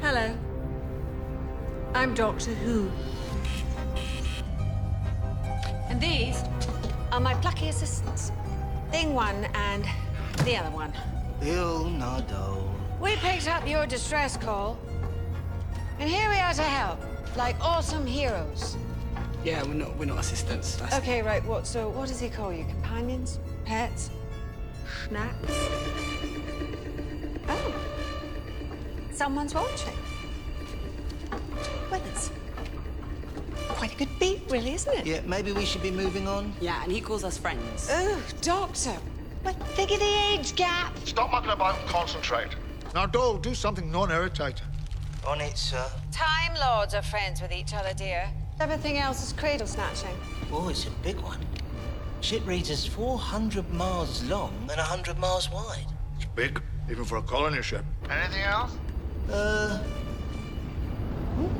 Hello. I'm Doctor Who. And these are my plucky assistants. Thing one and the other one. Il Nado. We picked up your distress call. And here we are to help, like awesome heroes. Yeah, we're not we're not assistants. That's, Okay, right, what so what does he call you? Companions? Pets? Snacks? Someone's watching. Well, it's quite a good beat, really, isn't it? Yeah, maybe we should be moving on. Yeah, and he calls us friends. Oh, Doctor. What, think of the age gap. Stop mucking about and concentrate. Now, Dole, do something non-irritating. On it, sir. Time Lords are friends with each other, dear. Everything else is cradle snatching. Oh, it's a big one. Ship reads is 400 miles long and 100 miles wide. It's big, even for a colony ship. Anything else? Uh. Ooh,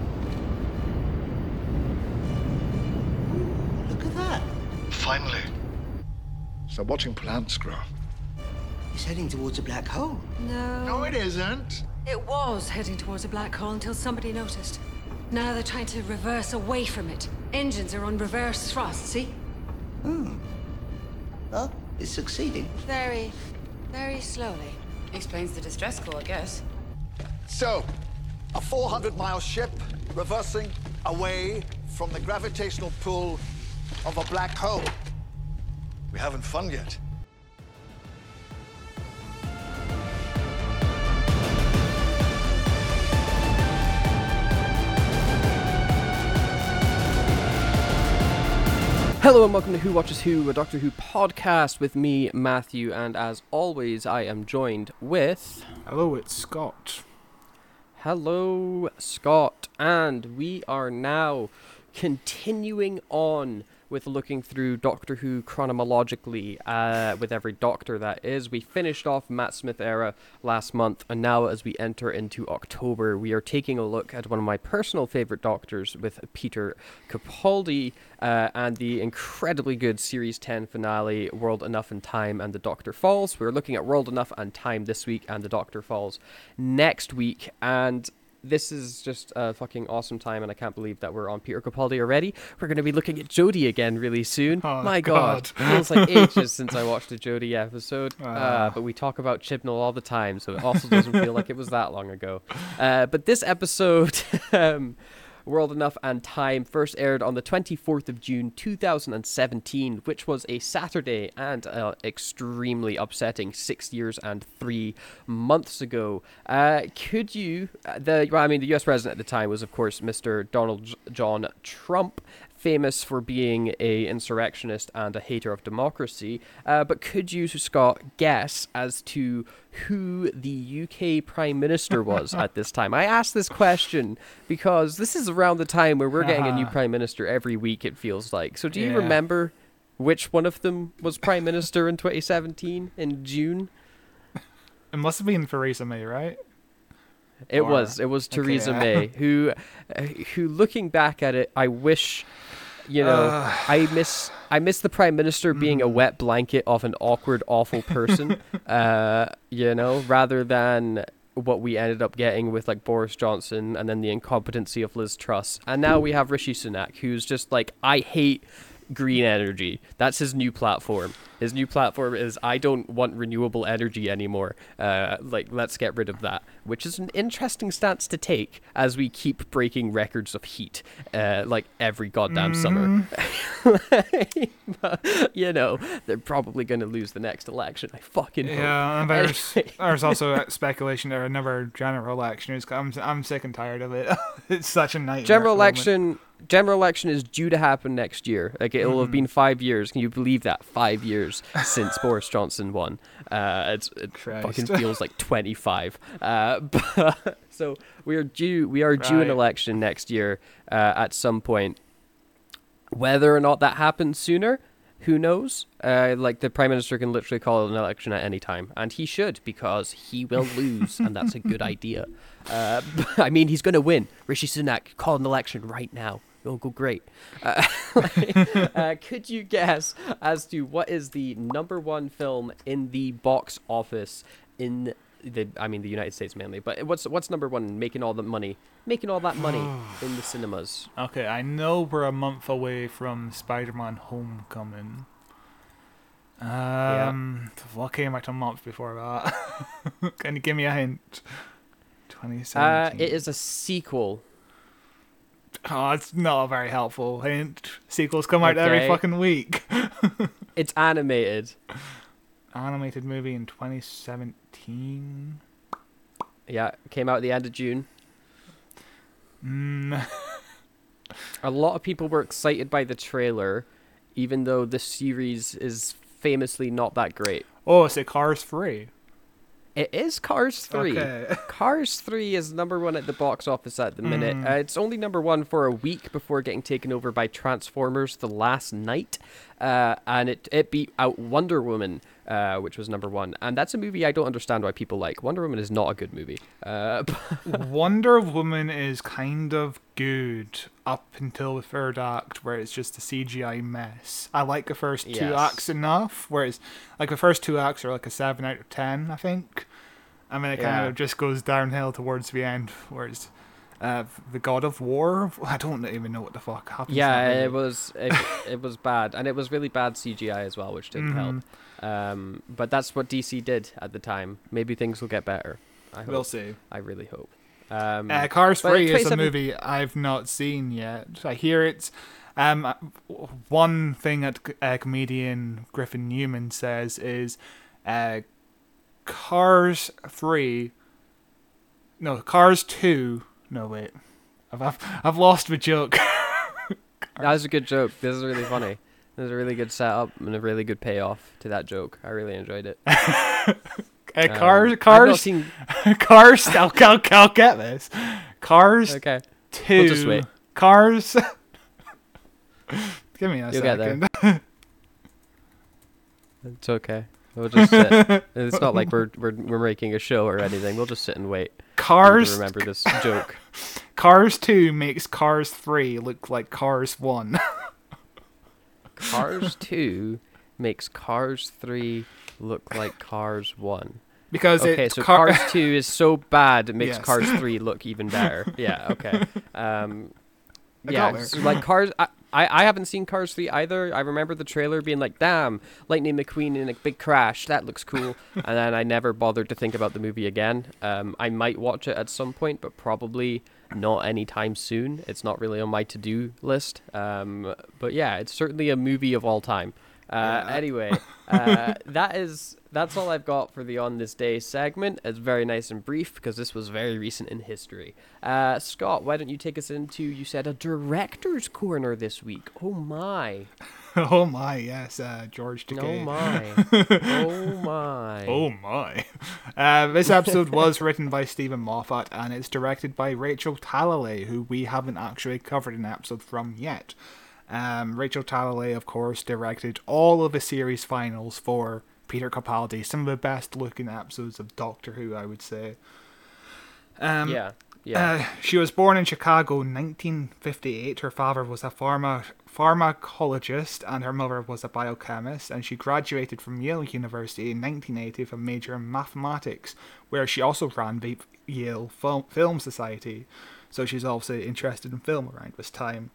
look at that. Finally. So watching plants grow. It's heading towards a black hole. No. No, it isn't. It was heading towards a black hole until somebody noticed. Now they're trying to reverse away from it. Engines are on reverse thrust, see? Hmm. Well, it's succeeding. Very, very slowly. Explains the distress call, I guess. So, a 400 mile ship reversing away from the gravitational pull of a black hole. We haven't fun yet. Hello and welcome to Who Watches Who, a Doctor Who podcast with me, Matthew, and as always, I am joined with. Hello, it's Scott. Hello, Scott, and we are now continuing on with looking through Doctor Who chronologically, uh, with every Doctor that is. We finished off Matt Smith era last month, and now as we enter into October, we are taking a look at one of my personal favorite Doctors with Peter Capaldi uh, and the incredibly good Series 10 finale, World Enough and Time and The Doctor Falls. We're looking at World Enough and Time this week and The Doctor Falls next week, and this is just a fucking awesome time, and I can't believe that we're on Peter Capaldi already. We're going to be looking at Jodie again really soon. Oh, My God, God. feels like ages since I watched a Jodie episode. Uh, Ah. but we talk about Chibnall all the time, so it also doesn't feel like it was that long ago. Uh, but this episode. um, World Enough and Time first aired on the 24th of June 2017, which was a Saturday and uh, extremely upsetting six years and three months ago. Uh, could you, uh, the well, I mean, the U.S. president at the time was, of course, Mr. Donald J- John Trump. Famous for being a insurrectionist and a hater of democracy, uh, but could you, Scott, guess as to who the UK Prime Minister was at this time? I asked this question because this is around the time where we're getting a new Uh-huh. Prime Minister every week, it feels like. So do you Yeah. remember which one of them was Prime Minister in 2017 in June? It must have been Theresa May, right? It Or- was. It was okay, Theresa yeah. May, who, uh, who, looking back at it, I wish, you know, I miss, I miss the prime minister being a Mm. wet blanket of an awkward, awful person, uh, you know, rather than what we ended up getting with like Boris Johnson and then the incompetency of Liz Truss, and now we have Rishi Sunak, who's just like, I hate green energy. That's his new platform. His new platform is I don't want renewable energy anymore. Uh, like let's get rid of that, which is an interesting stance to take as we keep breaking records of heat, uh, like every goddamn summer. But, you know, they're probably going to lose the next election. I fucking hope. Yeah, and there's there's also speculation there another general election is. I'm I'm sick and tired of it. it's such a nightmare. General election. General election is due to happen next year. Like it will have been five years. Can you believe that? Five years since Boris Johnson won. Uh, it's, it fucking feels like twenty five. Uh, but, so we are due. We are due an election next year uh, at some point. Whether or not that happens sooner, who knows? Uh, like the prime minister can literally call an election at any time, and he should because he will lose, and that's a good idea. Uh, I mean, he's going to win. Rishi Sunak call an election right now. It'll go great. Uh, uh, could you guess as to what is the number one film in the box office in the I mean the United States mainly. But what's what's number one? Making all the money, making all that money in the cinemas. Okay, I know we're a month away from Spider-Man: Homecoming. Um, what came out a month before that? Can you give me a hint? Uh, 2017. it is a sequel. Oh, it's not a very helpful hint. Sequels come out every fucking week. It's animated. Animated movie in 2017. Yeah, came out at the end of June. Mm, A lot of people were excited by the trailer, even though the series is famously not that great. oh, it's a Cars 3. It is Cars 3. Okay. Cars 3 is number one at the box office at the minute. Uh, it's only number one for a week before getting taken over by Transformers The Last Knight. Uh, and it, it beat out Wonder Woman, uh, which was number one. And that's a movie I don't understand why people like. Wonder Woman is not a good movie. Uh, Wonder Woman is kind of good up until the third act, where it's just a CGI mess. I like the first two Yes. acts enough, whereas like the first two acts are like a seven out of ten, I think. I mean, it kind of just goes downhill towards the end, whereas uh, the God of War, I don't even know what the fuck happened. yeah, it was it, it was bad, and it was really bad CGI as well, which didn't help. Um, but that's what DC did at the time. Maybe things will get better. I hope. We'll see. I really hope. Um, Uh, Cars but 3 is a movie I've not seen yet. I hear it's. Um, uh, one thing that uh, comedian Griffin Newman says is uh, Cars 3. No, Cars 2. No, wait. I've, I've, I've lost the joke. That was a good joke. This is really funny. There's a really good setup and a really good payoff to that joke. I really enjoyed it. Um, cars, I've Cars, seen. Cars. I'll, I'll, I'll get this. Cars Okay, 2. just wait. Cars. Give me a You'll get there. second. it's okay. We'll just sit. it's not like we're, we're we're making a show or anything. We'll just sit and wait. for you to Cars remember this joke. Cars 2 makes Cars 3 look like Cars 1. Cars Two makes Cars Three look like Cars One. because Okay, so car- Cars Two is so bad it makes Yes. Cars Three look even better. Yeah. Okay. Um, yeah. so, like Cars. I, I I haven't seen Cars Three either. I remember the trailer being like, "Damn, Lightning McQueen in a big crash. That looks cool." and then I never bothered to think about the movie again. Um, I might watch it at some point, but probably not anytime soon. It's not really on my to-do list. Um, but yeah, it's certainly a movie of all time. Uh, Anyway, uh, that is that's all I've got for the on this day segment. It's very nice and brief because this was very recent in history. Uh, Scott, why don't you take us into you said a director's corner this week? Oh my, oh my, yes, uh, George oh my, oh my. Oh my. Uh, this episode was written by Steven Moffat and it's directed by Rachel Talalay, who we haven't actually covered an episode from yet. Um, Rachel Talalay, of course, directed all of the series finals for Peter Capaldi, some of the best looking episodes of Doctor Who, I would say. Um, Yeah, yeah. Uh, she was born in Chicago in 1958. Her father was a pharma- pharmacologist and her mother was a biochemist, and she graduated from Yale University in 1980 with a major in mathematics, where she also ran the Yale Film Society. So she's obviously interested in film around this time.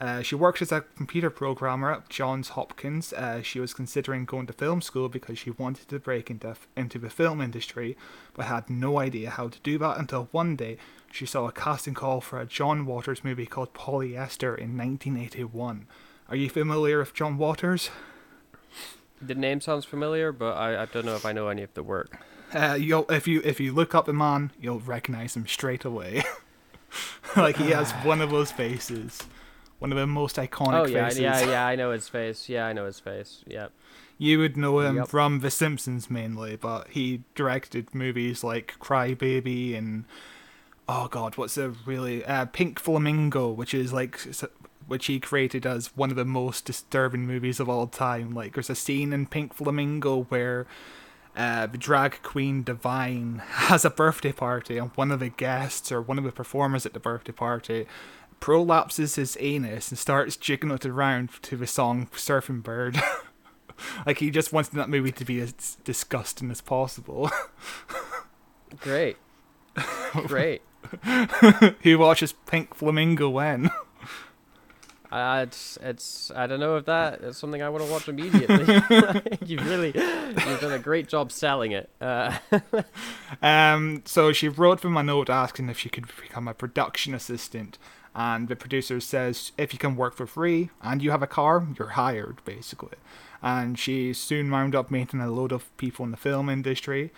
Uh, she worked as a computer programmer at Johns Hopkins. Uh, she was considering going to film school because she wanted to break into, into the film industry, but had no idea how to do that until one day she saw a casting call for a John Waters movie called Polyester in 1981. Are you familiar with John Waters? the name sounds familiar, but I, I don't know if I know any of the work. Uh, you'll if you if you look up the man, you'll recognize him straight away. like he has one of those faces, one of the most iconic Oh yeah, faces. yeah, yeah. I know his face. Yeah, I know his face. Yeah. You would know him Yep. from The Simpsons mainly, but he directed movies like Cry Baby and oh god, what's a really uh, Pink Flamingo, which is like which he created as one of the most disturbing movies of all time. Like there's a scene in Pink Flamingo where uh, the drag queen Divine has a birthday party, and one of the guests or one of the performers at the birthday party prolapses his anus and starts jiggling it around to the song Surfing Bird. like he just wants that movie to be as disgusting as possible. Great. Great. Who watches Pink Flamingo when? Uh, it's it's I don't know if that is something I want to watch immediately. you've really you've done a great job selling it. Uh, Um, so she wrote them a note asking if she could become a production assistant, and the producer says if you can work for free and you have a car, you're hired basically. And she soon wound up meeting a load of people in the film industry.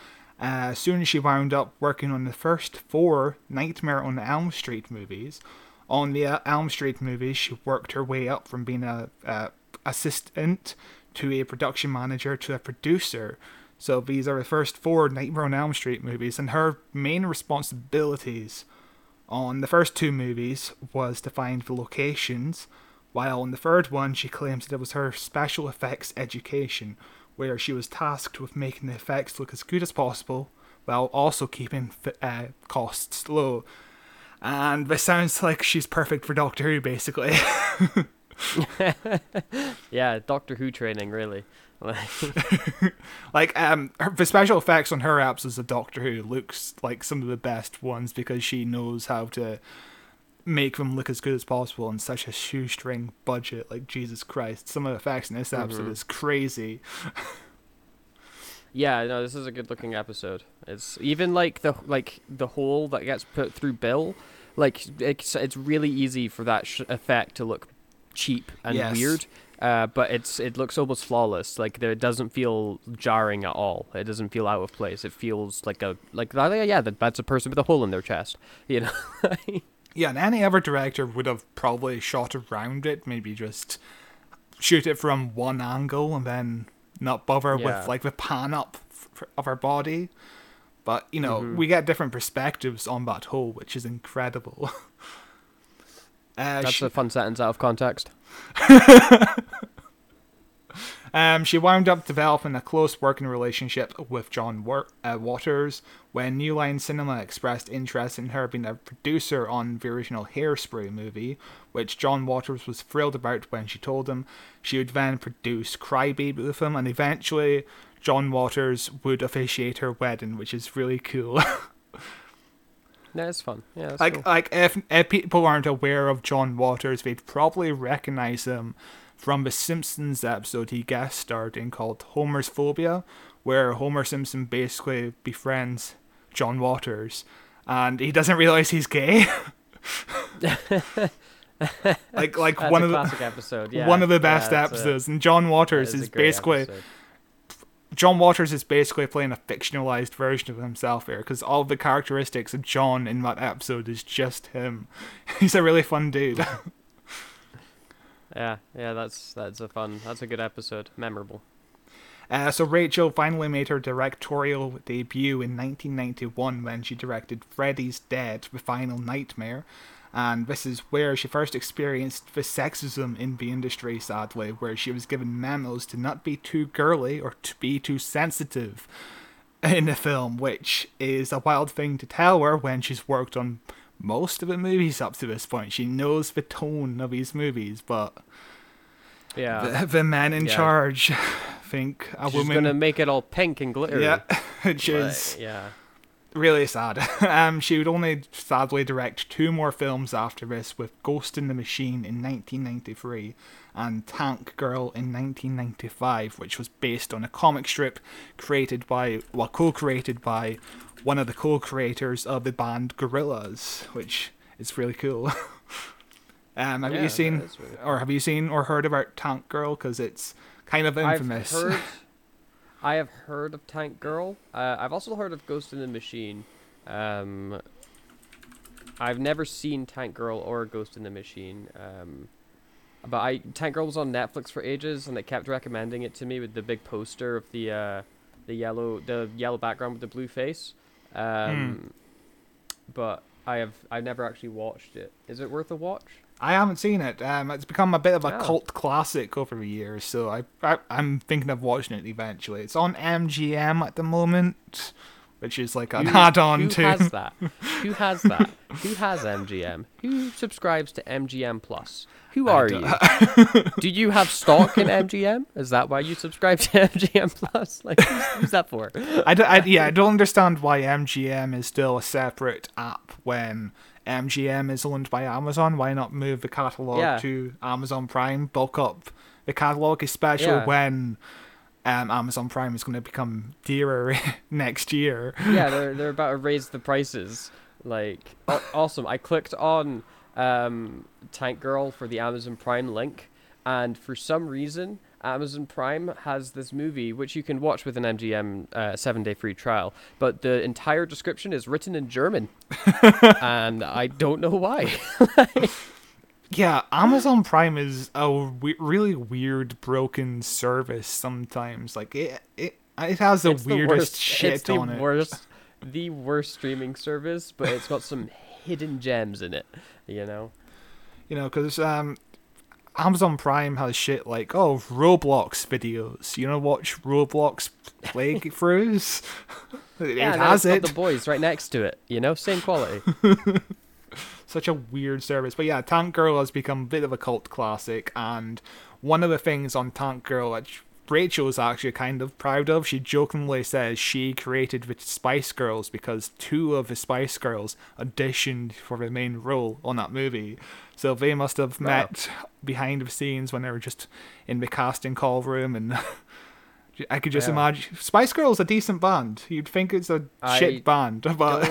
Uh, soon she wound up working on the first four Nightmare on Elm Street movies. On the uh, Elm Street movies, she worked her way up from being a, a assistant to a production manager to a producer. So these are the first four Nightmare on Elm Street movies, and her main responsibilities on the first two movies was to find the locations, while on the third one she claims that it was her special effects education, where she was tasked with making the effects look as good as possible while also keeping uh, costs low. And this sounds like she's perfect for Doctor Who, basically. yeah, Doctor Who training really. like um her, the special effects on her episodes a Doctor Who looks like some of the best ones because she knows how to make them look as good as possible on such a shoestring budget. Like Jesus Christ, some of the effects in this episode is crazy. Yeah, no, this is a good looking episode. It's even like the like the hole that gets put through Bill, like it's it's really easy for that sh- effect to look cheap and Yes. weird. Uh, but it's it looks almost flawless. Like there, it doesn't feel jarring at all. It doesn't feel out of place. It feels like a like yeah, that that's a person with a hole in their chest. You know. Yeah, and any other director would have probably shot around it, maybe just shoot it from one angle and then not bother Yeah. with like the pan up of her body. But you know, Mm-hmm. we get different perspectives on that hole, which is incredible. uh, That's she, a fun sentence out of context. um, she wound up developing a close working relationship with John Wa- uh, Waters when New Line Cinema expressed interest in her being a producer on the original Hairspray movie, which John Waters was thrilled about when she told him she would then produce Crybaby with him, and eventually John Waters would officiate her wedding, which is really cool. That is fun. Yeah, it's like cool. like if if people aren't aware of John Waters, they'd probably recognize him from the Simpsons episode he guest starred in called Homer's Phobia, where Homer Simpson basically befriends John Waters, and he doesn't realize he's gay. like like That's one a of the episode. Yeah, one of the yeah, best a- episodes, and John Waters is is basically episode. John Waters is basically playing a fictionalized version of himself here because all the characteristics of John in that episode is just him. He's a really fun dude. Yeah, yeah, that's that's a fun. That's a good episode. Memorable. Uh, so Rachel finally made her directorial debut in 1991 when she directed Freddy's Dead: The Final Nightmare, and this is where she first experienced the sexism in the industry. Sadly, where she was given memos to not be too girly or to be too sensitive in the film, which is a wild thing to tell her when she's worked on most of the movies up to this point. She knows the tone of these movies, but Yeah, the, the men in Yeah. charge think a she's woman gonna make it all pink and glittery. yeah, which but, is yeah. really sad. um, she would only sadly direct two more films after this, with Ghost in the Machine in 1993 and Tank Girl in 1995, which was based on a comic strip created by, well, co-created by one of the co-creators of the band Gorillaz, which is really cool. um, have Yeah, you seen, really or have you seen or heard about Tank Girl? Because it's kind of infamous. I've heard. I have heard of Tank Girl. Uh, I've also heard of Ghost in the Machine. Um, I've never seen Tank Girl or Ghost in the Machine. Um, but I Tank Girl was on Netflix for ages, and they kept recommending it to me with the big poster of the uh, the yellow the yellow background with the blue face. Um, But I have I've never actually watched it. Is it worth a watch? I haven't seen it. Um, it's become a bit of a Oh. cult classic over the years, so I, I I'm thinking of watching it eventually. It's on MGM at the moment, which is like an add-on who to. has that? Who has that? Who has MGM? Who subscribes to MGM Plus? Who are you? Do you have stock in MGM? Is that why you subscribe to MGM Plus? Like, who's, who's that for? I, d- I- yeah, I don't understand why MGM is still a separate app when MGM is owned by Amazon. Why not move the catalog Yeah. to Amazon Prime, bulk up the catalog, especially Yeah. when um, Amazon Prime is going to become dearer next year. yeah, they're they're about to raise the prices. Like awesome. I clicked on um, Tank Girl for the Amazon Prime link, and for some reason, Amazon Prime has this movie which you can watch with an MGM uh, seven day free trial, but the entire description is written in German, and I don't know why. Yeah, Amazon Prime is a we- really weird, broken service sometimes. Like it, it, it has the It's the weirdest worst- shit it's the on it. Worst, the worst streaming service, but it's got some hidden gems in it. You know. You know, because um, Amazon Prime has shit like oh Roblox videos. You know, watch Roblox playthroughs. it Yeah, has it. the boys right next to it. You know, same quality. Such a weird service, but yeah, Tank Girl has become a bit of a cult classic, and one of the things on Tank Girl which Rachel is actually kind of proud of. She jokingly says she created the Spice Girls because two of the Spice Girls auditioned for the main role on that movie. So they must have met behind the scenes when they were just in the casting call room and I could just Yeah. imagine Spice Girls a decent band. You'd think it's a I shit band, but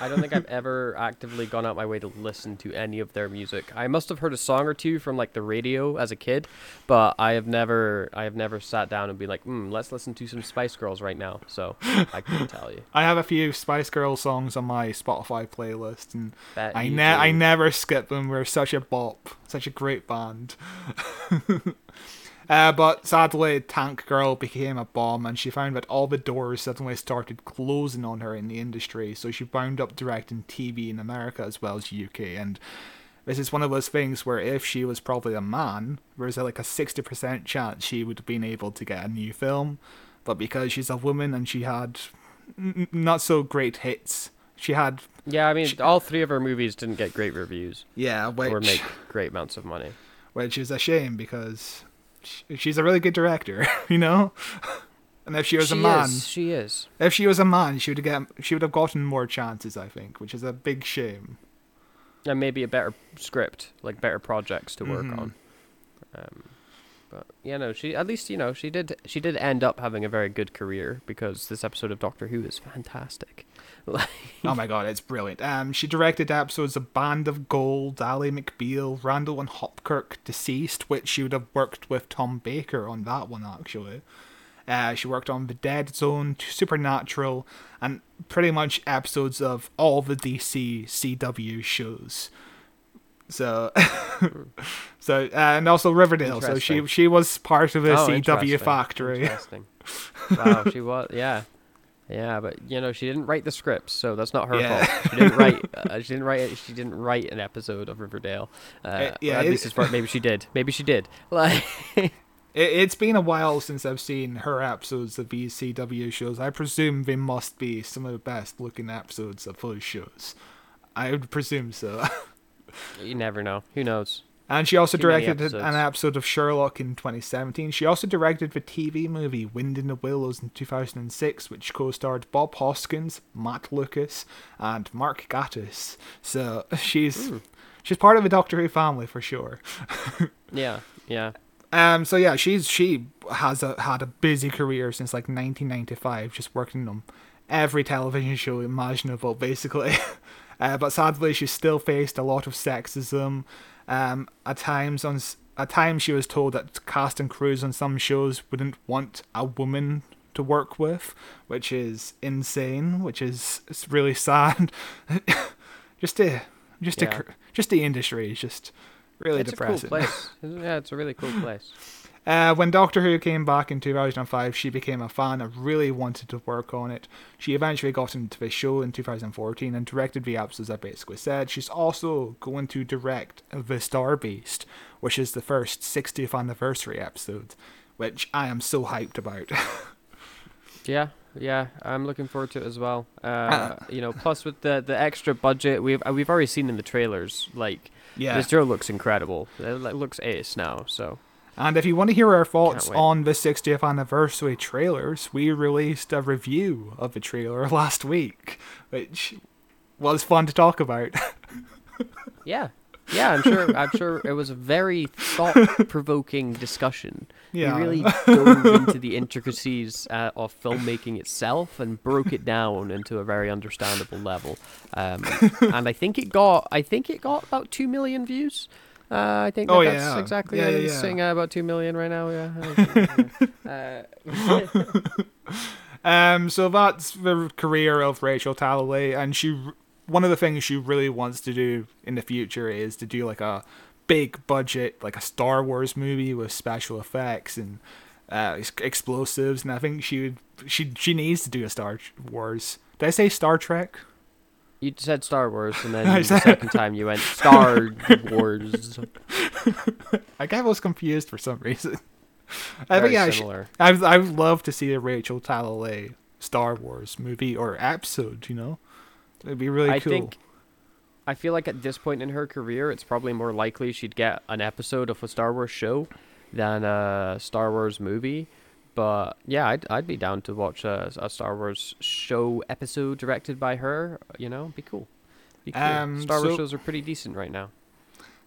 I don't think I've ever actively gone out my way to listen to any of their music. I must have heard a song or two from like the radio as a kid, but I have never, I have never sat down and been like, hmm, let's listen to some Spice Girls right now. So I couldn't tell you. I have a few Spice Girl songs on my Spotify playlist, and Bet I ne- I never skip them. We're such a bop, such a great band. uh, but sadly, Tank Girl became a bomb, and she found that all the doors suddenly started closing on her in the industry. So she wound up directing TV in America as well as UK, and. This is one of those things where if she was probably a man, there's like a 60% chance she would have been able to get a new film. But because she's a woman and she had n- not so great hits. She had Yeah, I mean, all three of her movies didn't get great reviews yeah, which or make great amounts of money. which is a shame because she's a really good director, you know. And if she was she a man, is. She is. if she was a man, she would get she would have gotten more chances, I think, which is a big shame. and maybe a better script, like better projects to Mm-hmm. work on. Um, but yeah, no, she at least you know she did she did end up having a very good career because this episode of Doctor Who is fantastic. Like, oh my god, it's brilliant. Um, she directed episodes of Band of Gold, Ally McBeal, Randall and Hopkirk, Deceased, which she would have worked with Tom Baker on that one actually. Uh, she worked on The Dead Zone, Supernatural, and pretty much episodes of all the DC CW shows. So, so uh, and also Riverdale. So she she was part of the Oh, CW factory. Interesting. wow, she was yeah. Yeah, but you know she didn't write the scripts, so that's not her Yeah. fault. She didn't write. Uh, she didn't write. it- She didn't write an episode of Riverdale. Uh, Uh, yeah, at least as far maybe she did. Maybe she did. Like, It, it's been a while since I've seen her episodes of these CW shows. I presume they must be some of the best looking episodes of those shows. I would presume so. You never know. Who knows? And she also Too directed an episode of Sherlock in 2017. She also directed the TV movie Wind in the Willows in 2006, which co-starred Bob Hoskins, Matt Lucas, and Mark Gatiss. So she's Hmm. she's part of the Doctor Who family for sure. Yeah, yeah. Um. So yeah, she's she has a had a busy career since like 1995, just working on every television show imaginable, basically. uh, but sadly, she still faced a lot of sexism. Um. At times on at times she was told that cast and crews on some shows wouldn't want a woman to work with, which is insane. Which is it's really sad. just to just Yeah. cr just the industry is just really it's depressing. a cool place. Yeah, it's a really cool place. Uh, when Doctor Who came back in 2005, she became a fan and really wanted to work on it. She eventually got into the show in 2014 and directed the episodes I basically said. She's also going to direct The Star Beast, which is the first 60th anniversary episode, which I am so hyped about. Yeah, yeah, I'm looking forward to it as well. Uh, you know, plus with the the extra budget, we've uh, we've already seen in the trailers, like Yeah. this show looks incredible. It looks ace now. So And if you want to hear our thoughts on the 60th anniversary trailers, we released a review of the trailer last week, which was fun to talk about. yeah, yeah, I'm sure. I'm sure it was a very thought-provoking discussion. Yeah. We really dove into the intricacies uh, of filmmaking itself and broke it down into a very understandable level. Um, and I think it got. I think it got about two million views. Uh, I think that Oh, that's yeah. exactly Yeah, It's yeah. sitting at about two million right now. Yeah. uh, Um, so that's the career of Rachel Talalay, and she one of the things she really wants to do in the future is to do like a big budget, like a Star Wars movie with special effects and uh, explosives. And I think she would she she needs to do a Star Wars. Did I say Star Trek? You said Star Wars, and then I the said- second time you went Star Wars. I got was confused for some reason. I Very think she- similar. I I would love to see a Rachel Talalay Star Wars movie or episode. You know, it'd be really I cool. think I feel like at this point in her career, it's probably more likely she'd get an episode of a Star Wars show than a Star Wars movie. But yeah, I'd I'd be down to watch a, a Star Wars show episode directed by her. You know, be cool. Be cool. Um, Star Wars so- shows are pretty decent right now.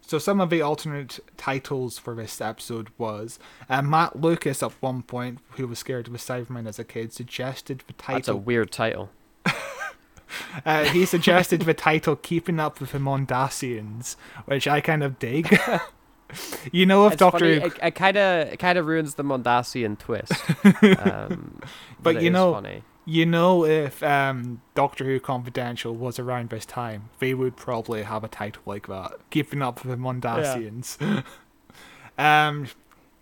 So some of the alternate titles for this episode was uh, Matt Lucas at one point, who was scared of a Cyberman as a kid, suggested the title. That's a weird title. uh, he suggested the title "Keeping Up with the Mondasians," which I kind of dig. you know, if It's Doctor, funny, Who- it, kind of it kind of ruins the Mondasian twist. Um, But it you know- funny. you know, if um, Doctor Who Confidential was around this time, they would probably have a title like that, "Keeping Up the Mondasians." um.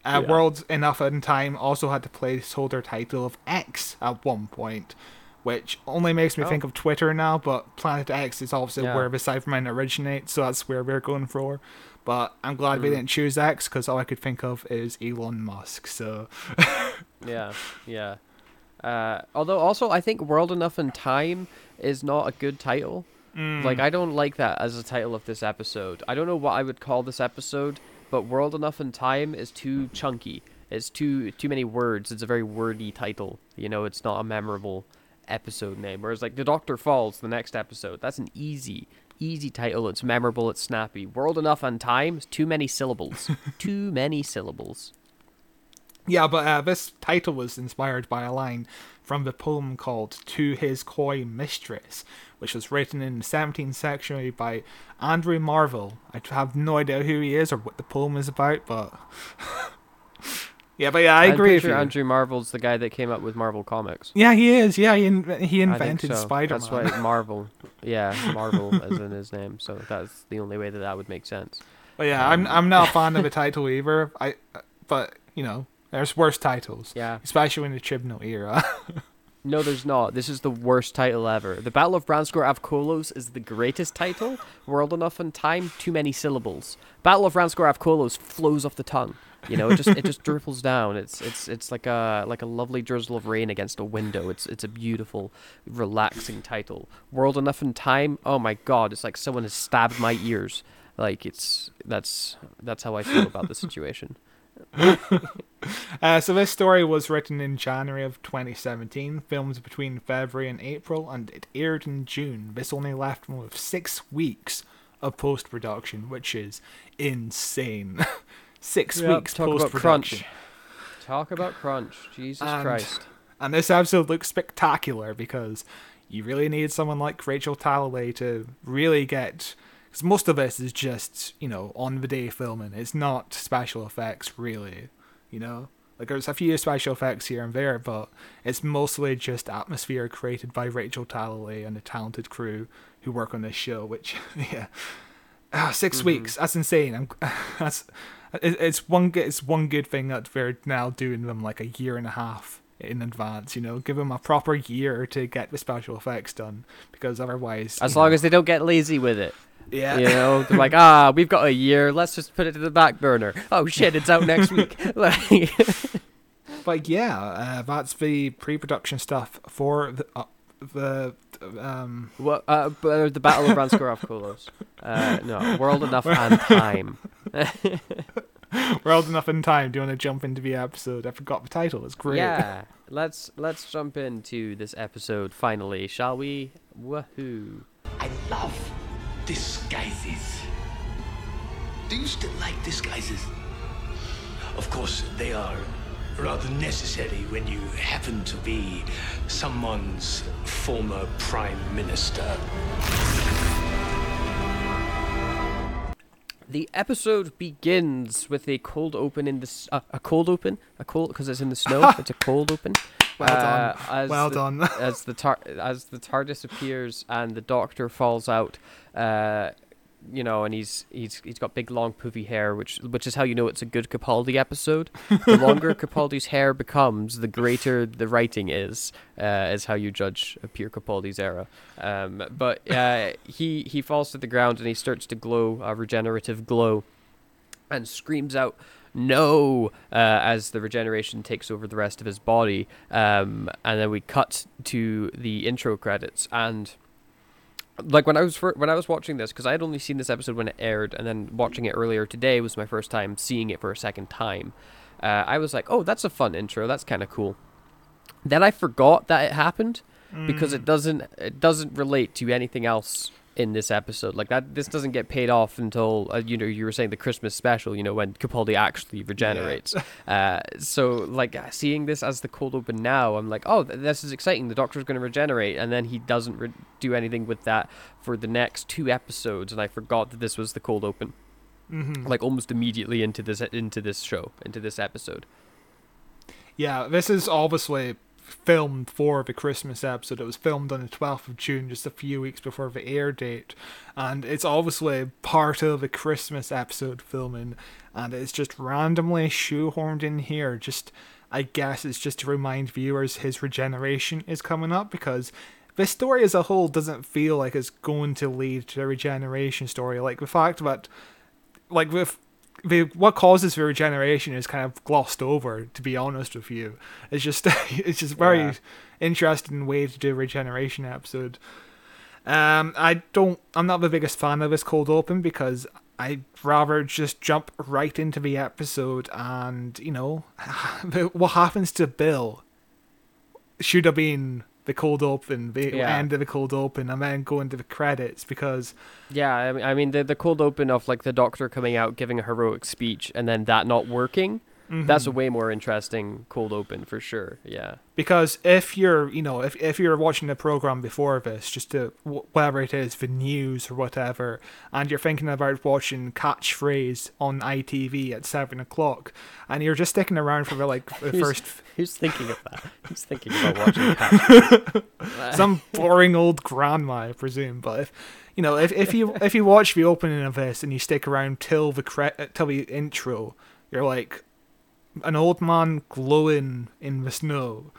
Uh, Yeah. World Enough in Time also had the placeholder title of X at one point, which only makes me Oh. think of Twitter now, but Planet X is also Yeah. where the Cybermen originate, so that's where we're going for. But I'm glad Mm. they didn't choose X because all I could think of is Elon Musk. So Yeah, yeah. Uh, although also I think World Enough in Time is not a good title. Like I don't like that as a title of this episode. I don't know what I would call this episode, but World Enough in Time is too chunky. It's too too many words. It's a very wordy title. You know, it's not a memorable episode name. Whereas like The Doctor Falls, the next episode, that's an easy easy title. It's memorable, it's snappy. World Enough in Time too many syllables. too many syllables. Yeah, but uh, this title was inspired by a line from the poem called To His Coy Mistress, which was written in the 17th century by Andrew Marvell. I have no idea who he is or what the poem is about, but. yeah, but yeah, I I'm agree with sure you. Andrew Marvel's the guy that came up with Marvel Comics. Yeah, he is. Yeah, he, in- he invented so. Spider That's why Marvel. Yeah, Marvel is in his name, so that's the only way that that would make sense. But yeah, I'm I'm not fond of the title either. I, but you know, there's worse titles. Yeah. Especially in the Chibnall era. No, there's not. This is the worst title ever. The Battle of Ranskoor Av Kolos is the greatest title. World Enough in Time, too many syllables. Battle of Ranskoor Av Kolos flows off the tongue. You know, it just it just dripples down. It's it's it's like a like a lovely drizzle of rain against a window. It's it's a beautiful, relaxing title. World Enough in Time. Oh my God! It's like someone has stabbed my ears. Like it's that's that's how I feel about the situation. Uh, so this story was written in January of 2017, filmed between February and April, and it aired in June. This only left them with six weeks of post production, which is insane. six Yep, weeks talk about post production. crunch. Talk about crunch. Jesus And- Christ. And this episode looks spectacular because you really need someone like Rachel Talalay to really get. Because most of this is just, you know, on the day filming. It's not special effects, really. You know? Like, there's a few special effects here and there, but it's mostly just atmosphere created by Rachel Talalay and the talented crew who work on this show, which, yeah. Ah, 6 weeks. That's insane. I'm, that's it, it's one good it's one good thing that we're now doing them like a year and a half in advance. You know, give them a proper year to get the special effects done because otherwise, As long know- as they don't get lazy with it. yeah, You know, they're like, ah, we've got a year. Let's just put it to the back burner. Oh shit, it's out next week. Like, but yeah, uh, that's the pre-production stuff for the uh, the um. What? Uh, b- uh, the Battle of Ranskoroth Kolos. Uh, no, World Enough and Time. We're enough and time. Do you want to jump into the episode? I forgot the title. It's great. Yeah, let's let's jump into this episode finally, shall we? Woohoo! I love disguises. Do you still like disguises? Of course, they are rather necessary when you happen to be someone's former prime minister. The episode begins with a cold open in the s- uh, a cold open a cold because it's in the snow. it's a cold open. Well done. as Well the- done. as the tar- as the TARDIS appears and the Doctor falls out, uh, you know, and he's he's he's got big long poofy hair, which which is how you know it's a good Capaldi episode. The longer Capaldi's hair becomes, the greater the writing is. Uh, is how you judge a pure Capaldi's era. Um, but uh, he he falls to the ground and he starts to glow a regenerative glow, and screams out no uh, as the regeneration takes over the rest of his body um, and then we cut to the intro credits and like when I was fir- when I was watching this because I had only seen this episode when it aired and then watching it earlier today was my first time seeing it for a second time. Uh, I was like oh that's a fun intro. That's kind of cool. Then I forgot that it happened because it doesn't it doesn't relate to anything else in this episode. Like that this doesn't get paid off until uh, you know you were saying the christmas special you know when capaldi actually regenerates. Uh, so like seeing this as the cold open now i'm like oh th- this is exciting. The doctor's going to regenerate. And then he doesn't re- do anything with that for the next two episodes. And i forgot that this was the cold open. Like almost immediately into this into this show into this episode. Yeah, this is obviously filmed for the Christmas episode. It was filmed on the 12th of June, just a few weeks before the air date. And it's obviously part of the Christmas episode filming. And it's just randomly shoehorned in here. Just, I guess it's just to remind viewers his regeneration is coming up because the story as a whole doesn't feel like it's going to lead to a regeneration story. Like the fact that like with the what causes the regeneration is kind of glossed over to be honest with you it's just it's just very Yeah. interesting way to do a regeneration episode um i don't i'm not the biggest fan of this cold open because i'd rather just jump right into the episode and you know what happens to bill should have been the cold open the Yeah. end of the cold open and then go into the credits because Yeah, I mean, I mean the the cold open of like the doctor coming out giving a heroic speech and then that not working. That's a mm-hmm. way more interesting cold open for sure. Yeah. because if you're you know if, if you're watching the program before this just to whatever it is the news or whatever and you're thinking about watching catchphrase on itv at seven o'clock and you're just sticking around for the like the Who's- first Who's thinking of that? Who's thinking about watching Catch? some boring old grandma i presume but if you know if, if you if you watch the opening of this and you stick around till the cre- till the intro you're like an old man glowing in the snow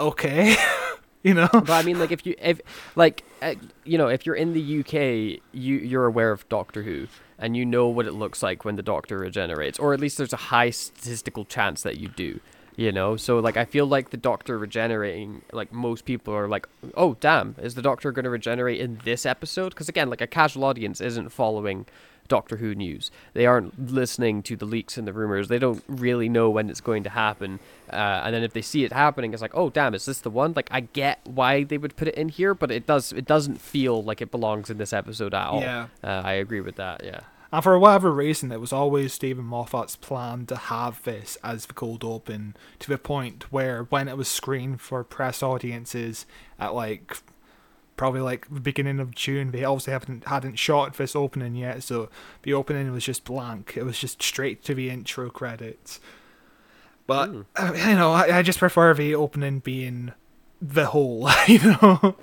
okay you know But I mean, like if you if like uh, you know if you're in the UK, you you're aware of Doctor Who and you know what it looks like when the Doctor regenerates, or at least there's a high statistical chance that you do. You know, so like I feel like the Doctor regenerating, like most people are like, oh damn, is the Doctor going to regenerate in this episode? Because again, like a casual audience isn't following Doctor Who news. They aren't listening to the leaks and the rumors. They don't really know when it's going to happen. Uh, and then if they see it happening, it's like, oh damn, is this the one? Like I get why they would put it in here, but it does it doesn't feel like it belongs in this episode at all. Yeah. uh, I agree with that. Yeah. And for whatever reason, it was always Steven Moffat's plan to have this as the cold open to the point where when it was screened for press audiences at like probably like the beginning of June, they obviously haven't hadn't shot this opening yet, so the opening was just blank. It was just straight to the intro credits. But uh, you know, I, I just prefer the opening being the whole, you know.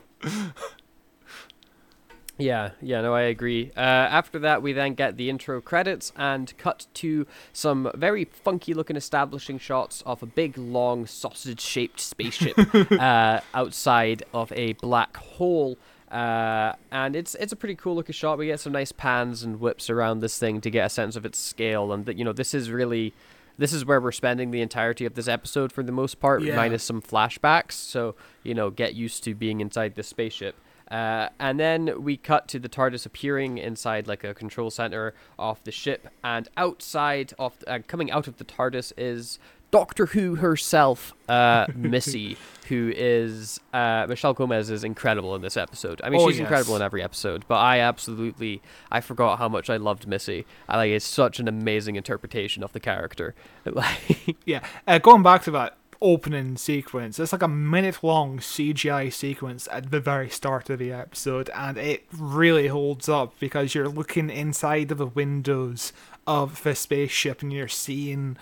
Yeah, yeah, no, I agree. Uh, after that, we then get the intro credits and cut to some very funky looking establishing shots of a big, long, sausage shaped spaceship uh, outside of a black hole. Uh, and it's it's a pretty cool looking shot. We get some nice pans and whips around this thing to get a sense of its scale, and that you know this is really this is where we're spending the entirety of this episode for the most part, Yeah. minus some flashbacks. So you know, get used to being inside this spaceship. Uh, and then we cut to the TARDIS appearing inside like a control center of the ship, and outside of uh, coming out of the TARDIS is Doctor Who herself, uh, Missy, who is uh, Michelle Gomez is incredible in this episode. I mean, Oh, she's incredible in every episode, but I absolutely I forgot how much I loved Missy. I like it's such an amazing interpretation of the character. Like, Yeah, uh, going back to that opening sequence, it's like a minute long CGI sequence at the very start of the episode, and it really holds up because you're looking inside of the windows of the spaceship and you're seeing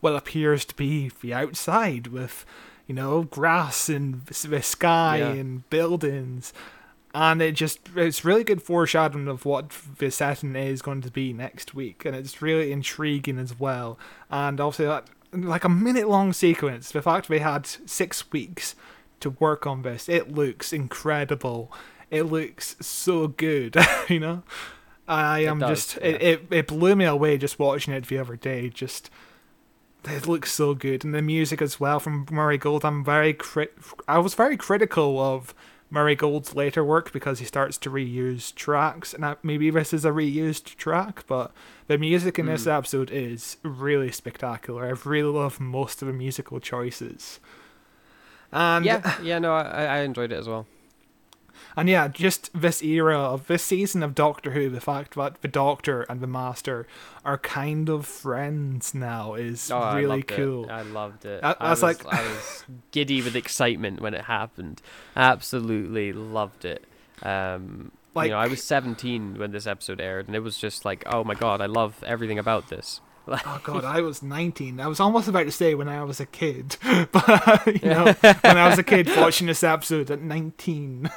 what appears to be the outside with, you know, grass and the sky Yeah. and buildings. And it just it's really good foreshadowing of what the setting is going to be next week, and it's really intriguing as well. And also that like a minute long sequence, the fact we had six weeks to work on this, it looks incredible. It looks so good, you know. I am does, just it, it it blew me away just watching it the other day. Just it looks so good, and the music as well from Murray Gold. I'm very crit. I was very critical of Murray Gold's later work because he starts to reuse tracks, and maybe this is a reused track, but the music in this Hmm. episode is really spectacular. I've really loved most of the musical choices. And yeah, yeah, no, I, I enjoyed it as well. And yeah, just this era of this season of Doctor Who, the fact that the Doctor and the Master are kind of friends now is Oh, really loved cool. It. I loved it. That- I that's was, like- I was giddy with excitement when it happened. Absolutely loved it. Um, Like- you know, I was 17 when this episode aired, and it was just like, oh my god, I love everything about this. Oh god, I was 19. I was almost about to say when I was a kid, but you know, when I was a kid watching this episode at 19.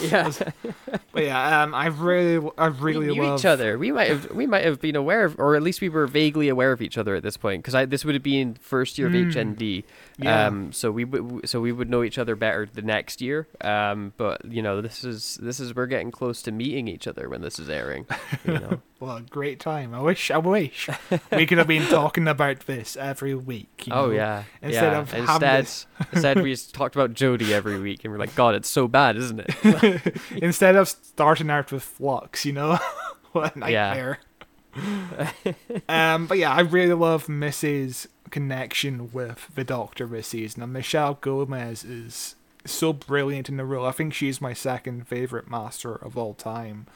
Yeah, But yeah, um, I really, I really we knew love each other. We might have, we might have been aware of, or at least we were vaguely aware of each other at this point, because this would have been first year of HND. Yeah. Um, so we would, so we would know each other better the next year. Um, but you know, this is this is we're getting close to meeting each other when this is airing. You know. Well, great time. I wish, I wish we could have been talking about this every week. You Oh know, yeah. Instead yeah. of having instead, this, instead we just talked about Jodie every week, and we're like, God, it's so bad, isn't it? instead of starting out with Flux, you know, what a Yeah. nightmare. um, but yeah, I really love Missy's connection with the Doctor this season, and Michelle Gomez is so brilliant in the role. I think she's my second favorite Master of all time.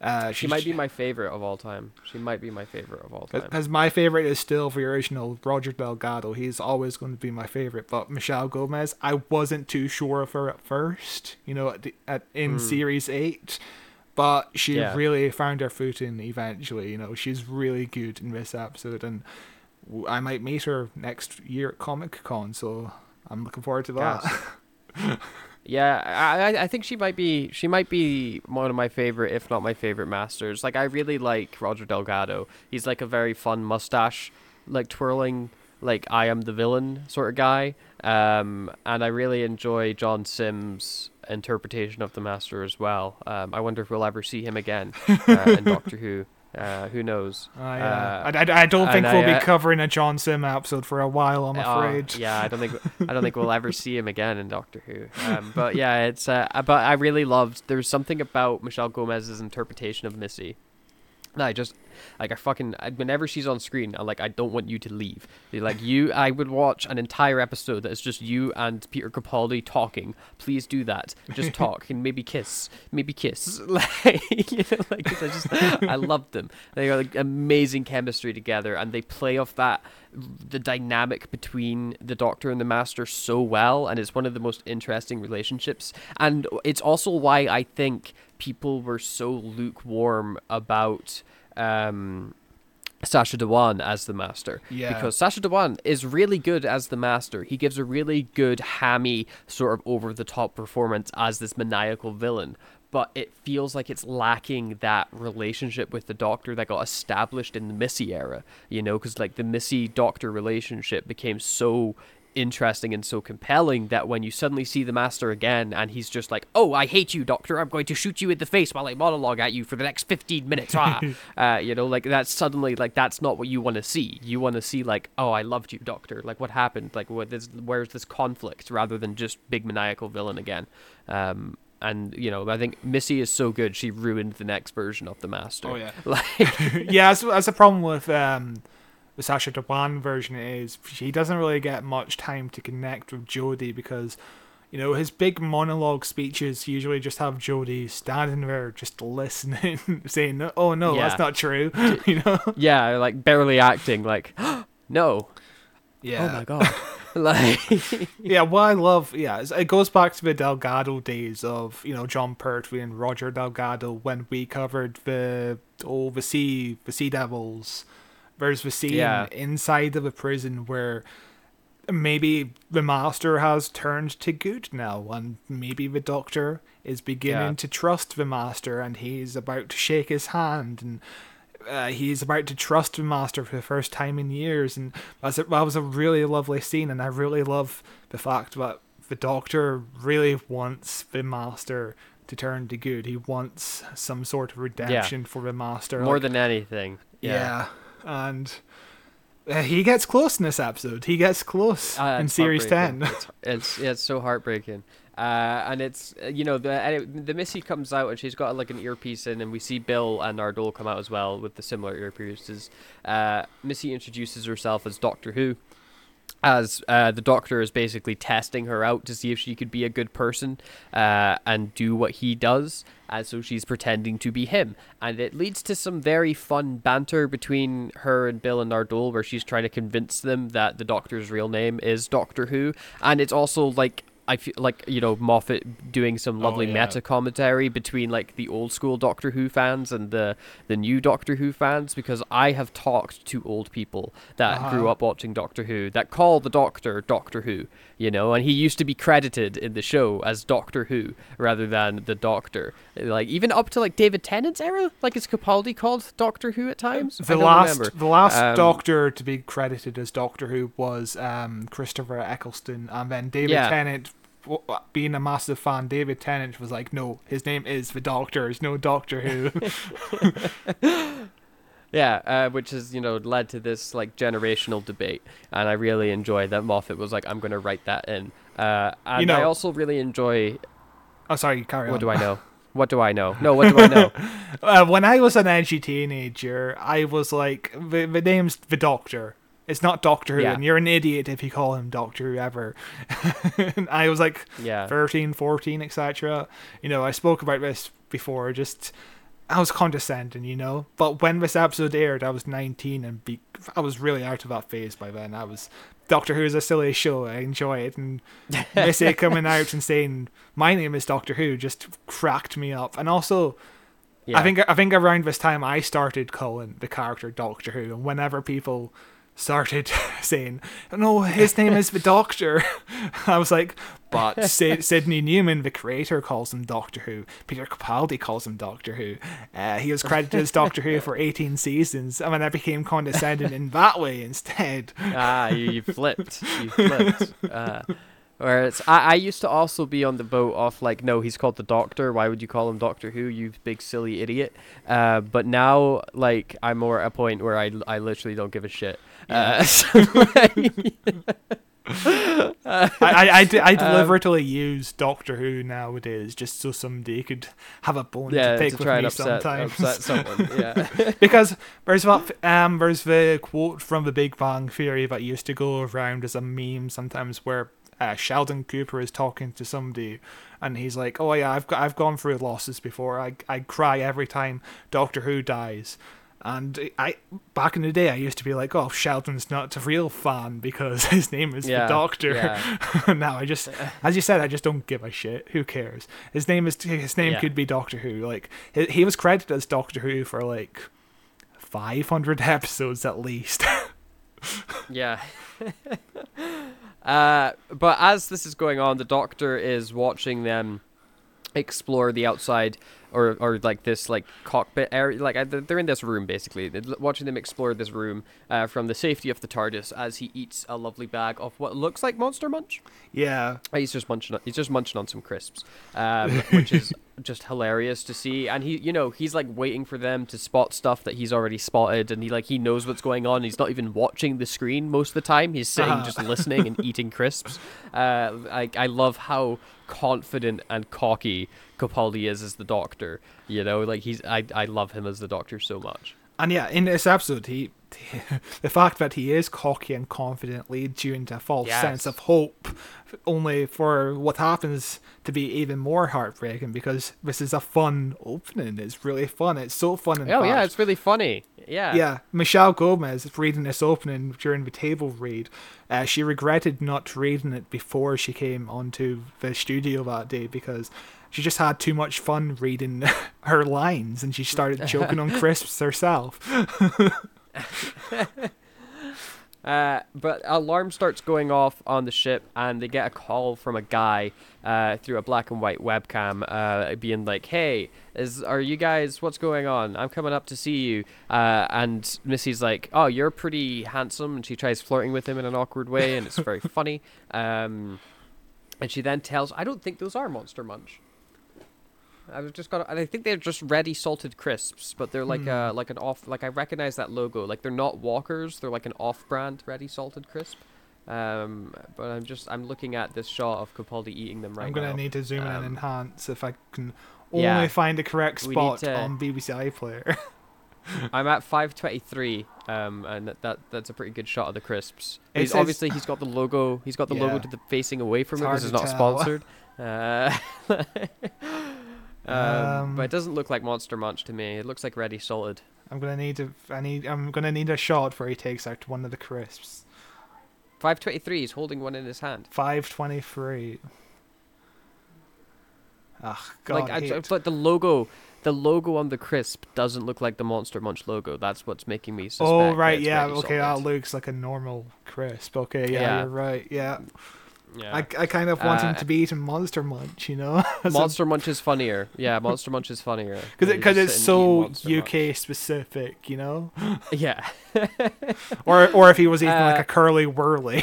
Uh, she might be my favorite of all time. She might be my favorite of all time. Because my favorite is still the original Roger Delgado. He's always going to be my favorite. But Michelle Gomez, I wasn't too sure of her at first, you know, at, the, at in series eight. But she. Yeah. really found her footing eventually. You know, she's really good in this episode, and I might meet her next year at Comic Con. So I'm looking forward to that. Yeah, I I- I think she might be she might be one of my favorite, if not my favorite masters. Like I really like Roger Delgado. He's like a very fun mustache, like twirling, like I am the villain sort of guy. Um, and I really enjoy John Simm's interpretation of the Master as well. Um, I wonder if we'll ever see him again uh, in Doctor Who. Uh, who knows? I, uh, Uh, I, I, I don't think we'll I, be uh, covering a John Simm episode for a while. I'm Oh, afraid. yeah, I don't think I don't think we'll ever see him again in Doctor Who. Um, but yeah, it's uh, but I really loved. There's something about Michelle Gomez's interpretation of Missy. That I just like I fucking I, whenever she's on screen, I'm like I don't want you to leave. Like you, I would watch an entire episode that is just you and Peter Capaldi talking. Please do that. Just talk and maybe kiss, maybe kiss. Like you know, like I just I love them. They are like amazing chemistry together, and they play off that the dynamic between the Doctor and the Master so well, and it's one of the most interesting relationships. And it's also why I think people were so lukewarm about um, Sacha Dhawan as the Master. Yeah. Because Sacha Dhawan is really good as the Master. He gives a really good, hammy, sort of over the top performance as this maniacal villain. But it feels like it's lacking that relationship with the Doctor that got established in the Missy era, you know, because like the Missy Doctor relationship became so interesting and so compelling that when you suddenly see the master again and he's just like oh i hate you doctor. I'm going to shoot you in the face while i monologue at you for the next 15 minutes. Ah. uh, you know like that's suddenly like that's not what you want to see. You want to see like oh i loved you doctor. Like what happened? Like what this where's this conflict? Rather than just big maniacal villain again. Um and you know, I think Missy is so good she ruined the next version of the Master. Oh, yeah. like yeah, that's, that's the problem with um, the Sacha Dhawan version is he doesn't really get much time to connect with Jodie because, you know, his big monologue speeches usually just have Jodie standing there just listening, saying, "Oh no, Yeah. that's not true," you know. yeah, like barely acting, like no, Yeah. oh my god, like yeah, what I love, yeah, it goes back to the Delgado days of you know Jon Pertwee and Roger Delgado when we covered the oh the sea the Sea Devils. There's the scene Yeah. inside of a prison where maybe the Master has turned to good now, and maybe the Doctor is beginning Yeah. to trust the Master, and he's about to shake his hand and uh, he's about to trust the master for the first time in years, and that's a, that was a really lovely scene, and I really love the fact that the Doctor really wants the master to turn to good. He wants some sort of redemption for the master, more like- than anything. yeah, and. Uh, he gets close in this episode. He gets close Uh, in series ten. It's, it's it's so heartbreaking. Uh, and it's uh, you know the the Missy comes out and she's got like an earpiece in, and we see Bill and Nardole come out as well with the similar earpieces. Uh, Missy introduces herself as Doctor Who, as uh, the Doctor is basically testing her out to see if she could be a good person uh, and do what he does. And so she's pretending to be him, and it leads to some very fun banter between her and Bill and Nardole, where she's trying to convince them that the Doctor's real name is Doctor Who, and it's also like I feel like you know Moffat doing some lovely yeah. meta commentary between like the old school Doctor Who fans and the the new Doctor Who fans because I have talked to old people that grew up watching Doctor Who that call the Doctor Doctor Who, you know, and he used to be credited in the show as Doctor Who rather than the Doctor. Like even up to like David Tennant's era, like is Capaldi called Doctor Who at times? The last, remember. the last Um, Doctor to be credited as Doctor Who was um, Christopher Eccleston, and then David Yeah. Tennant. Being a massive fan, David Tennant was like, "No, his name is the Doctor. There's no Doctor Who." Yeah, uh, which has you know led to this like generational debate, and I really enjoy that Moffat was like, I'm going to write that in. Uh, and I know- also really enjoy. oh, sorry, carry on. What do I know? What do I know? No, what do I know? Uh, when I was an edgy teenager, I was like, the, the name's the Doctor. It's not Doctor Who, Yeah. and you're an idiot if you call him Doctor Who ever. and I was like Yeah. 13, 14, etc. You know, I spoke about this before, just. I was condescending, you know. But when this episode aired, I was 19 and be- I was really out of that phase by then. I was Doctor Who is a silly show. I enjoy it, and Missy coming out and saying my name is Doctor Who just cracked me up. And also, Yeah. I think I think around this time I started calling the character Doctor Who, and whenever people started saying, "No, his name is the Doctor," I was like, "But Sid- Sydney Newman, the creator, calls him Doctor Who. Peter Capaldi calls him Doctor Who. Uh, he was credited as Doctor Who for 18 seasons, and then I became condescending in that way instead." ah, you, you flipped. You flipped. Uh, whereas I, I used to also be on the boat off like, no, he's called the Doctor. Why would you call him Doctor Who? You big silly idiot. Uh, but now, like, I'm more at a point where I, I literally don't give a shit. Uh, so, like, I, I, I, d- Um, I deliberately use Doctor Who nowadays just so somebody could have a bone yeah, to pick to with me upset, sometimes. upset someone. Yeah. because there's what um there's the quote from the Big Bang Theory that used to go around as a meme sometimes where uh, Sheldon Cooper is talking to somebody and he's like, "Oh yeah, I've I've gone through losses before. I I cry every time Doctor Who dies." And I back in the day, I used to be like, "Oh, Sheldon's not a real fan because his name is Yeah, the Doctor." yeah. now I just, as you said, I just don't give a shit. Who cares? His name is his name Yeah. could be Doctor Who. Like he, he was credited as Doctor Who for like 500 episodes at least. Yeah. Uh, but as this is going on, the doctor is watching them explore the outside or or like this like cockpit area. Like they're in this room basically. They're watching them explore this room uh, from the safety of the TARDIS as he eats a lovely bag of what looks like Monster Munch. Yeah. Uh, He's just munching. On, he's just munching on some crisps, um, which is just hilarious to see. And he, you know, he's like waiting for them to spot stuff that he's already spotted, and he like he knows what's going on. He's not even watching the screen most of the time. He's sitting Uh-huh. just listening and eating crisps. Uh, I I love how confident and cocky Capaldi is as the Doctor. You know, like he's I I love him as the Doctor so much. And yeah, in this episode, he, the fact that he is cocky and confident leads you into a false sense of hope, only for what happens to be even more heartbreaking because this is a fun opening. It's really fun. It's so fun. Oh yeah, it's really funny. Yeah. Yeah, Michelle Gomez reading this opening during the table read. Uh, she regretted not reading it before she came onto the studio that day because she just had too much fun reading her lines and she started choking on crisps herself. Uh, but alarm starts going off on the ship, and they get a call from a guy uh, through a black and white webcam, uh, being like, "Hey, is are you guys? What's going on? I'm coming up to see you." Uh, and Missy's like, "Oh, you're pretty handsome," and she tries flirting with him in an awkward way, and it's very funny. Um, and she then tells, "I don't think those are Monster Munch." I've just got. and I think they're just ready salted crisps, but they're like uh like an off. Like I recognize that logo. Like they're not Walkers. They're like an off-brand ready salted crisp. Um, but I'm just I'm looking at this shot of Capaldi eating them right now. I'm gonna now. need to zoom in and Um, enhance if I can only yeah. find the correct spot to- on BBC iPlayer. I'm at 523, um, and that, that that's a pretty good shot of the crisps. He's says- obviously he's got the logo. He's got the Yeah. logo to the facing away from It's it. This is not tell. sponsored. Uh, um, Um, but it doesn't look like Monster Munch to me. It looks like Ready Salted. I'm gonna need to. I need. I'm gonna need a shot where he takes out one of the crisps. 523. He's holding one in his hand. Five twenty-three. Ah, God. like, I, but the logo, the logo on the crisp doesn't look like the Monster Munch logo. That's what's making me suspect. Oh right, yeah, okay, that looks like a normal crisp. Okay, yeah, Yeah. you're right. Yeah, Yeah. I, I kind of want him Uh, to be eating Monster Munch, you know, Monster Munch is funnier. Yeah, Monster Munch is funnier. because Yeah, because it's just sit and eat so Monster Munch. UK specific, you know, Yeah, or or if he was eating like Uh, a curly wurly.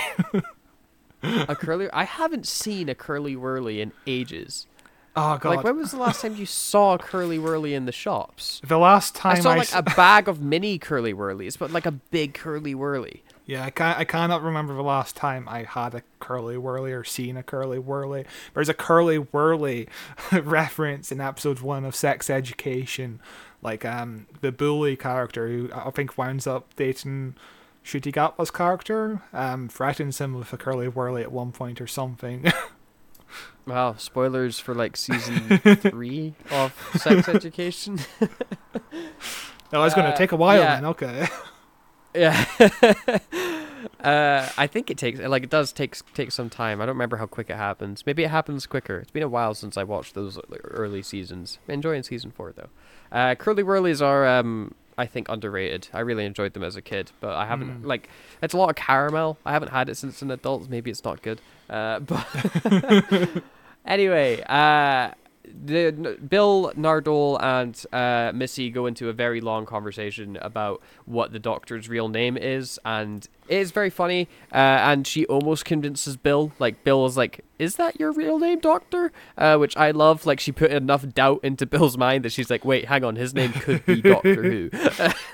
a curly. I haven't seen a curly wurly in ages. oh God, Like, when was the last time you saw a curly wurly in the shops? the last time I saw like s- a bag of mini curly wurlies, but like a big curly wurly. Yeah, I can't. I cannot remember the last time I had a curly wurly or seen a curly wurly. There's a curly wurly reference in episode one of Sex Education, like um the bully character who I think winds up dating Ncuti Gatwa's character, um threatens him with a curly wurly at one point or something. Wow, spoilers for like season three of Sex Education. no, it's gonna Uh, take a while yeah. then. Okay. Yeah. uh, I think it takes like it does take take some time. I don't remember how quick it happens. Maybe it happens quicker. It's been a while since I watched those early seasons. Enjoying season four though. Uh, Curly Wurlies are um I think underrated. I really enjoyed them as a kid, but I haven't like it's a lot of caramel. I haven't had it since an adult. Maybe it's not good. Uh, but anyway, uh, the Bill Nardole and uh, Missy go into a very long conversation about what the Doctor's real name is, and it is very funny. Uh, and she almost convinces Bill. Like Bill is like, "Is that your real name, Doctor?" Uh, which I love. Like she put enough doubt into Bill's mind that she's like, "Wait, hang on, his name could be Doctor Who."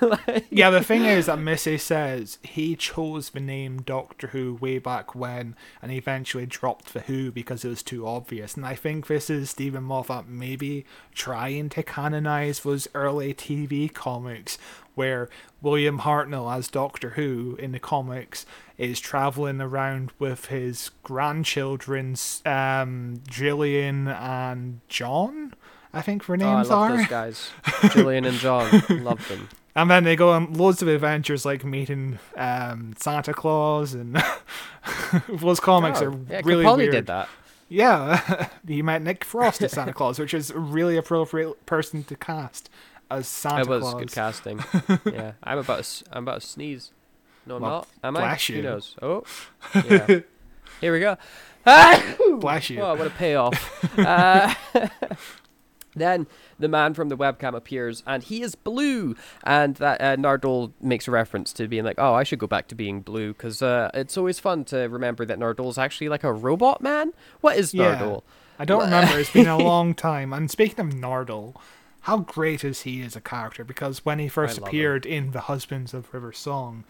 Like- Yeah, the thing is that Missy says he chose the name Doctor Who way back when and eventually dropped the Who because it was too obvious. And I think this is Steven Moffat maybe trying to canonize those early TV comics where William Hartnell as Doctor Who in the comics is traveling around with his grandchildren's um Gillian and John. I think their names Oh, I love are. those guys, Julian and John. love them. And then they go on loads of adventures like meeting um, Santa Claus and those comics Oh, are yeah, really Capaldi weird. did that. Yeah, he met Nick Frost as Santa Claus, which is a really appropriate person to cast as Santa It was Claus. good casting. yeah, I'm about to, I'm about to sneeze. No, I'm Well, not. Am I? bless Who knows? Oh, yeah. Here we go. Ah! Bless you. Oh, what a payoff. uh, Then the man from the webcam appears, and he is blue. And that uh, Nardole makes a reference to being like, "Oh, I should go back to being blue," because uh, it's always fun to remember that Nardole is actually like a robot man. What is Nardole? I don't remember. It's been a long time. And speaking of Nardole, how great is he as a character? Because when he first I appeared in The Husbands of River Song,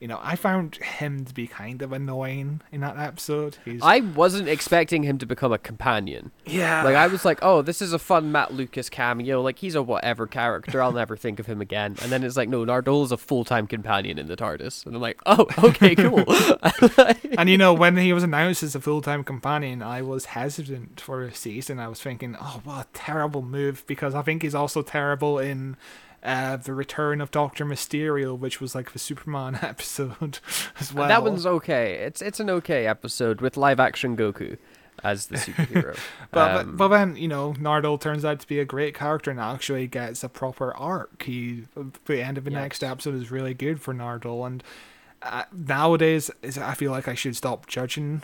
you know, I found him to be kind of annoying in that episode. He's I wasn't expecting him to become a companion. yeah, Like I was like, "Oh, this is a fun Matt Lucas cameo. Like he's a whatever character. I'll never think of him again." And then it's like, "No, Nardole is a full-time companion in the TARDIS." And I'm like, "Oh, okay, cool." and you know, when he was announced as a full time companion, I was hesitant for a season. I was thinking, oh, what a terrible move, because I think he's also terrible in uh, The Return of Doctor Mysterio, which was like the Superman episode as well. That one's okay. It's it's an okay episode with live action Goku as the superhero. But, Um, but then, you know, Nardole turns out to be a great character and actually gets a proper arc. He, the end of the Yes. next episode is really good for Nardole. And uh, nowadays, is- I feel like I should stop judging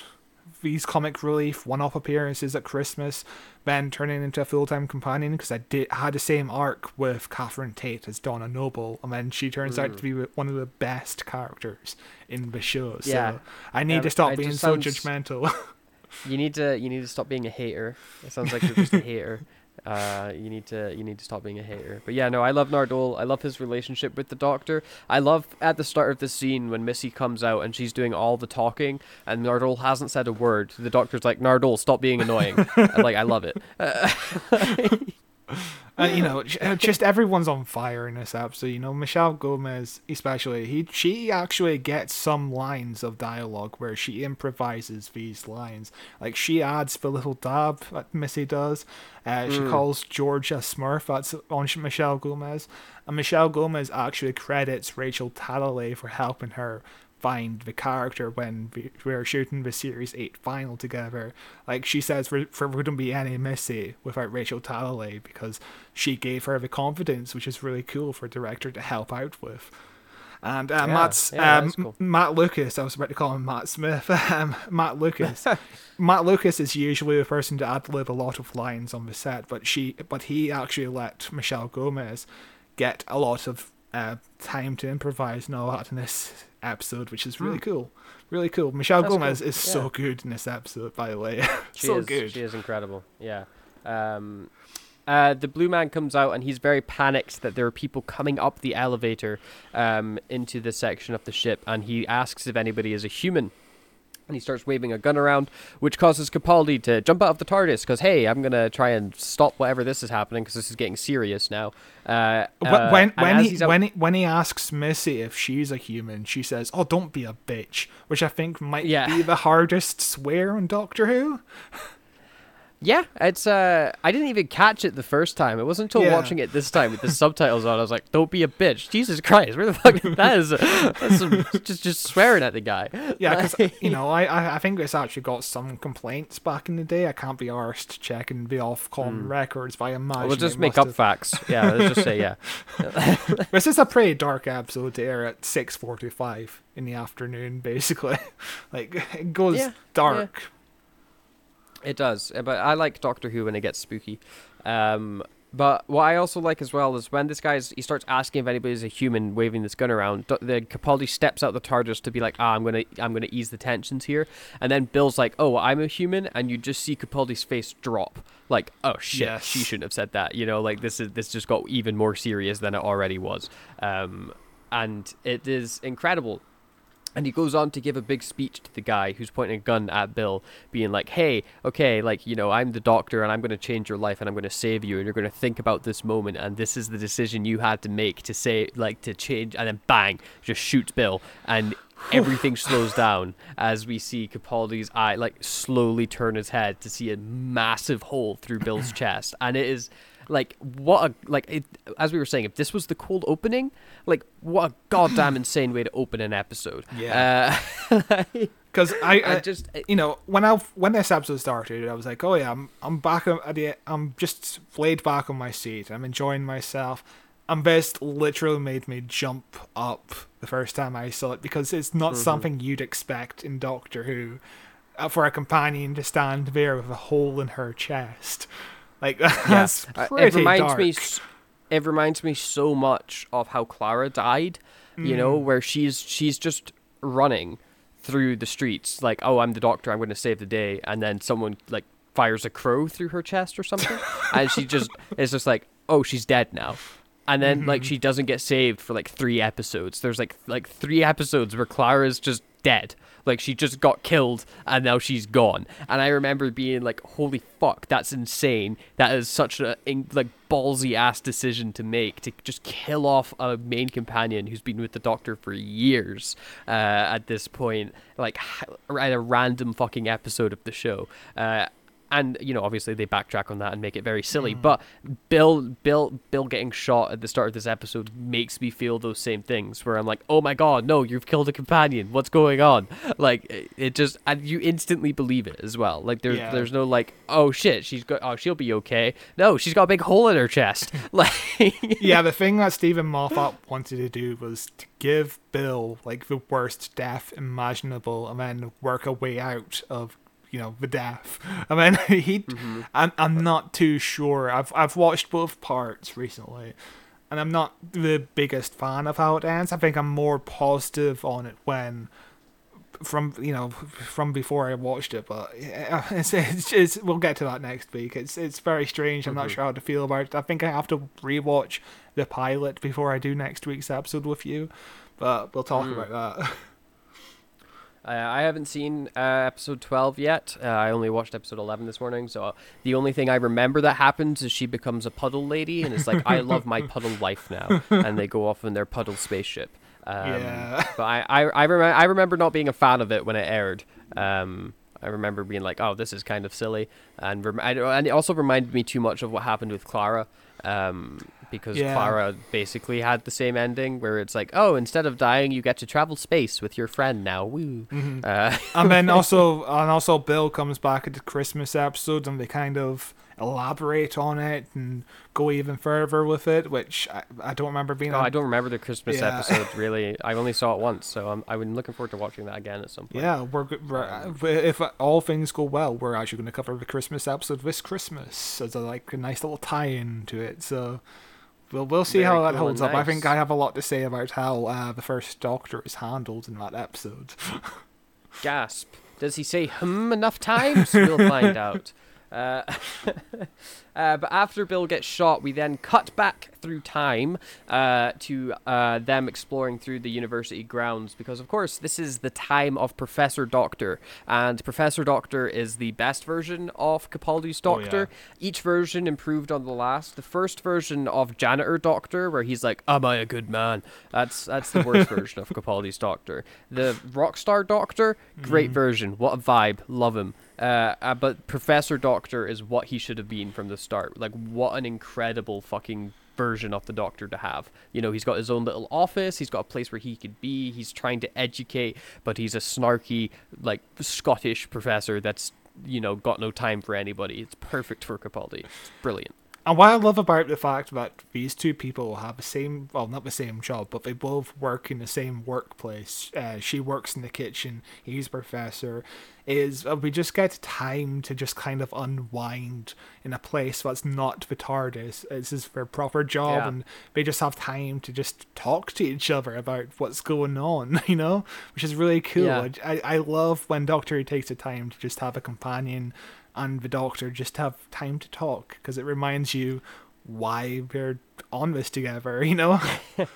these comic relief one-off appearances at Christmas, then turning into a full-time companion because I did had the same arc with Catherine Tate as Donna Noble, and then she turns out to be one of the best characters in the show. So Yeah. I need Um, to stop being so sounds- judgmental. you need to you need to stop being a hater. It sounds like you're just a hater. Uh, you need to you need to stop being a hater. But yeah, no, I love Nardole. I love his relationship with the Doctor. I love at the start of the scene when Missy comes out and she's doing all the talking, and Nardole hasn't said a word. The Doctor's like, Nardole, stop being annoying. And, like I love it. Uh, you know, uh, just everyone's on fire in this episode. You know, Michelle Gomez, especially, he she actually gets some lines of dialogue where she improvises these lines. Like she adds the little dab that Missy does. Uh, She calls George a Smurf. That's on Michelle Gomez, and Michelle Gomez actually credits Rachel Talalay for helping her find the character when we we were shooting the series 8 final together like she says there there wouldn't be any missy without rachel talalay because she gave her the confidence which is really cool for a director to help out with and uh, Yeah, Matt's yeah, um, cool. Matt Lucas, I was about to call him Matt Smith. um, Matt Lucas, Matt Lucas is usually the person to ad lib a lot of lines on the set, but she, but he actually let Michelle Gomez get a lot of uh, time to improvise and all that in this episode, which is really cool. Really cool. Michelle. That's Gomez cool, is so good in this episode, by the way. She so is, good. She is incredible. Yeah. Um, uh, the blue man comes out and he's very panicked that there are people coming up the elevator um, into the section of the ship, and he asks if anybody is a human. And he starts waving a gun around, which causes Capaldi to jump out of the TARDIS because, hey, I'm going to try and stop whatever this is happening because this is getting serious now. Uh, uh, when when he, out- when he, when he asks Missy if she's a human, she says, "Oh, don't be a bitch," which I think might Yeah. be the hardest swear on Doctor Who. Yeah, it's uh I didn't even catch it the first time. It wasn't until Yeah. watching it this time with the subtitles on I was like, "Don't be a bitch." Jesus Christ, where the fuck that is? That's some, just just swearing at the guy. Yeah, because you know, I, I think it's actually got some complaints back in the day. I can't be arsed to check and checking the Ofcom records, but I imagine We'll just make up have- facts. Yeah, let's just say yeah. This is a pretty dark episode to air at six forty-five in the afternoon, basically. like it goes Yeah, dark. It does, uh, but I like Doctor Who when it gets spooky. Um, but what I also like as well is when this guy's he starts asking if anybody's a human, waving this gun around. The Capaldi steps out the TARDIS to be like, "Ah, I'm gonna, I'm gonna ease the tensions here." And then Bill's like, "Oh, I'm a human," and you just see Capaldi's face drop. Like, "Oh shit, Yes. she shouldn't have said that." You know, like this is this just got even more serious than it already was. Um, and it is incredible and he goes on to give a big speech to the guy who's pointing a gun at Bill, being like, hey, okay, like, you know, I'm the doctor and I'm going to change your life and I'm going to save you and you're going to think about this moment and this is the decision you had to make to say, like, to change. And then bang, just shoots Bill and everything slows down as we see Capaldi's eye, like, slowly turn his head to see a massive hole through Bill's chest. And it is. Like what a like it, as we were saying, if this was the cold opening, like what a goddamn insane way to open an episode. Yeah. Uh, Because I, I I just- you know, when I when this episode started, I was like, oh yeah, I'm I'm back on- at the, I'm just laid back on my seat. I'm enjoying myself. And this literally made me jump up the first time I saw it because it's not something you'd expect in Doctor Who uh, for a companion to stand there with a hole in her chest. Like that's Uh, pretty it reminds dark. me it reminds me so much of how Clara died you know Mm. where she's she's just running through the streets like oh I'm the doctor I'm going to save the day and then someone like fires a crow through her chest or something and she just is just like oh she's dead now and then Mm-hmm. like she doesn't get saved for like 3 episodes there's like like 3 episodes where Clara's just dead. Like she just got killed and now she's gone. And i remember being like holy fuck that's insane. That is such a like ballsy ass decision to make to just kill off a main companion who's been with the doctor for years uh, at this point like at a random fucking episode of the show. Uh, and you know obviously they backtrack on that and make it very silly mm. but bill bill bill getting shot at the start of this episode makes me feel those same things where i'm like oh my god no you've killed a companion. What's going on? Like it, it just and you instantly believe it as well. Like there's Yeah. there's no like oh shit she's got oh she'll be okay. No she's got a big hole in her chest. Like yeah, the thing that Steven Moffat wanted to do was to give Bill like the worst death imaginable, and then work a way out of you know the death. I mean, he, mm-hmm. I'm, I'm not too sure. I've I've watched both parts recently, and I'm not the biggest fan of how it ends. I think I'm more positive on it when from you know from before I watched it, but it's, it's, it's we'll get to that next week. It's it's very strange. I'm not mm-hmm. sure how to feel about it. I think I have to rewatch the pilot before I do next week's episode with you, but we'll talk mm. about that. Uh, I haven't seen uh, episode 12 yet. Uh, I only watched episode 11 this morning. So the only thing I remember that happens is she becomes a puddle lady and it's like, I love my puddle life now. And they go off in their puddle spaceship. Um, Yeah. But I, I, I, remember, I remember not being a fan of it when it aired. Um, I remember being like, oh, this is kind of silly. And, rem- I, and it also reminded me too much of what happened with Clara. Um, because Yeah. Clara basically had the same ending where it's like, oh, instead of dying, you get to travel space with your friend now. Woo. Mm-hmm. Uh, and then also and also Bill comes back at the Christmas episode and they kind of elaborate on it and go even further with it, which I, I don't remember being. Oh, a- I don't remember the Christmas Yeah. episode really. I only saw it once, so I'm I'm looking forward to watching that again at some point. Yeah, we're, we're um, uh, if all things go well, we're actually going to cover the Christmas episode this Christmas as a like a nice little tie-in to it. So we'll we'll see how that cool holds up. I think. I have a lot to say about how uh, the first Doctor is handled in that episode. Gasp! Does he say hmm enough times? we'll find out. Uh, uh, but after Bill gets shot, we then cut back through time uh, to uh, them exploring through the university grounds because, of course, this is the time of Professor Doctor, and Professor Doctor is the best version of Capaldi's Doctor. Each version improved on the last. The first version of Janitor Doctor, where he's like, "Am I a good man?" That's that's the worst version of Capaldi's Doctor. The Rockstar Doctor, great version. What a vibe, love him. Uh, uh, but Professor Doctor is what he should have been from the start. Like, what an incredible fucking version of the Doctor to have. You know, he's got his own little office. He's got a place where he could be. He's trying to educate, but he's a snarky, like Scottish professor that's you know got no time for anybody. It's perfect for Capaldi. It's brilliant. And what I love about the fact that these two people have the same, well, not the same job, but they both work in the same workplace. Uh, she works in the kitchen, he's a professor. Is uh, we just get time to just kind of unwind in a place that's not the TARDIS. This is their proper job, Yeah. and they just have time to just talk to each other about what's going on, you know, which is really cool. Yeah. I, I love when Doctor Who takes the time to just have a companion and the Doctor just have time to talk because it reminds you why they're on this together, you know?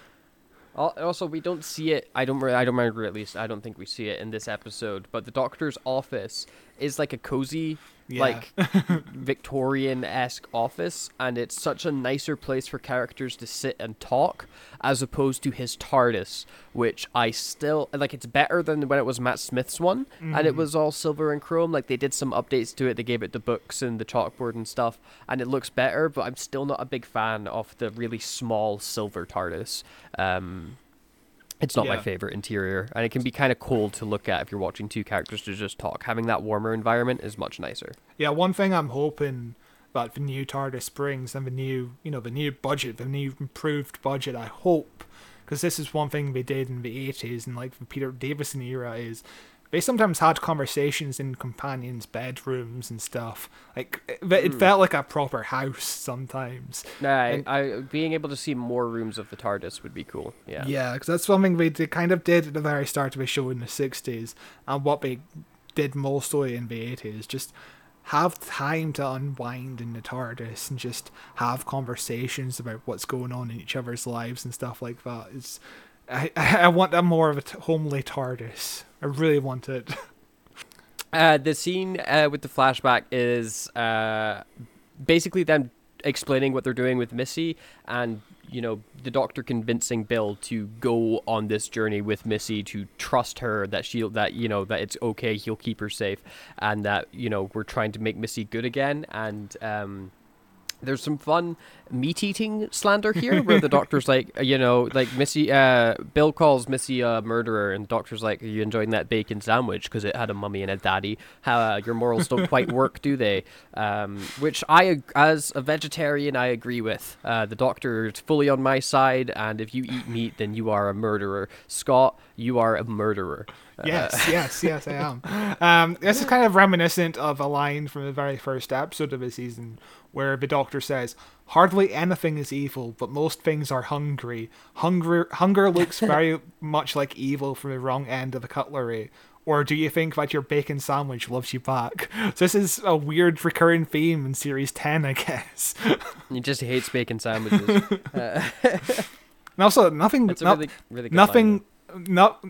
Al- Also, we don't see it. I don't. I don't remember at least. I don't think we see it in this episode. But the Doctor's office is like a cozy, Yeah. like Victorian esque office, and it's such a nicer place for characters to sit and talk, as opposed to his TARDIS, which I still like. It's better than when it was Matt Smith's one, and it was all silver and chrome. Like they did some updates to it. They gave it the books and the chalkboard and stuff, and it looks better. But I'm still not a big fan of the really small silver TARDIS. Um, it's not my favorite interior, and it can be kind of cold to look at if you're watching two characters to just talk. Having that warmer environment is much nicer. yeah, one thing I'm hoping that the new TARDIS brings and the new, you know, the new budget, the new improved budget, I hope, because this is one thing they did in the 80s and like the Peter Davison era is they sometimes had conversations in companions' bedrooms and stuff. Like it, it Hmm. felt like a proper house sometimes. Nah, I, And- I being able to see more rooms of the TARDIS would be cool. Yeah. Yeah, because that's something they did, kind of did at the very start of the show in the 60s, and what they did mostly in the 80s. Just have time to unwind in the TARDIS and just have conversations about what's going on in each other's lives and stuff like that. It's, I, I want a more of a t- homely TARDIS. I really want it. Uh, the scene uh, with the flashback is uh, basically them explaining what they're doing with Missy, and you know the Doctor convincing Bill to go on this journey with Missy to trust her that she'll that you know that it's okay, he'll keep her safe, and that you know we're trying to make Missy good again, and um, there's some fun meat eating slander here where the doctor's like uh, you know like missy uh bill calls missy a murderer and the doctor's like are you enjoying that bacon sandwich? Because it had a mummy and a daddy. How uh, your morals don't quite work do they? Um which i as a vegetarian i agree with. Uh the doctor is fully on my side and if you eat meat then you are a murderer. Scott you are a murderer Yes, yes, yes, I am. Um, this is kind of reminiscent of a line from the very first episode of the season where the doctor says, Hardly anything is evil, but most things are hungry. Hunger, hunger looks very much like evil from the wrong end of the cutlery. Or do you think that your bacon sandwich loves you back? So this is a weird recurring theme in series 10, I guess. he just hates bacon sandwiches And also, nothing. No- really- really line, nothing. Not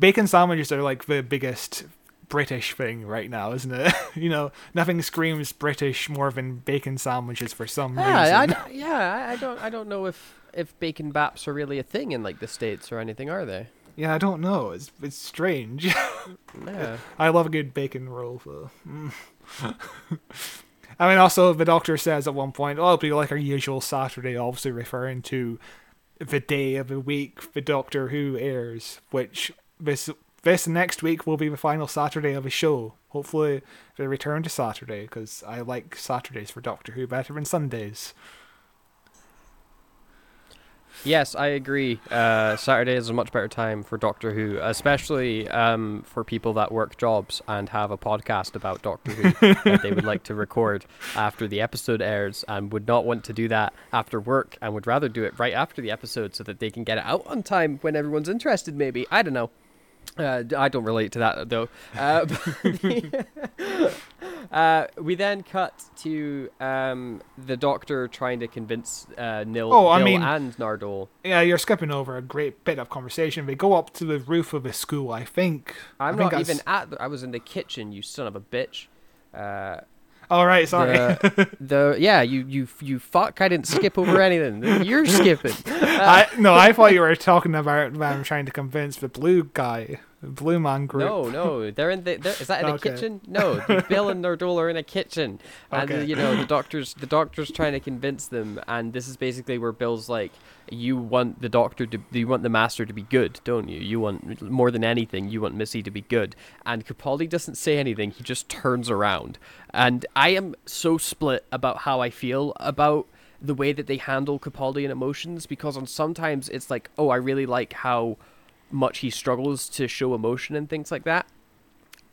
bacon sandwiches are like the biggest British thing right now, isn't it? you know, nothing screams British more than bacon sandwiches for some Yeah, I, reason. d- yeah, I- I don't, I don't know if if bacon baps are really a thing in like the states or anything, are they? yeah, I don't know. It's it's strange. Yeah. I love a good bacon roll though. Mm. I mean, also the doctor says at one point, "Oh, it'll be like our usual Saturday," obviously referring to the day of the week the Doctor Who airs, which this this next week will be the final Saturday of the show. Hopefully, they return to Saturday because I like Saturdays for Doctor Who better than Sundays. Yes, I agree. Uh, Saturday is a much better time for Doctor Who, especially um, for people that work jobs and have a podcast about Doctor Who that they would like to record after the episode airs and would not want to do that after work and would rather do it right after the episode so that they can get it out on time when everyone's interested, maybe. I don't know. Uh, I don't relate to that though. Uh, uh, we then cut to um, the doctor trying to convince uh, Nil, Oh, I mean- and Nardole. Yeah, you're skipping over a great bit of conversation. They go up to the roof of a school, I think. I'm I think not that's- even at. The, I was in the kitchen. You son of a bitch. Uh, All right, sorry. the, the yeah, you you you fuck. I didn't skip over anything. You're skipping. I no, I thought you were talking about I'm trying to convince the blue guy, blue man group. No, no, they're in the. They're, is that in Okay. a kitchen? No, Bill and Nardole are in a kitchen, and Okay. you know the doctor's the doctor's trying to convince them, and this is basically where Bill's like, "You want the doctor to, you want the master to be good, don't you? You want more than anything, you want Missy to be good." And Capaldi doesn't say anything; he just turns around, and I am so split about how I feel about the way that they handle Capaldi and emotions because on sometimes it's like, oh, I really like how much he struggles to show emotion and things like that.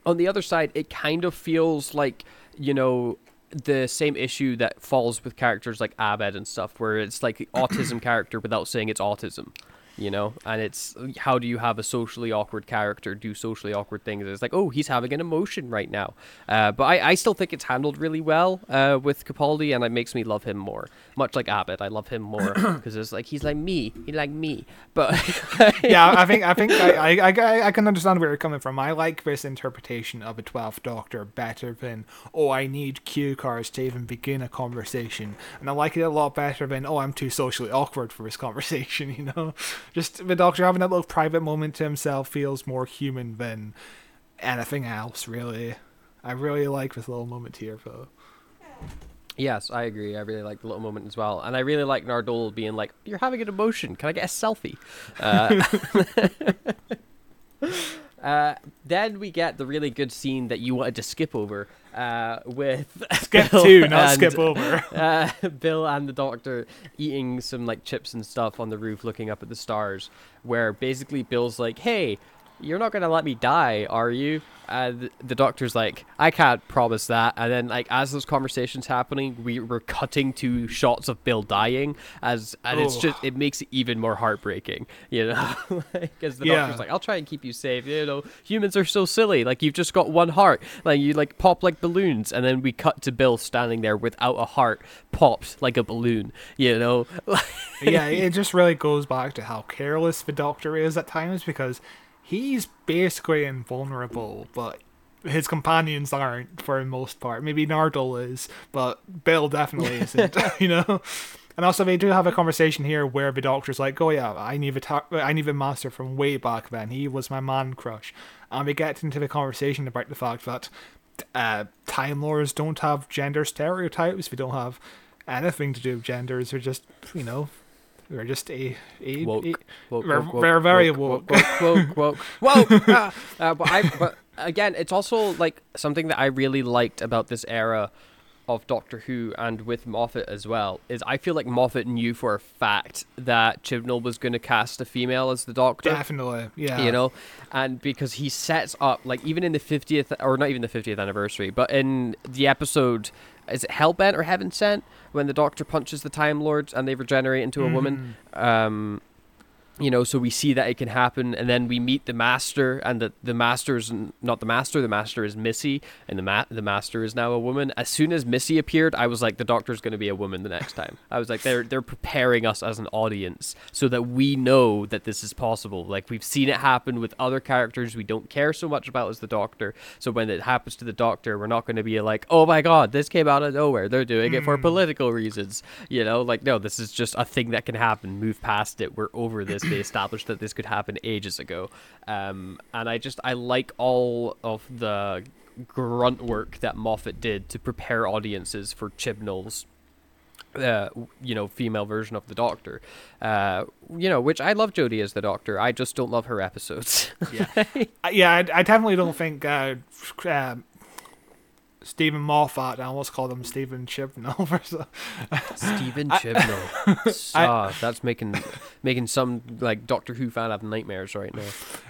On the other side, it kind of feels like, you know, the same issue that falls with characters like Abed and stuff, where it's like the autism character without saying it's autism, you know? And it's how do you have a socially awkward character do socially awkward things? It's like, oh, he's having an emotion right now. Uh, but I, I still think it's handled really well uh, with Capaldi, and it makes me love him more. Much like Abed I love him more because it's like he's like me, he like me. But yeah, I think I think I, I, I, I can understand where you're coming from. I like this interpretation of a Twelfth Doctor better than oh I need cue cards to even begin a conversation, and I like it a lot better than oh I'm too socially awkward for this conversation. You know, just the Doctor having that little private moment to himself feels more human than anything else. Really, I really like this little moment here, though. Yes, I agree. I really like the little moment as well, and I really like Nardole being like, "You're having an emotion. Can I get a selfie?" Uh, uh, then we get the really good scene that you wanted to skip over uh, with Skip Bill two, not and, skip over. uh, Bill and the Doctor eating some like chips and stuff on the roof, looking up at the stars. Where basically Bill's like, "Hey." You're not gonna let me die, are you? And the doctor's like, I can't promise that. And then, like, as those conversations happening, we were cutting to shots of Bill dying, as and it's Oh. just it makes it even more heartbreaking, you know? Because the Yeah. doctor's like, I'll try and keep you safe. You know, humans are so silly. Like you've just got one heart. Like you like pop like balloons, and then we cut to Bill standing there without a heart, popped like a balloon. You know? yeah, it just really goes back to how careless the Doctor is at times because he's basically invulnerable, but his companions aren't for the most part. Maybe Nardole is, but Bill definitely isn't. you know. And also, they do have a conversation here where the doctor's like, "Oh yeah, I knew the ta- I knew the master from way back then. He was my man crush." And we get into the conversation about the fact that uh, Time Lords don't have gender stereotypes. They don't have anything to do with genders. They're just, you know, we're just a, a, woke, a- woke, we're, woke, we're very woke, woke. woke, woke, woke, woke. woke. Ah. Uh, but I, but again, it's also like something that I really liked about this era of Doctor Who and with Moffat as well is I feel like Moffat knew for a fact that Chibnall was going to cast a female as the Doctor. Definitely, yeah. You know, and because he sets up like even in the 50th or not even the 50th anniversary, but in the episode is it Hellbent or Heaven Sent when the Doctor punches the Time Lords and they regenerate into a woman. Um, you know, so we see that it can happen, and then we meet the master, and the the master's n- not the master. The master is Missy, and the ma- the master is now a woman. As soon as Missy appeared, I was like, the doctor's going to be a woman the next time. I was like, they're they're preparing us as an audience so that we know that this is possible. Like we've seen it happen with other characters we don't care so much about as the doctor. So when it happens to the doctor, we're not going to be like, oh my god, this came out of nowhere. They're doing it for hmm. political reasons. You know, like no, this is just a thing that can happen. Move past it. We're over this. They established that this could happen ages ago. Um, and I just I like all of the grunt work that Moffat did to prepare audiences for Chibnall's uh, you know, female version of the Doctor. Uh, you know, which I love Jodie as the Doctor. I just don't love her episodes. Yeah, yeah. I, I definitely don't think uh, um Steven Moffat. I almost called him Stephen Chibnall. Stephen Chibnall. Ah, that's making making some like Doctor Who fan have nightmares right now.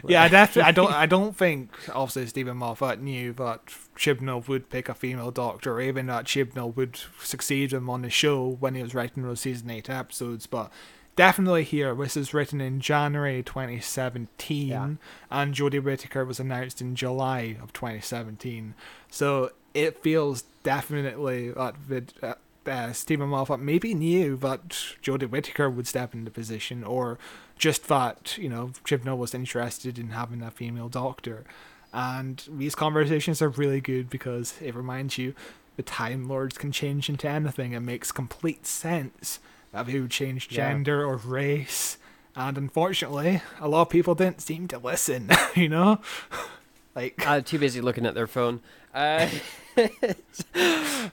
yeah, I definitely. I don't. I don't think obviously Steven Moffat knew that Chibnall would pick a female Doctor, or even that Chibnall would succeed him on the show when he was writing those season eight episodes. But definitely here, this is written in January 2017, Yeah. and Jodie Whittaker was announced in July of 2017. So it feels definitely that the, uh, uh, Steven Moffat maybe knew that Jodie Whittaker would step into the position, or just that you know Chibnall was interested in having a female doctor. And these conversations are really good because it reminds you the Time Lords can change into anything. It makes complete sense of who changed Yeah. gender or race. And unfortunately, a lot of people didn't seem to listen. you know, like uh, too busy looking at their phone. Uh,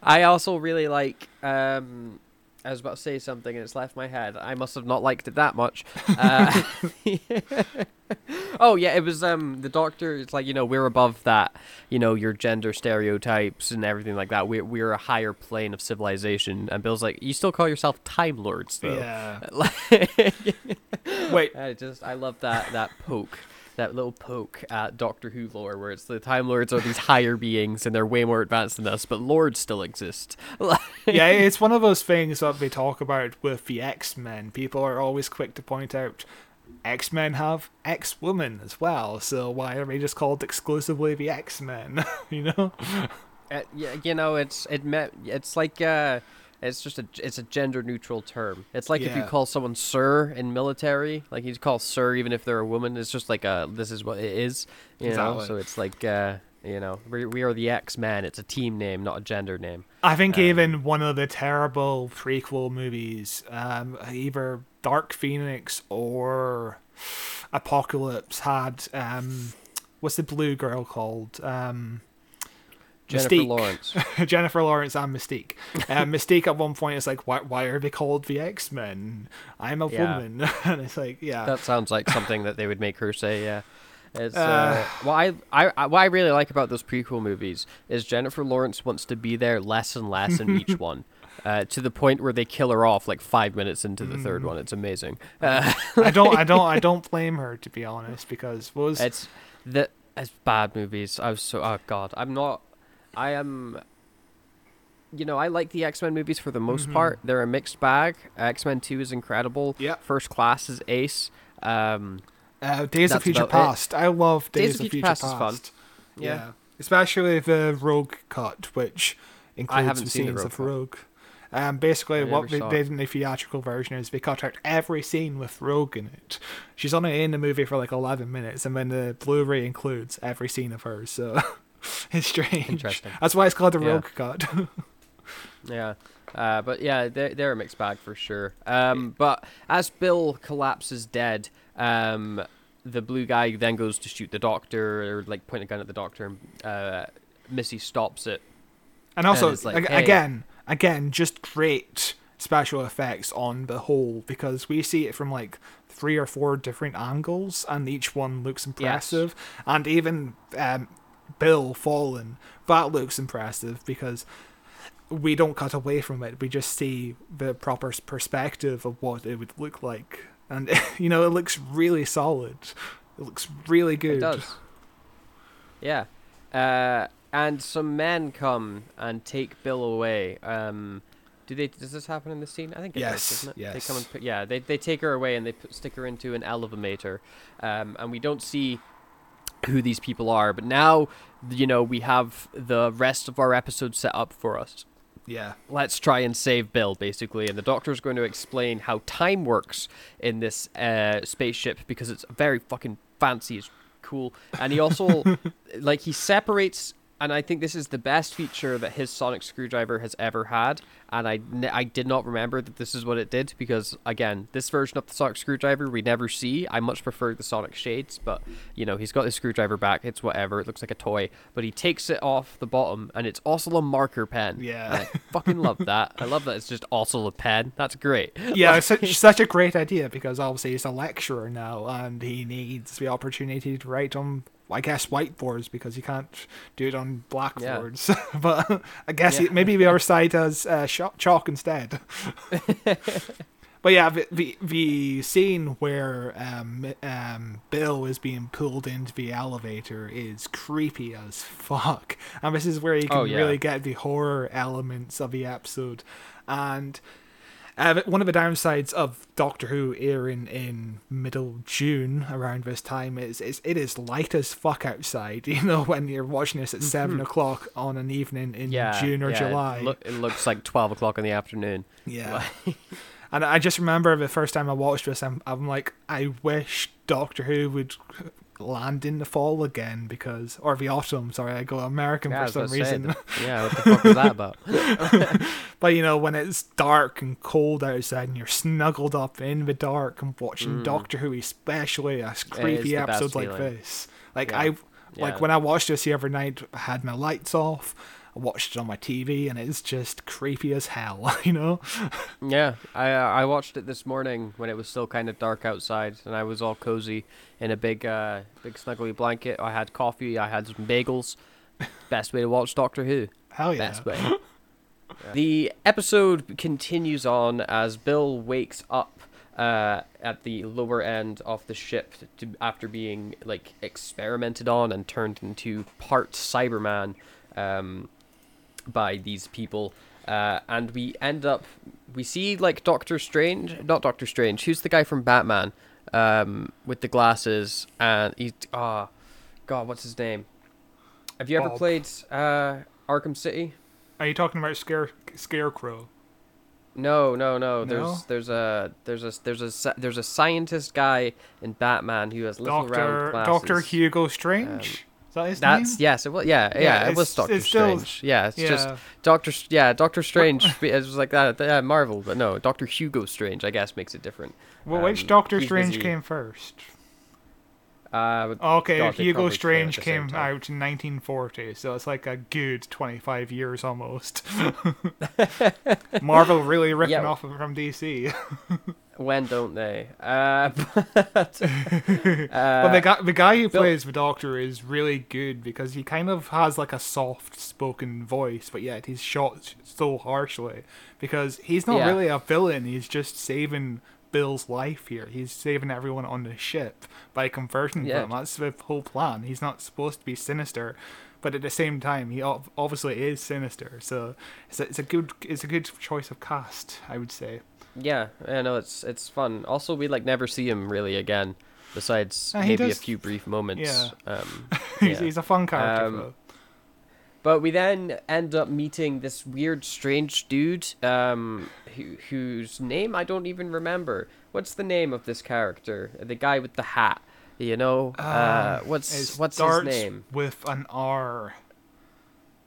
I also really like. Um, I was about to say something and it's left my head. I must have not liked it that much. Uh, oh yeah, it was um the doctor. It's like you know we're above that. You know your gender stereotypes and everything like that. We're we're a higher plane of civilization. And Bill's like, you still call yourself Time Lords though. yeah. Wait, I just I love that that poke, that little poke at Doctor Who lore, where it's the Time Lords are these higher beings and they're way more advanced than us, but lords still exist. yeah, it's one of those things that they talk about with the X Men. People are always quick to point out X Men have X Women as well, so why are they just called exclusively the X Men? you know? Uh, yeah, you know, it's it me- it's like uh, it's just a it's a gender neutral term. It's like if you call someone sir in military, like you call sir even if they're a woman. It's just like a this is what it is, you know. So it's like uh, you know, we we are the X Men. It's a team name, not a gender name. I think even one of the terrible prequel movies, um, either Dark Phoenix or Apocalypse, had um, what's the blue girl called? Um, Jennifer Mystique. Lawrence. Jennifer Lawrence and Mystique. Uh, Mystique at one point is like, why, why are they called the X Men? I'm a Yeah. woman. and it's like, yeah. That sounds like something that they would make her say. Yeah. It's, uh, Uh. what I, I, I what I really like about those prequel movies is Jennifer Lawrence wants to be there less and less in each one. uh, to the point where they kill her off like five minutes into the Mm. third one. It's amazing. Uh, I don't, I don't, I don't blame her to be honest because what was it's the it's bad movies. I was so oh god. I'm not. I am. You know, I like the X Men movies for the most Mhm. part. They're a mixed bag. X Men Two is incredible. Yeah. First Class is ace. Um, uh, Days of Future about it. Past. I love Days, of Future, Past. Past. is fun. Yeah. especially the Rogue cut, which includes haven't the seen the scenes Rogue of cut. Rogue. Um, basically, what they did in the theatrical version is they cut out every scene with Rogue in it. She's only in the movie for like 11 minutes, and then the Blu-ray includes every scene of hers. So it's strange. Interesting. That's why it's called the Yeah. Rogue cut. Yeah. Uh, but yeah, they're, they're a mixed bag for sure. Um, but as Bill collapses dead, um, the blue guy then goes to shoot the doctor, or like point a gun at the doctor, and uh, Missy stops it. And also, it's like, ag- hey. again, again, just great special effects on the whole because we see it from like three or four different angles, and each one looks impressive. And even um, Bill fallen, that looks impressive because we don't cut away from it. We just see the proper perspective of what it would look like, and you know, it looks really solid. It looks really good. It does. Yeah. Uh, and some men come and take Bill away. Um, do they? Does this happen in the scene? I think it Yes, does, doesn't it? They come and pick, yeah, they they take her away and they put, stick her into an elevator, um, and we don't see who these people are. But now, you know, we have the rest of our episode set up for us. Yeah. Let's try and save Bill, basically. And the doctor's going to explain how time works in this uh, spaceship because it's very fucking fancy. It's cool. And he also, like, he separates. And I think this is the best feature that his sonic screwdriver has ever had. And I, I did not remember that this is what it did because, again, this version of the sonic screwdriver we never see. I much prefer the sonic shades, but, you know, he's got his screwdriver back. It's whatever. It looks like a toy. But he takes it off the bottom and it's also a marker pen. Yeah. And I fucking love that. I love that it's just also a pen. That's great. yeah, it's such, such a great idea because obviously he's a lecturer now and he needs the opportunity to write on, I guess, whiteboards because you can't do it on blackboards. but I guess Yeah. maybe the other side has uh, chalk instead. but yeah, the, the the scene where um, um, Bill is being pulled into the elevator is creepy as fuck, and this is where you can Oh, yeah. really get the horror elements of the episode, and. Uh, one of the downsides of Doctor Who airing in middle June around this time is, is it is light as fuck outside. You know when you're watching this at seven o'clock on an evening in Mm-hmm. Yeah. June or yeah, July. It, look, it looks like 12 o'clock in the afternoon. Yeah. and I just remember the first time I watched this, I'm, I'm like, I wish Doctor Who would land in the fall again because, or the autumn. Sorry, I go American Yeah, for some to say, reason. yeah, what the fuck was that about? but you know, when it's dark and cold outside and you're snuggled up in the dark and watching Doctor Who, especially a creepy Mm. the best episode like feeling. this. Like Yeah. I, like Yeah. when I watched this the other night, I had my lights off. I watched it on my TV, and it's just creepy as hell. You know. Yeah, I uh, I watched it this morning when it was still kind of dark outside, and I was all cozy in a big uh big snuggly blanket. I had coffee, I had some bagels. Best way to watch Doctor Who. Hell yeah. Best way. The episode continues on as Bill wakes up uh, at the lower end of the ship to, after being like experimented on and turned into part Cyberman um, by these people. Uh, and we end up, we see like Doctor Strange, not Doctor Strange. Who's the guy from Batman um, with the glasses? And he's ah, God, what's his name? Have you ever Bob. played uh, Arkham City? Are you talking about Scare Scarecrow? No, no, no. No? There's there's a there's a there's a there's a scientist guy in Batman who has little Doctor round glasses. Doctor Hugo Strange. Is that That's name? yes, it was yeah, yeah, Yeah, it was Doctor it's still- Strange. yeah, it's just. Doctor yeah, Doctor Strange. it was like that, yeah, Marvel, but no, Doctor Hugo Strange. I guess makes it different. Well, which Um, Doctor he's Strange busy- came first? Uh, Okay, God, Hugo Strange came out in 1940, so it's like a good 25 years almost. Marvel really ripping Yeah. off from DC. When don't they? Uh, but, but the guy, the guy who Bill- plays the Doctor is really good because he kind of has like a soft-spoken voice, but yet he's shot so harshly because he's not Yeah. really a villain. He's just saving Bill's life here. He's saving everyone on the ship by converting Yeah. them. That's the whole plan. He's not supposed to be sinister. But at the same time, he obviously is sinister. So it's a, it's a good it's a good choice of cast, I would say. Yeah, I know it's it's fun. Also, we like never see him really again, besides Uh, maybe a few brief moments. yeah. Um, he's, yeah. he's a fun character. Um. But we then end up meeting this weird, strange dude, um, who, whose name I don't even remember. What's the name of this character? The guy with the hat. You know, uh, Um, what's what's his name? With an R.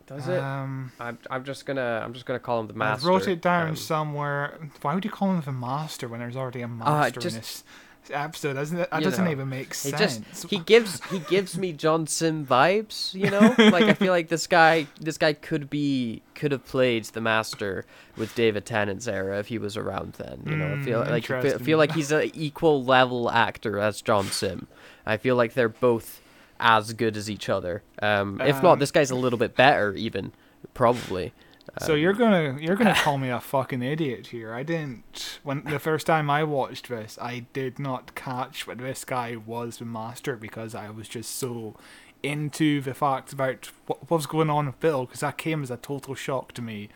Does it? Um, I'm I'm just gonna I'm just gonna call him the master. I master. wrote it down um, somewhere. Why would you call him the master when there's already a master just- in this episode? Doesn't it? That doesn't know, even make He sense. just he gives he gives me John Simm vibes, you know. like I feel like this guy this guy could be could have played the master with David Tennant's era if he was around then. You know, I feel Mm, like I feel, interesting. feel like he's an equal level actor as John Simm. I feel like they're both as good as each other. Um, if not, Um, this guy's a little bit better even, probably. So you're gonna you're gonna call me a fucking idiot here. I didn't when the first time I watched this, I did not catch what this guy was the master because I was just so into the facts about what, was going on with Bill because that came as a total shock to me.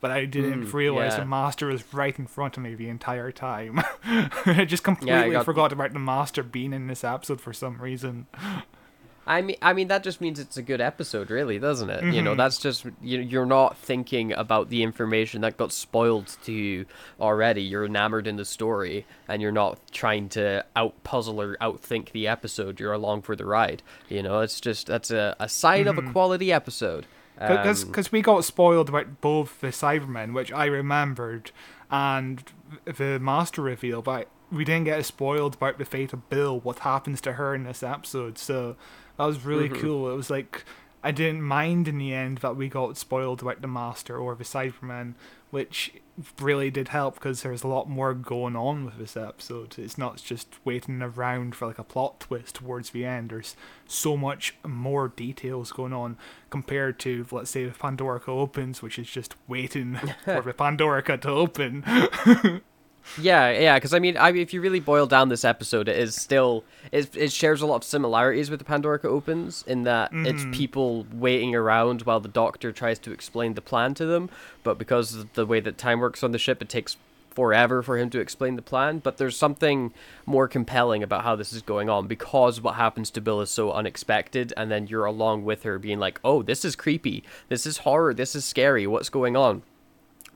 But I didn't Mm, realize yeah. the master was right in front of me the entire time. I just completely got- forgot about the master being in this episode for some reason. I mean, I mean that just means it's a good episode, really, doesn't it? Mm-hmm. You know, that's just you. You're not thinking about the information that got spoiled to you already. You're enamored in the story, and you're not trying to out puzzle or outthink the episode. You're along for the ride. You know, it's just that's a, a sign of a quality episode. Because Um, we got spoiled about both the Cybermen, which I remembered, and the Master reveal, but we didn't get spoiled about the fate of Bill, what happens to her in this episode. So that was really Mm-hmm. cool. It was like I didn't mind in the end that we got spoiled about the Master or the Cybermen, which really did help because there's a lot more going on with this episode. It's not just waiting around for like a plot twist towards the end. There's so much more details going on compared to let's say the Pandorica opens, which is just waiting for the Pandorica to open. Yeah, yeah, because I mean, I if you really boil down this episode, it is still it, it shares a lot of similarities with the Pandorica Opens in that it's mm-hmm. people waiting around while the Doctor tries to explain the plan to them, but because of the way that time works on the ship, it takes forever for him to explain the plan. But there's something more compelling about how this is going on because what happens to Bill is so unexpected, and then you're along with her, being like, "Oh, this is creepy, this is horror, this is scary, what's going on?"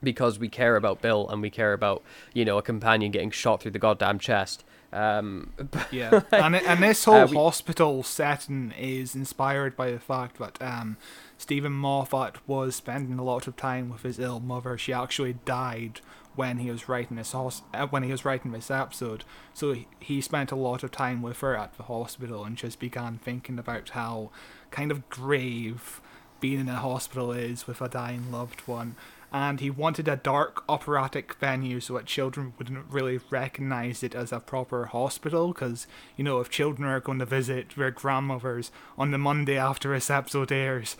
Because we care about Bill and we care about you know a companion getting shot through the goddamn chest. Um, Yeah, and and this whole Uh, we- hospital setting is inspired by the fact that um, Steven Moffat was spending a lot of time with his ill mother. She actually died when he was writing this hos- uh, when he was writing this episode. So he, he spent a lot of time with her at the hospital and just began thinking about how kind of grave being in a hospital is with a dying loved one. And he wanted a dark operatic venue so that children wouldn't really recognize it as a proper hospital. Because, you know, if children are going to visit their grandmothers on the Monday after this episode airs,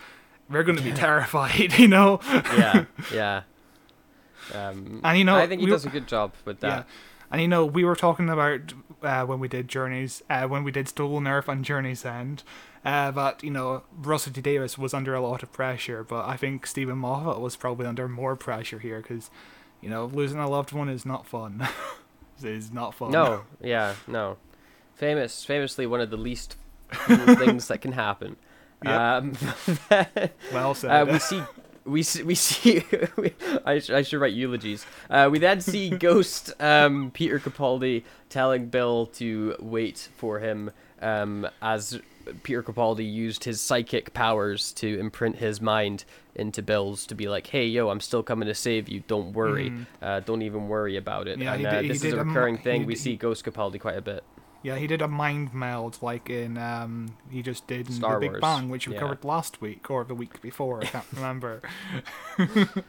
they're going to be terrified, you know? yeah, yeah. Um, And, you know, I think he we- does a good job with Yeah. that. And you know, we were talking about uh, when we did Journeys, uh, when we did Stolen Earth and Journey's End, uh, that you know Russell T Davies was under a lot of pressure, but I think Steven Moffat was probably under more pressure here because, you know, losing a loved one is not fun. it is not fun. No, yeah, no. Famous, famously one of the least things that can happen. Yep. Um, well said. Uh, we see, we see, we see. we, I, sh- I should write eulogies. Uh, we then see Ghost um, Peter Capaldi telling Bill to wait for him um, as Peter Capaldi used his psychic powers to imprint his mind into Bill's to be like, "Hey, yo, I'm still coming to save you. Don't worry. Uh, don't even worry about it." Yeah, and uh, did- this is did a a recurring he thing. d- we see Ghost Capaldi quite a bit. Yeah, he did a mind meld like in um he just did in Star the Big Wars, Bang, which we yeah. covered last week or the week before. I can't remember.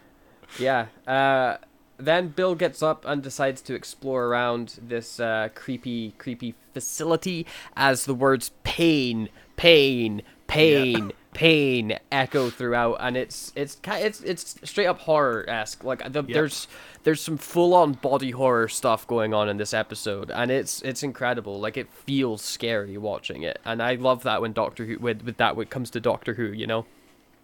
Yeah. Uh, then Bill gets up and decides to explore around this uh, creepy, creepy facility as the words pain, pain, pain, pain echo throughout, and it's it's it's it's straight up horror esque. Like the, there's there's some full on body horror stuff going on in this episode, and it's it's incredible. Like it feels scary watching it, and I love that when Doctor Who with with that when it comes to Doctor Who, you know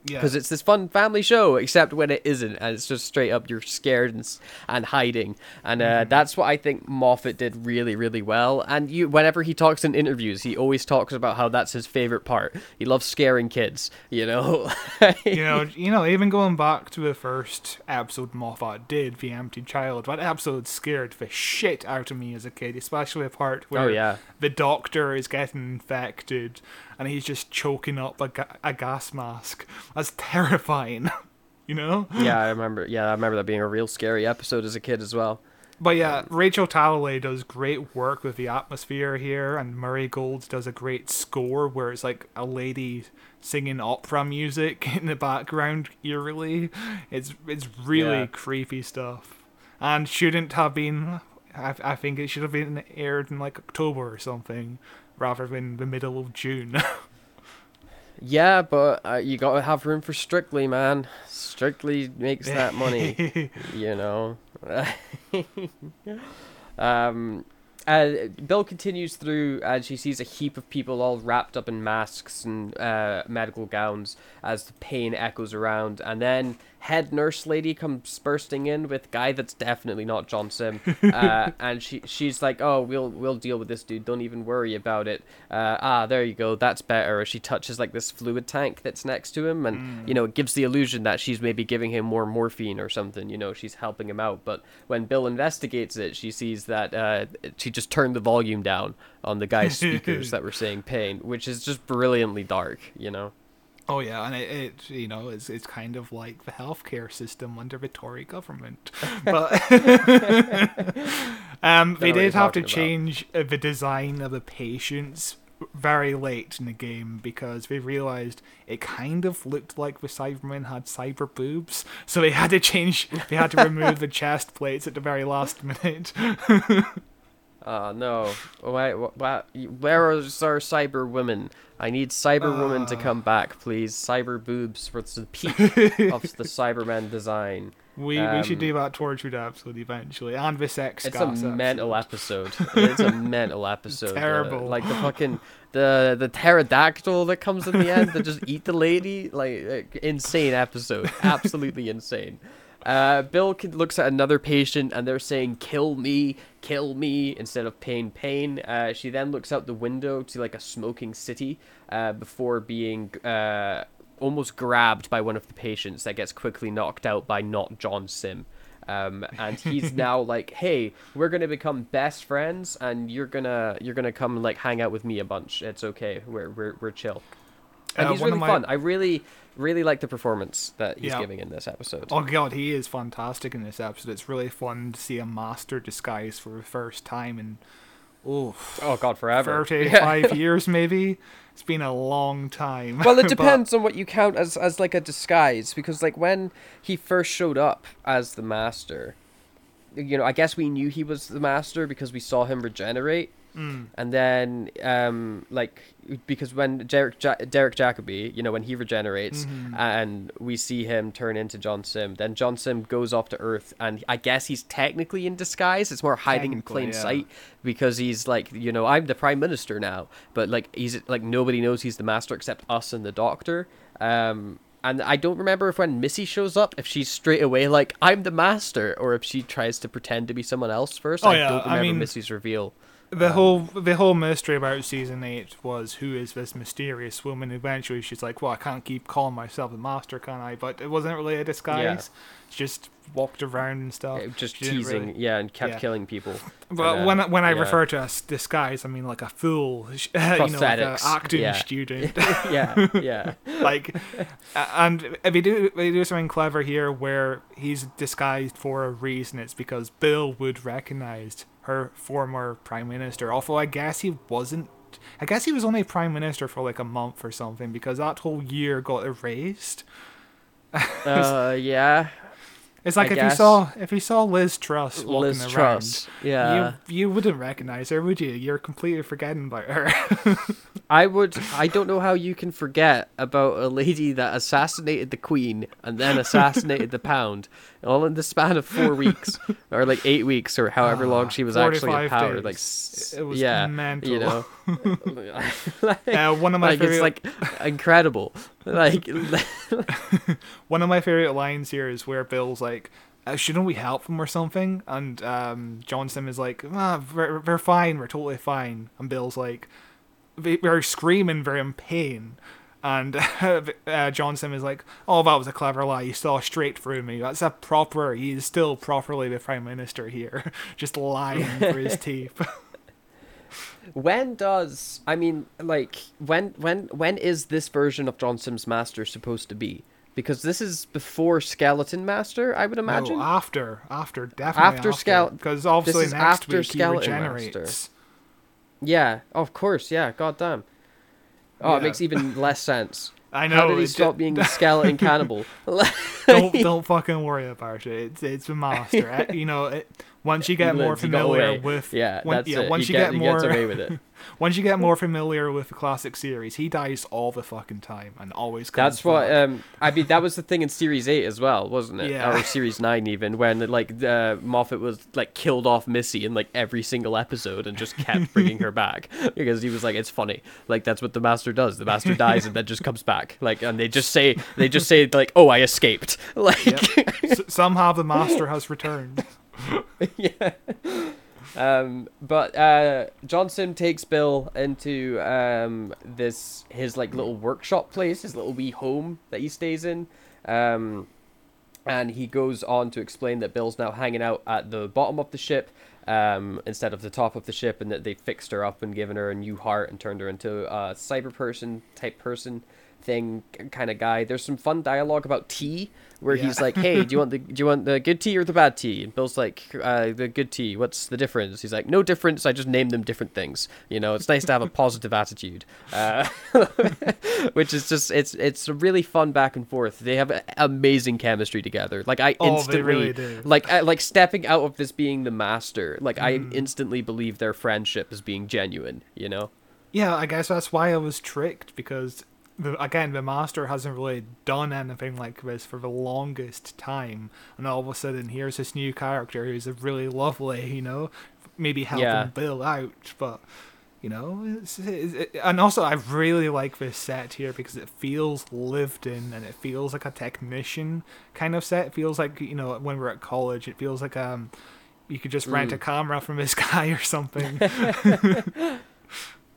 Yeah. because it's this fun family show except when it isn't and it's just straight up you're scared and, and hiding. And uh, that's what i think moffat did really really well. And you whenever he talks in interviews he always talks about how that's his favorite part. He loves scaring kids you know? You know, you know, even going back to the first episode Moffat did, The Empty Child, that episode scared the shit out of me as a kid, especially the part where Oh, yeah. the doctor is getting infected and he's just choking up a, ga- a gas mask. That's terrifying, you know? yeah i remember yeah i remember that being a real scary episode as a kid as well But yeah, um, Rachel Talalay does great work with the atmosphere here, and Murray Gold does a great score where it's like a lady singing opera music in the background eerily. It's it's really Yeah. creepy stuff, and shouldn't have been. I, I think it should have been aired in like October or something, rather than the middle of June. yeah but uh, you gotta have room for strictly man strictly makes that money you know. um, uh, Bill continues through and she sees a heap of people all wrapped up in masks and uh, medical gowns as the pain echoes around. And then head nurse lady comes bursting in with guy that's definitely not John Simm. Uh, and she she's like, "Oh, we'll we'll deal with this dude. Don't even worry about it." Uh, ah, there you go. That's better. She touches like this fluid tank that's next to him, and you know, it gives the illusion that she's maybe giving him more morphine or something. You know, she's helping him out. But when Bill investigates it, she sees that uh, she just turned the volume down on the guy's speakers that were saying pain, which is just brilliantly dark. You know. Oh yeah, and it, it you know it's it's kind of like the healthcare system under the Tory government, but um, they Know what you're did have to about. change uh, the design of the patients very late in the game because they realized it kind of looked like the Cybermen had cyber boobs, so they had to change. They had to remove the chest plates at the very last minute. Oh no! Why, why, where is our cyber women? I need cyber woman to come back, please. Cyber boobs for the peak of the Cyberman design. We we should Um, do that Torchwood episode eventually, and the sex. It's a mental episode. It's a mental episode. uh, Terrible. like the fucking the the pterodactyl that comes in the end that just eat the lady. Like, like, insane episode. Absolutely insane. Uh, Bill looks at another patient and they're saying "kill me, kill me" instead of "pain, pain." Uh, she then looks out the window to like a smoking city uh, before being uh, almost grabbed by one of the patients that gets quickly knocked out by not John Simm. Um, and he's now like, "Hey, we're gonna become best friends, and you're gonna you're gonna come like hang out with me a bunch. It's okay. We're we're we're chill." And Uh, he's really my- fun. I really really like the performance that he's Yeah. giving in this episode. Oh god, he is fantastic in this episode. It's really fun to see a master disguise for the first time in oh Oh God, forever. thirty-five years maybe. It's been a long time. well, it But- depends on what you count as as like a disguise because like when he first showed up as the master, you know, I guess we knew he was the master because we saw him regenerate. Mm. And then, um, like, because when Derek ja- Derek Jacobi, you know, when he regenerates, Mm-hmm. and we see him turn into John Simm, then John Simm goes off to Earth, and I guess he's technically in disguise. It's more hiding in plain yeah. sight because he's like, you know, I'm the prime minister now, but like he's like nobody knows he's the master except us and the Doctor. Um, and I don't remember if when Missy shows up, if she's straight away like I'm the master, or if she tries to pretend to be someone else first. Oh, I yeah, don't I remember mean- Missy's reveal. The um, whole the whole mystery about season eight was who is this mysterious woman. Eventually, she's like, "Well, I can't keep calling myself the master, can I?" But it wasn't really a disguise. It's just walked around and stuff. Uh, just teasing, really- yeah, and kept yeah. killing people. But And, uh, when I- when I yeah. refer to a disguise, I mean like a fool, you know, like a Prosthetics, acting yeah. student. yeah, yeah, like, and if they do they do something clever here where he's disguised for a reason, it's because Bill would recognize her former prime minister. Although I guess he wasn't. I guess he was only prime minister for like a month or something because that whole year got erased. uh, yeah. It's like I if guess. you saw if you saw Liz Truss walking Liz around, Truss, yeah. you you wouldn't recognize her, would you? You're completely forgetting about her. I would. I don't know how you can forget about a lady that assassinated the queen and then assassinated the pound, all in the span of four weeks or like eight weeks or however long she was actually in 45 power. days. Like, s- It was yeah, mental. you know. like, Uh, one of my like, it's favorite- like incredible. Like, One of my favorite lines here is where Bill's like, uh, "Shouldn't we help them or something?" And um, Johnson is like, ah, we're, "We're fine. We're totally fine." And Bill's like, they- "We're screaming. We're in pain." And uh, Johnson is like, "Oh, that was a clever lie. You saw straight through me. That's a proper. He is still properly the prime minister here, just lying for his teeth." when does I mean like when when when is this version of John Simm's Master supposed to be? Because this is before Skeleton Master, I would imagine. No, after, after, definitely After after. Skele- because obviously next after week Skeleton he Master. Yeah, of course, yeah, goddamn. Oh, it makes even less sense. I know. How did he stop being a skeleton cannibal? don't don't fucking worry about it. It's it's a master. You know, it, once you get more Lives, he got familiar with Yeah, when- that's yeah, it. once you get- get more away with it. once you get more familiar with the classic series, he dies all the fucking time and always comes That's what. back. Um, I mean, that was the thing in Series Eight as well, wasn't it? Yeah. Or Series Nine, even when like uh, Moffat was like killed off Missy in like every single episode and just kept bringing her back because he was like, it's funny. Like that's what the Master does. The Master dies and then just comes back. Like, and they just say they just say like, oh, I escaped. Like, S- somehow the master has returned. yeah. Um, but uh, Johnson takes Bill into um, this his like little workshop place, his little wee home that he stays in. Um, and he goes on to explain that Bill's now hanging out at the bottom of the ship um, instead of the top of the ship, and that they fixed her up and given her a new heart and turned her into a cyber person type person thing kind of guy. There's some fun dialogue about tea where Yeah. he's like, "Hey, do you want the do you want the good tea or the bad tea?" And Bill's like, uh, "The good tea. What's the difference?" He's like, "No difference. I just name them different things. You know, it's nice to have a positive attitude." Uh, which is just it's it's a really fun back and forth. They have amazing chemistry together. Like I Oh, instantly really like I, like stepping out of this being the master. Like I Mm. instantly believe their friendship is being genuine. You know. Yeah, I guess that's why I was tricked because the, again, the master hasn't really done anything like this for the longest time, and all of a sudden here's this new character who's a really lovely, you know, maybe helping Yeah. Bill out, but you know, it's, it's, it, and also I really like this set here because it feels lived in and it feels like a technician kind of set. It feels like you know when we're at college, it feels like um. You could just rent Mm. a camera from this guy or something.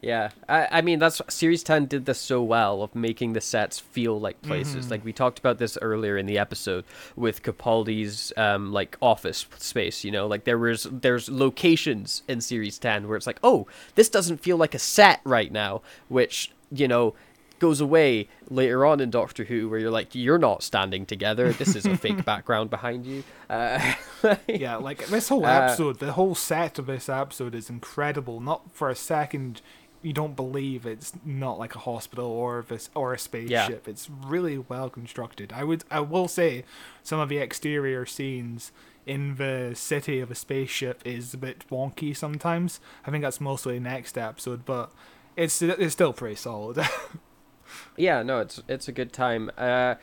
Yeah, I, I mean that's Series Ten did this so well of making the sets feel like places. Mhm. Like we talked about this earlier in the episode with Capaldi's um like office space. You know, like there was there's locations in Series Ten where it's like, oh, this doesn't feel like a set right now, which you know goes away later on in Doctor Who where you're like, you're not standing together. This is a fake background behind you. Uh, yeah, like this whole Uh, episode, the whole set of this episode is incredible. Not for a second you don't believe it's not like a hospital or this or a spaceship. It's really well constructed. I would I will say some of the exterior scenes in the city of a spaceship is a bit wonky sometimes. I think that's mostly next episode, but it's it's still pretty solid. yeah, no, it's it's a good time. Uh,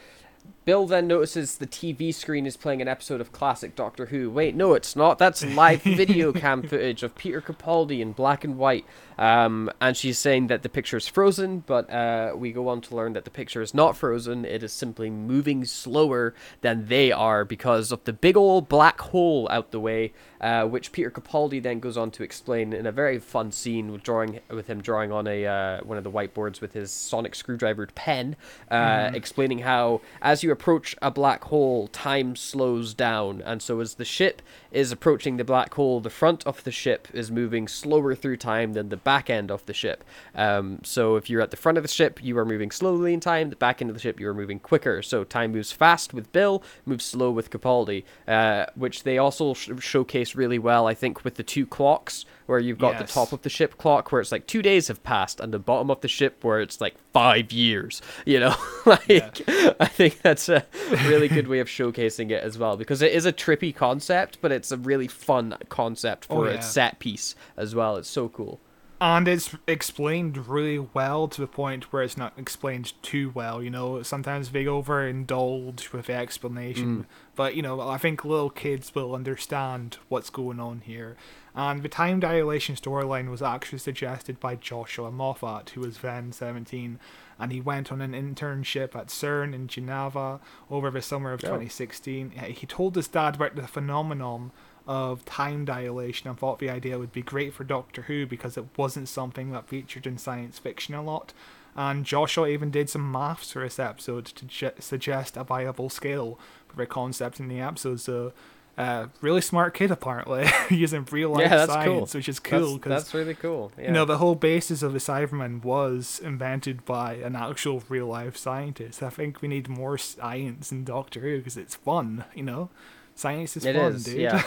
Bill then notices the TV screen is playing an episode of classic Doctor Who. Wait, no, it's not. That's live video cam footage of Peter Capaldi in black and white. Um, and she's saying that the picture is frozen, but uh, we go on to learn that the picture is not frozen. It is simply moving slower than they are because of the big old black hole out the way, uh, which Peter Capaldi then goes on to explain in a very fun scene with drawing with him drawing on a uh, one of the whiteboards with his sonic screwdriver pen, uh, Mhm. explaining how as you approach a black hole, time slows down, and so as the ship is approaching the black hole, the front of the ship is moving slower through time than the back end of the ship. Um, so if you're at the front of the ship, you are moving slowly in time. The back end of the ship, you are moving quicker. So time moves fast with Bill, moves slow with Capaldi, uh, which they also sh- showcase really well, I think, with the two clocks where you've got the top of the ship clock where it's like two days have passed, and the bottom of the ship where it's like five years. You know, like I think that's a really good way of showcasing it as well because it is a trippy concept, but it's a really fun concept for Oh, its yeah. set piece as well. It's so cool. and it's explained really well to the point where it's not explained too well. You know, sometimes they overindulge with the explanation, mm. but you know, I think little kids will understand what's going on here. And the time dilation storyline was actually suggested by Joshua Moffat, who was then 17, and he went on an internship at CERN in Geneva over the summer of 2016. Uh, He told his dad about the phenomenon of time dilation and thought the idea would be great for Doctor Who because it wasn't something that featured in science fiction a lot. And Joshua even did some maths for this episode to ju- suggest a viable scale for the concept in the episode. So, uh, really smart kid apparently, using real life yeah, science, cool. which is cool because that's, really cool. Yeah. you know the whole basis of the Cyberman was invented by an actual real life scientist. I think we need more science in Doctor Who because it's fun. You know, science is It fun, is, dude. yeah.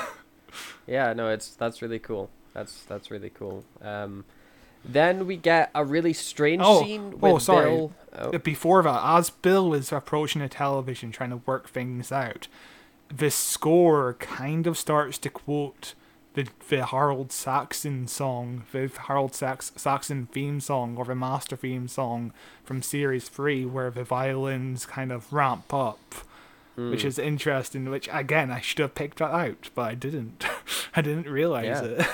yeah, no, it's that's really cool. That's that's really cool. Um, then we get a really strange Oh, scene with oh, sorry. Bill. Oh, Before that, as Bill is approaching the television trying to work things out, the score kind of starts to quote the the Harold Saxon song, the Harold Sax, Saxon theme song, or the master theme song from series three, where the violins kind of ramp up. Which is interesting. Which again, I should have picked that out, but I didn't. I didn't realize Yeah. it.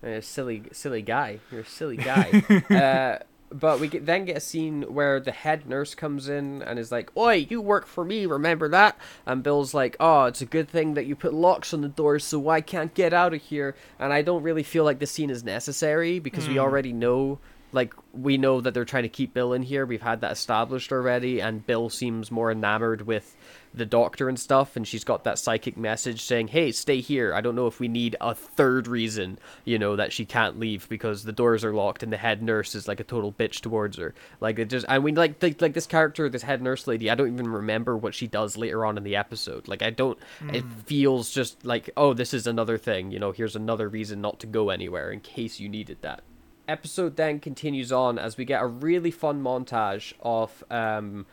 You're a silly, silly guy. You're a silly guy. uh, but we get, then get a scene where the head nurse comes in and is like, "Oi, you work for me, remember that?" And Bill's like, "Oh, it's a good thing that you put locks on the doors, so I can't get out of here." And I don't really feel like the scene is necessary because we hmm. already know. Like we know that they're trying to keep Bill in here. We've had that established already, and Bill seems more enamored with the doctor and stuff and she's got that psychic message saying hey stay here. I don't know if we need a third reason you know that she can't leave because the doors are locked and the head nurse is like a total bitch towards her. Like it just I mean, like like, like this character this head nurse lady i don't even remember what she does later on in the episode. Like i don't it hmm. feels just like oh this is another thing. You know here's another reason not to go anywhere in case you needed that episode then continues on as we get a really fun montage of um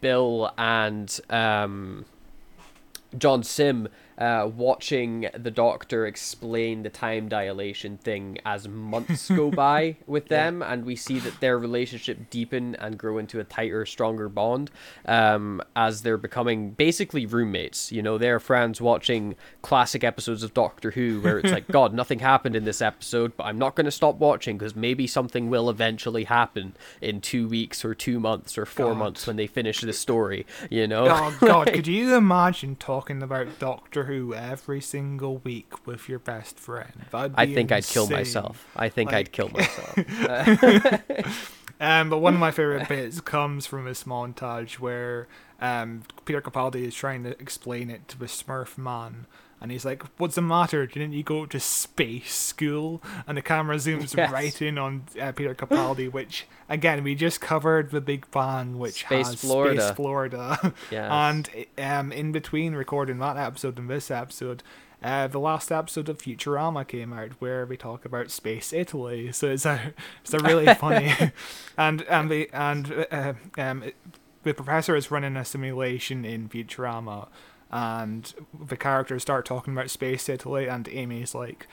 Bill and um, John Simm uh, watching the doctor explain the time dilation thing as months go by with them, and we see that their relationship deepen and grow into a tighter, stronger bond um, as they're becoming basically roommates. You know, they're friends watching classic episodes of Doctor Who where it's like, God, nothing happened in this episode, but I'm not going to stop watching because maybe something will eventually happen in two weeks or two months or four God. months when they finish the story. You know? Oh God, could you imagine talking about Doctor Who every single week with your best friend? That'd I be think I'd kill myself. I think I'd kill myself. Um, but one of my favorite bits comes from this montage where um, Peter Capaldi is trying to explain it to the Smurf man. And he's like, "What's the matter? Didn't you go to space school?" And the camera zooms Yes. right in on uh, Peter Capaldi, which again we just covered the Big Bang, which Space has Florida. Space Florida. Yes. And um, in between recording that episode and this episode, uh, the last episode of Futurama came out where we talk about space Italy. So it's a it's a really funny, and and the and uh, um the professor is running a simulation in Futurama, and the characters start talking about space Italy, and Amy's like.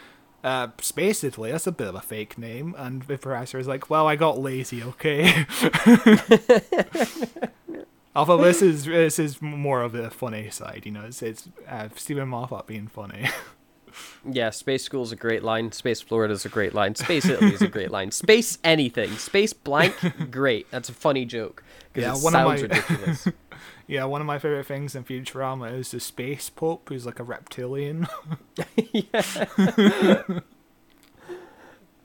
Uh, Space Italy, that's a bit of a fake name. And the professor is like, well, I got lazy, okay? Although this is this is more of the funny side, you know, it's, it's uh, Steven Moffat being funny. yeah, Space School's a great line. Space Florida is a great line. Space Italy is a great line. Space anything. Space blank, great. That's a funny joke. Because Yeah, it one of sounds my- ridiculous. Yeah, one of my favorite things in Futurama is the space pope, who's like a reptilian. yeah.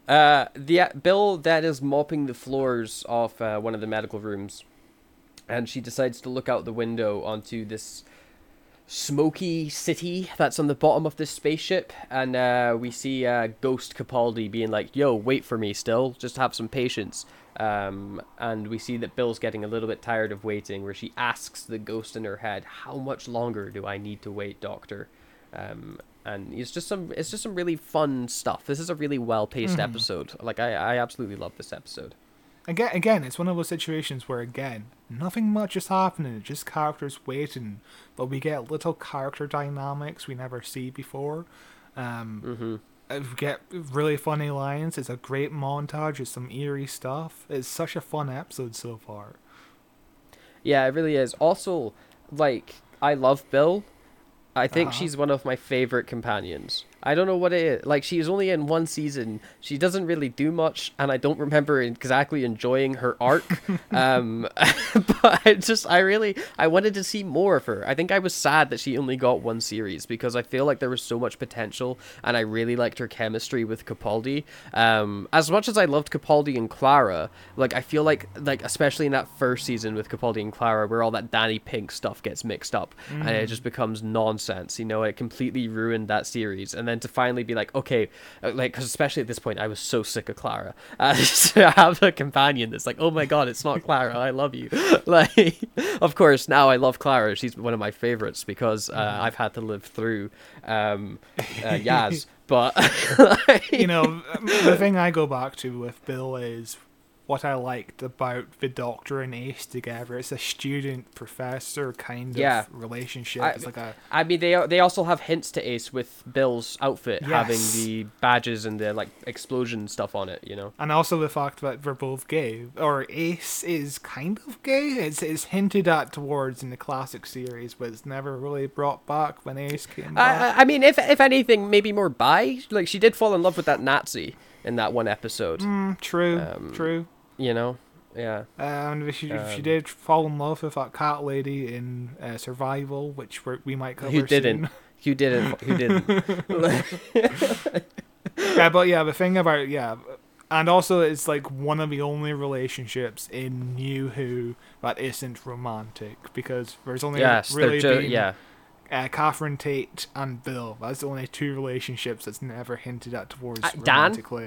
Uh, the Bill that is mopping the floors of uh, one of the medical rooms and she decides to look out the window onto this smoky city that's on the bottom of this spaceship and uh, we see uh, ghost capaldi being like yo wait for me still just have some patience. Um, and we see that bill's getting a little bit tired of waiting where she asks the ghost in her head how much longer do i need to wait doctor? Um, and it's just some it's just some really fun stuff. This is a really well paced episode. Like I, I absolutely love this episode Again, again, it's one of those situations where again, nothing much is happening. It's just characters waiting, but we get little character dynamics we never see before. Um, uh, we get really funny lines. It's a great montage. It's some eerie stuff. It's such a fun episode so far. Yeah, it really is. Also, like, I love Bill. I think Uh-huh. she's one of my favorite companions. I don't know what it is. Like, she's only in one season. She doesn't really do much, and I don't remember exactly enjoying her arc. um, but I just, I really, I wanted to see more of her. I think I was sad that she only got one series because I feel like there was so much potential, and I really liked her chemistry with Capaldi. Um, as much as I loved Capaldi and Clara, like I feel like, like especially in that first season with Capaldi and Clara, where all that Danny Pink stuff gets mixed up, and it just becomes nonsense. You know, it completely ruined that series. And then to finally be like, okay, uh, like, because especially at this point, I was so sick of Clara. Uh, to have a companion that's like, oh my god, it's not Clara, I love you. like, of course, now I love Clara. She's one of my favorites because uh, I've had to live through um, uh, Yaz. But you know, the thing I go back to with Bill is what I liked about the Doctor and Ace together. It's a student professor kind of Yeah. relationship. I- it's like a I mean, they they also have hints to Ace with Bill's outfit having the badges and the like explosion stuff on it. You know. and also the fact that they're both gay, or Ace is kind of gay. It's it's hinted at towards in the classic series, but it's never really brought back when Ace came back. I, I- I mean, if if anything, maybe more bi. Like she did fall in love with that Nazi in that one episode. Mm, true, um, true. You know. Yeah. And if she, if she um, did fall in love with that cat lady in uh, Survival, which we're, we might cover Who didn't? soon. Who didn't? Who didn't? yeah, but yeah, the thing about yeah, and also it's like one of the only relationships in New Who that isn't romantic because there's only yes. really ju- been yeah. uh, Catherine Tate and Bill. That's the only two relationships that's never hinted at towards Uh, Dan? romantically.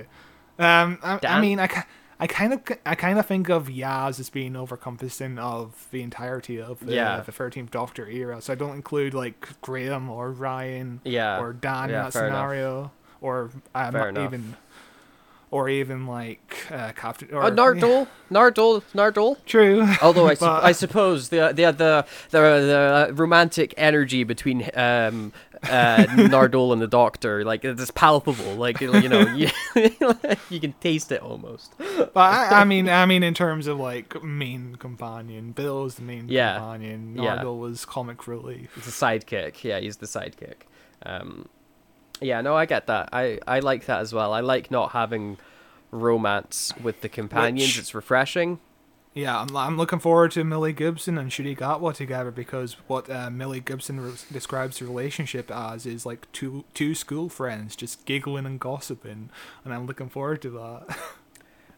Um, I, I mean, I, I kind of I kind of think of Yaz as being overcompassing of the entirety of the Yeah. the Thirteenth Doctor era. So I don't include like Graham or Ryan Yeah. or Dan Yeah, in that fair enough. scenario, or um, even or even like uh, Captain or Uh, Nardole, Nardole, Nardole. True. Although I, sup- But- I suppose the the the the, the romantic energy between um uh Nardole and the Doctor, like it's palpable. Like you know, you, you can taste it almost. But I, I mean, I mean, in terms of like main companion, Bill's the main Yeah. companion. Yeah. Nardole was comic relief. He's a sidekick. Yeah, he's the sidekick. Um, yeah, no, I get that. I I like that as well. I like not having romance with the companions. Which- It's refreshing. Yeah, I'm, I'm looking forward to Millie Gibson and Ncuti Gatwa together because what uh, Millie Gibson re- describes the relationship as is like two two school friends just giggling and gossiping, and I'm looking forward to that.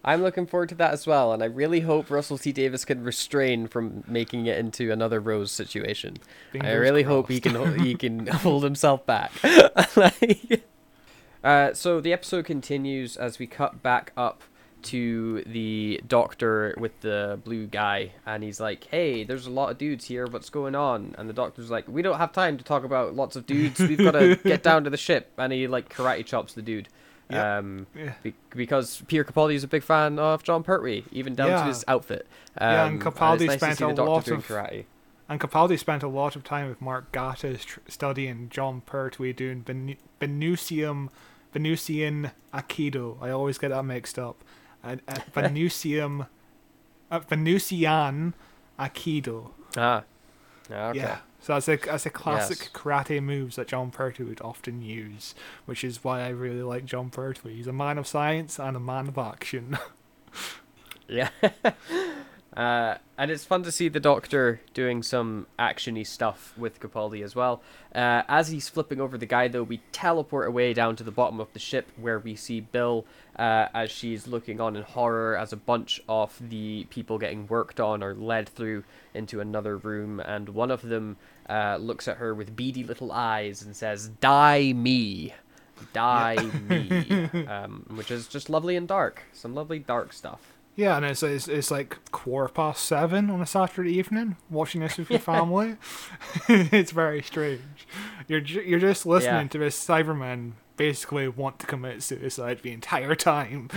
I'm looking forward to that as well, and I really hope Russell T Davies can restrain from making it into another Rose situation. I Fingers really hope he can he can hold himself back. Like- uh, so the episode continues as we cut back up to the doctor with the blue guy, and he's like, "Hey, there's a lot of dudes here. What's going on?" And the doctor's like, "We don't have time to talk about lots of dudes. We've got to get down to the ship." And he like karate chops the dude. Yep. Um, Yeah. be- because Peter Capaldi is a big fan of Jon Pertwee, even down to his outfit. Um, Yeah, and it's Capaldi nice spent a lot of- karate. And Capaldi spent a lot of time with Mark Gatiss tr- studying Jon Pertwee doing Venusium, Venusian Aikido. I always get that mixed up. Uh, Venusium, uh, Venusian Aikido. Ah, Ah, okay. Yeah. So that's a that's a classic Yes. karate moves that Jon Pertwee would often use, which is why I really like Jon Pertwee. He's a man of science and a man of action. Yeah. Uh, and it's fun to see the Doctor doing some actiony stuff with Capaldi as well. Uh, as he's flipping over the guy, though, we teleport away down to the bottom of the ship where we see Bill uh, as she's looking on in horror as a bunch of the people getting worked on are led through into another room, and one of them uh, looks at her with beady little eyes and says, "Die me." Die me, um, which is just lovely and dark. Some lovely dark stuff. Yeah, and it's, it's it's like quarter past seven on a Saturday evening, watching this with your family. it's very strange. You're you're just listening Yeah. to this Cyberman basically want to commit suicide the entire time.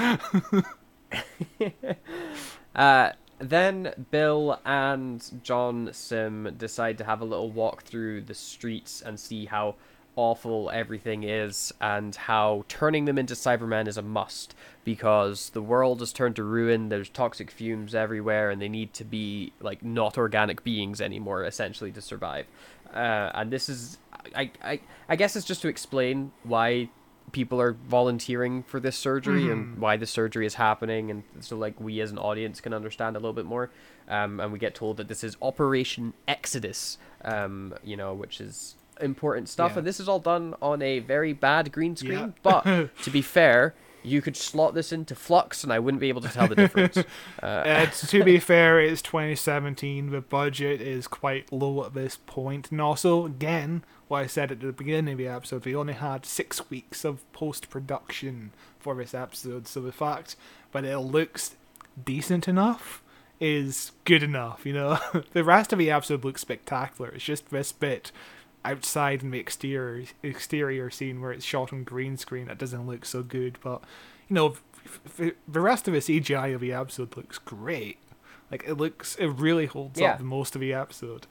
Uh, then Bill and John Simm decide to have a little walk through the streets and see how awful everything is and how turning them into Cybermen is a must because the world has turned to ruin. There's toxic fumes everywhere and they need to be like not organic beings anymore essentially to survive. Uh, and this is, I, I, I guess it's just to explain why people are volunteering for this surgery and why the surgery is happening and so like we as an audience can understand a little bit more um, and we get told that this is operation exodus um, you know which is important stuff Yeah. and this is all done on a very bad green screen Yeah. but to be fair you could slot this into flux and i wouldn't be able to tell the difference Uh, to be fair, it's 2017. The budget is quite low at this point, and also, again, what I said at the beginning of the episode, we only had six weeks of post production for this episode. So the fact that it looks decent enough is good enough. You know, the rest of the episode looks spectacular. It's just this bit outside in the exterior exterior scene where it's shot on green screen that doesn't look so good. But you know, f- f- the rest of the CGI of the episode looks great. Like it looks, it really holds Yeah. up most of the episode.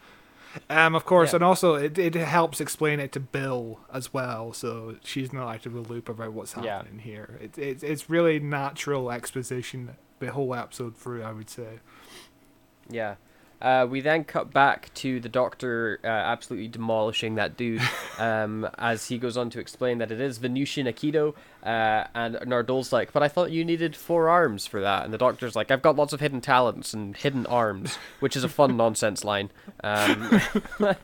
Um, of course, Yeah. and also it, it helps explain it to Bill as well, so she's not out of the loop about what's Yeah. happening here. It, it, it's really natural exposition the whole episode through, I would say. Yeah. Uh, we then cut back to the doctor uh, absolutely demolishing that dude um, as he goes on to explain that it is Venusian Aikido. Uh, and Nardole's like, but I thought you needed four arms for that. And the doctor's like, I've got lots of hidden talents and hidden arms, which is a fun nonsense line. Um,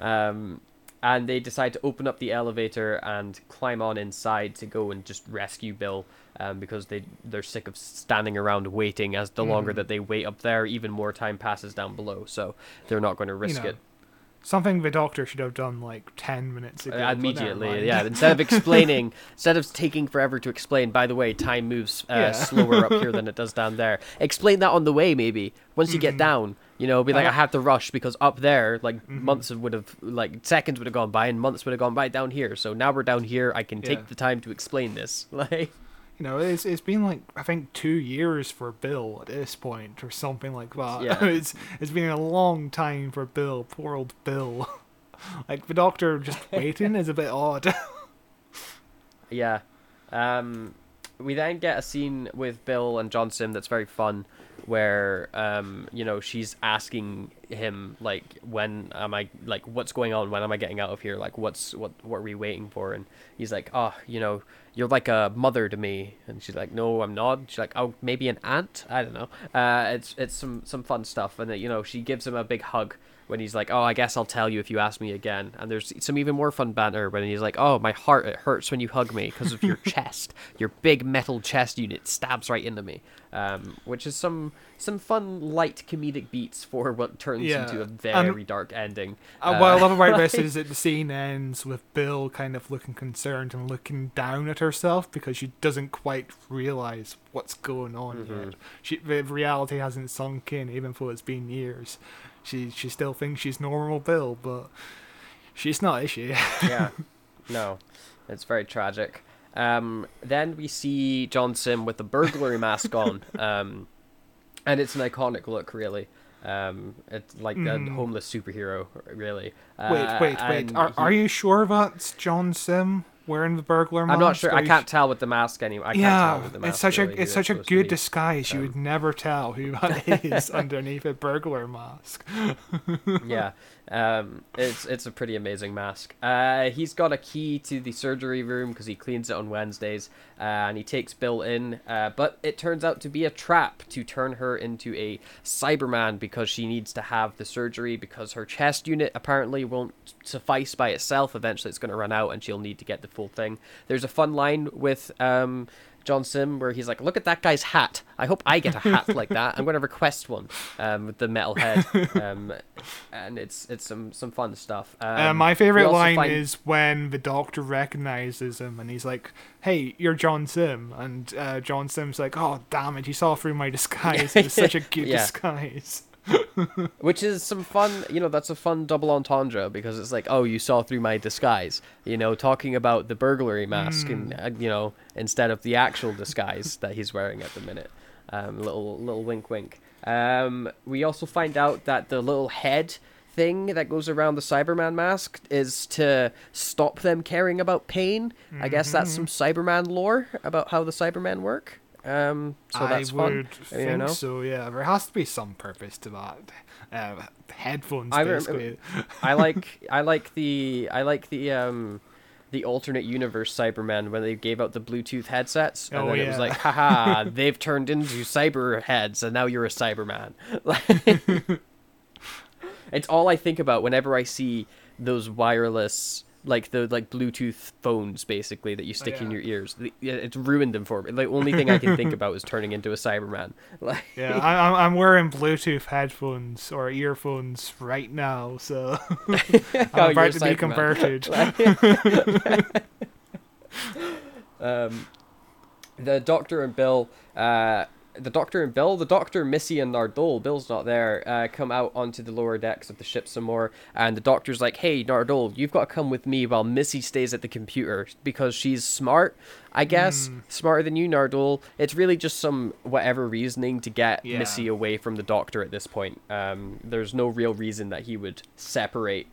um, and they decide to open up the elevator and climb on inside to go and just rescue Bill um, because they they're sick of standing around waiting. As the longer that they wait up there, even more time passes down below. So they're not going to risk know, it Something the doctor should have done like 10 minutes ago. uh, immediately. Yeah, instead of explaining, instead of taking forever to explain. By the way, time moves uh, Yeah. slower up here than it does down there. Explain that on the way, maybe. Once you get down, you know, be like, Uh, I had to rush because up there, like months would have, like seconds would have gone by, and months would have gone by down here. So now we're down here. I can take Yeah. the time to explain this. Like, You know, it's it's been like I think two years for Bill at this point, or something like that. Yeah. it's it's been a long time for Bill. Poor old Bill. like the doctor just waiting is a bit odd. Yeah. Um, we then get a scene with Bill and John Simm that's very fun, where um, you know she's asking him like, when am I like, what's going on? When am I getting out of here? Like, what's what what are we waiting for? And he's like, oh, you know, you're like a mother to me. And she's like, no, I'm not. She's like, oh, maybe an aunt. I don't know. Uh, it's it's some some fun stuff, and you know she gives him a big hug when he's like, "Oh, I guess I'll tell you if you ask me again." And there's some even more fun banter when he's like, "Oh, my heart it hurts when you hug me because of your chest. Your big metal chest unit stabs right into me." Um, which is some some fun light comedic beats for what turns Yeah, into a and- very dark ending. Uh, what I love about this like- is that the scene ends with Bill kind of looking concerned and looking down at herself because she doesn't quite realize what's going on yet. She, the reality hasn't sunk in, even though it's been years. She she still thinks she's normal Bill, but she's not, is she? yeah. No, it's very tragic. Um, then we see John Simm with the burglary mask on, um, and it's an iconic look, really. Um, it's like a homeless superhero, really. wait, Uh, wait, wait. and Are, he- are you sure that's John Simm? Wearing the burglar mask. I'm not sure. I can't tell with the mask anyway. I can't tell Yeah, with the it's such really a it's such a good disguise. you would never tell who that is underneath a burglar mask. yeah, um, it's it's a pretty amazing mask. Uh, he's got a key to the surgery room because he cleans it on Wednesdays, uh, and he takes Bill in. Uh, but it turns out to be a trap to turn her into a Cyberman because she needs to have the surgery because her chest unit apparently won't suffice by itself. Eventually, it's going to run out, and she'll need to get the full thing. There's a fun line with um, John Simm where he's like, "Look at that guy's hat. I hope I get a hat like that. I'm going to request one um, with the metal head." Um, and it's it's some some fun stuff. Um, Uh, my favorite line find- is when the doctor recognizes him and he's like, "Hey, you're John Simm," and uh, John Simm's like, "Oh, damn it, you saw through my disguise. It was such a good Yeah. disguise." which is some fun. You know, that's a fun double entendre because it's like, "Oh, you saw through my disguise." You know, talking about the burglary mask and uh, you know instead of the actual disguise that he's wearing at the minute. Um, little little wink wink. Um, we also find out that the little head thing that goes around the Cyberman mask is to stop them caring about pain. I guess that's some Cyberman lore about how the Cybermen work. Um, so that's I fun. would you know? so. Yeah, there has to be some purpose to that. Uh, headphones, I basically. I like I like the I like the um the alternate universe Cybermen when they gave out the Bluetooth headsets and Oh, then it was yeah. like haha they've turned into cyber heads and now you're a Cyberman. It's all I think about whenever I see those wireless like the like Bluetooth phones basically that you stick in yeah. your ears. It's ruined them for me. The only thing I can think about is turning into a Cyberman. Like Yeah, I, I'm- I'm wearing Bluetooth headphones or earphones right now, so I'm Oh, about to be converted. um, the Doctor and Bill, uh, the Doctor and Bill, the Doctor, Missy, and Nardole, Bill's not there, uh, come out onto the lower decks of the ship some more, and the Doctor's like, hey, Nardole, you've got to come with me while Missy stays at the computer, because she's smart, I guess, smarter than you, Nardole. It's really just some whatever reasoning to get Yeah. Missy away from the Doctor at this point. Um, there's no real reason that he would separate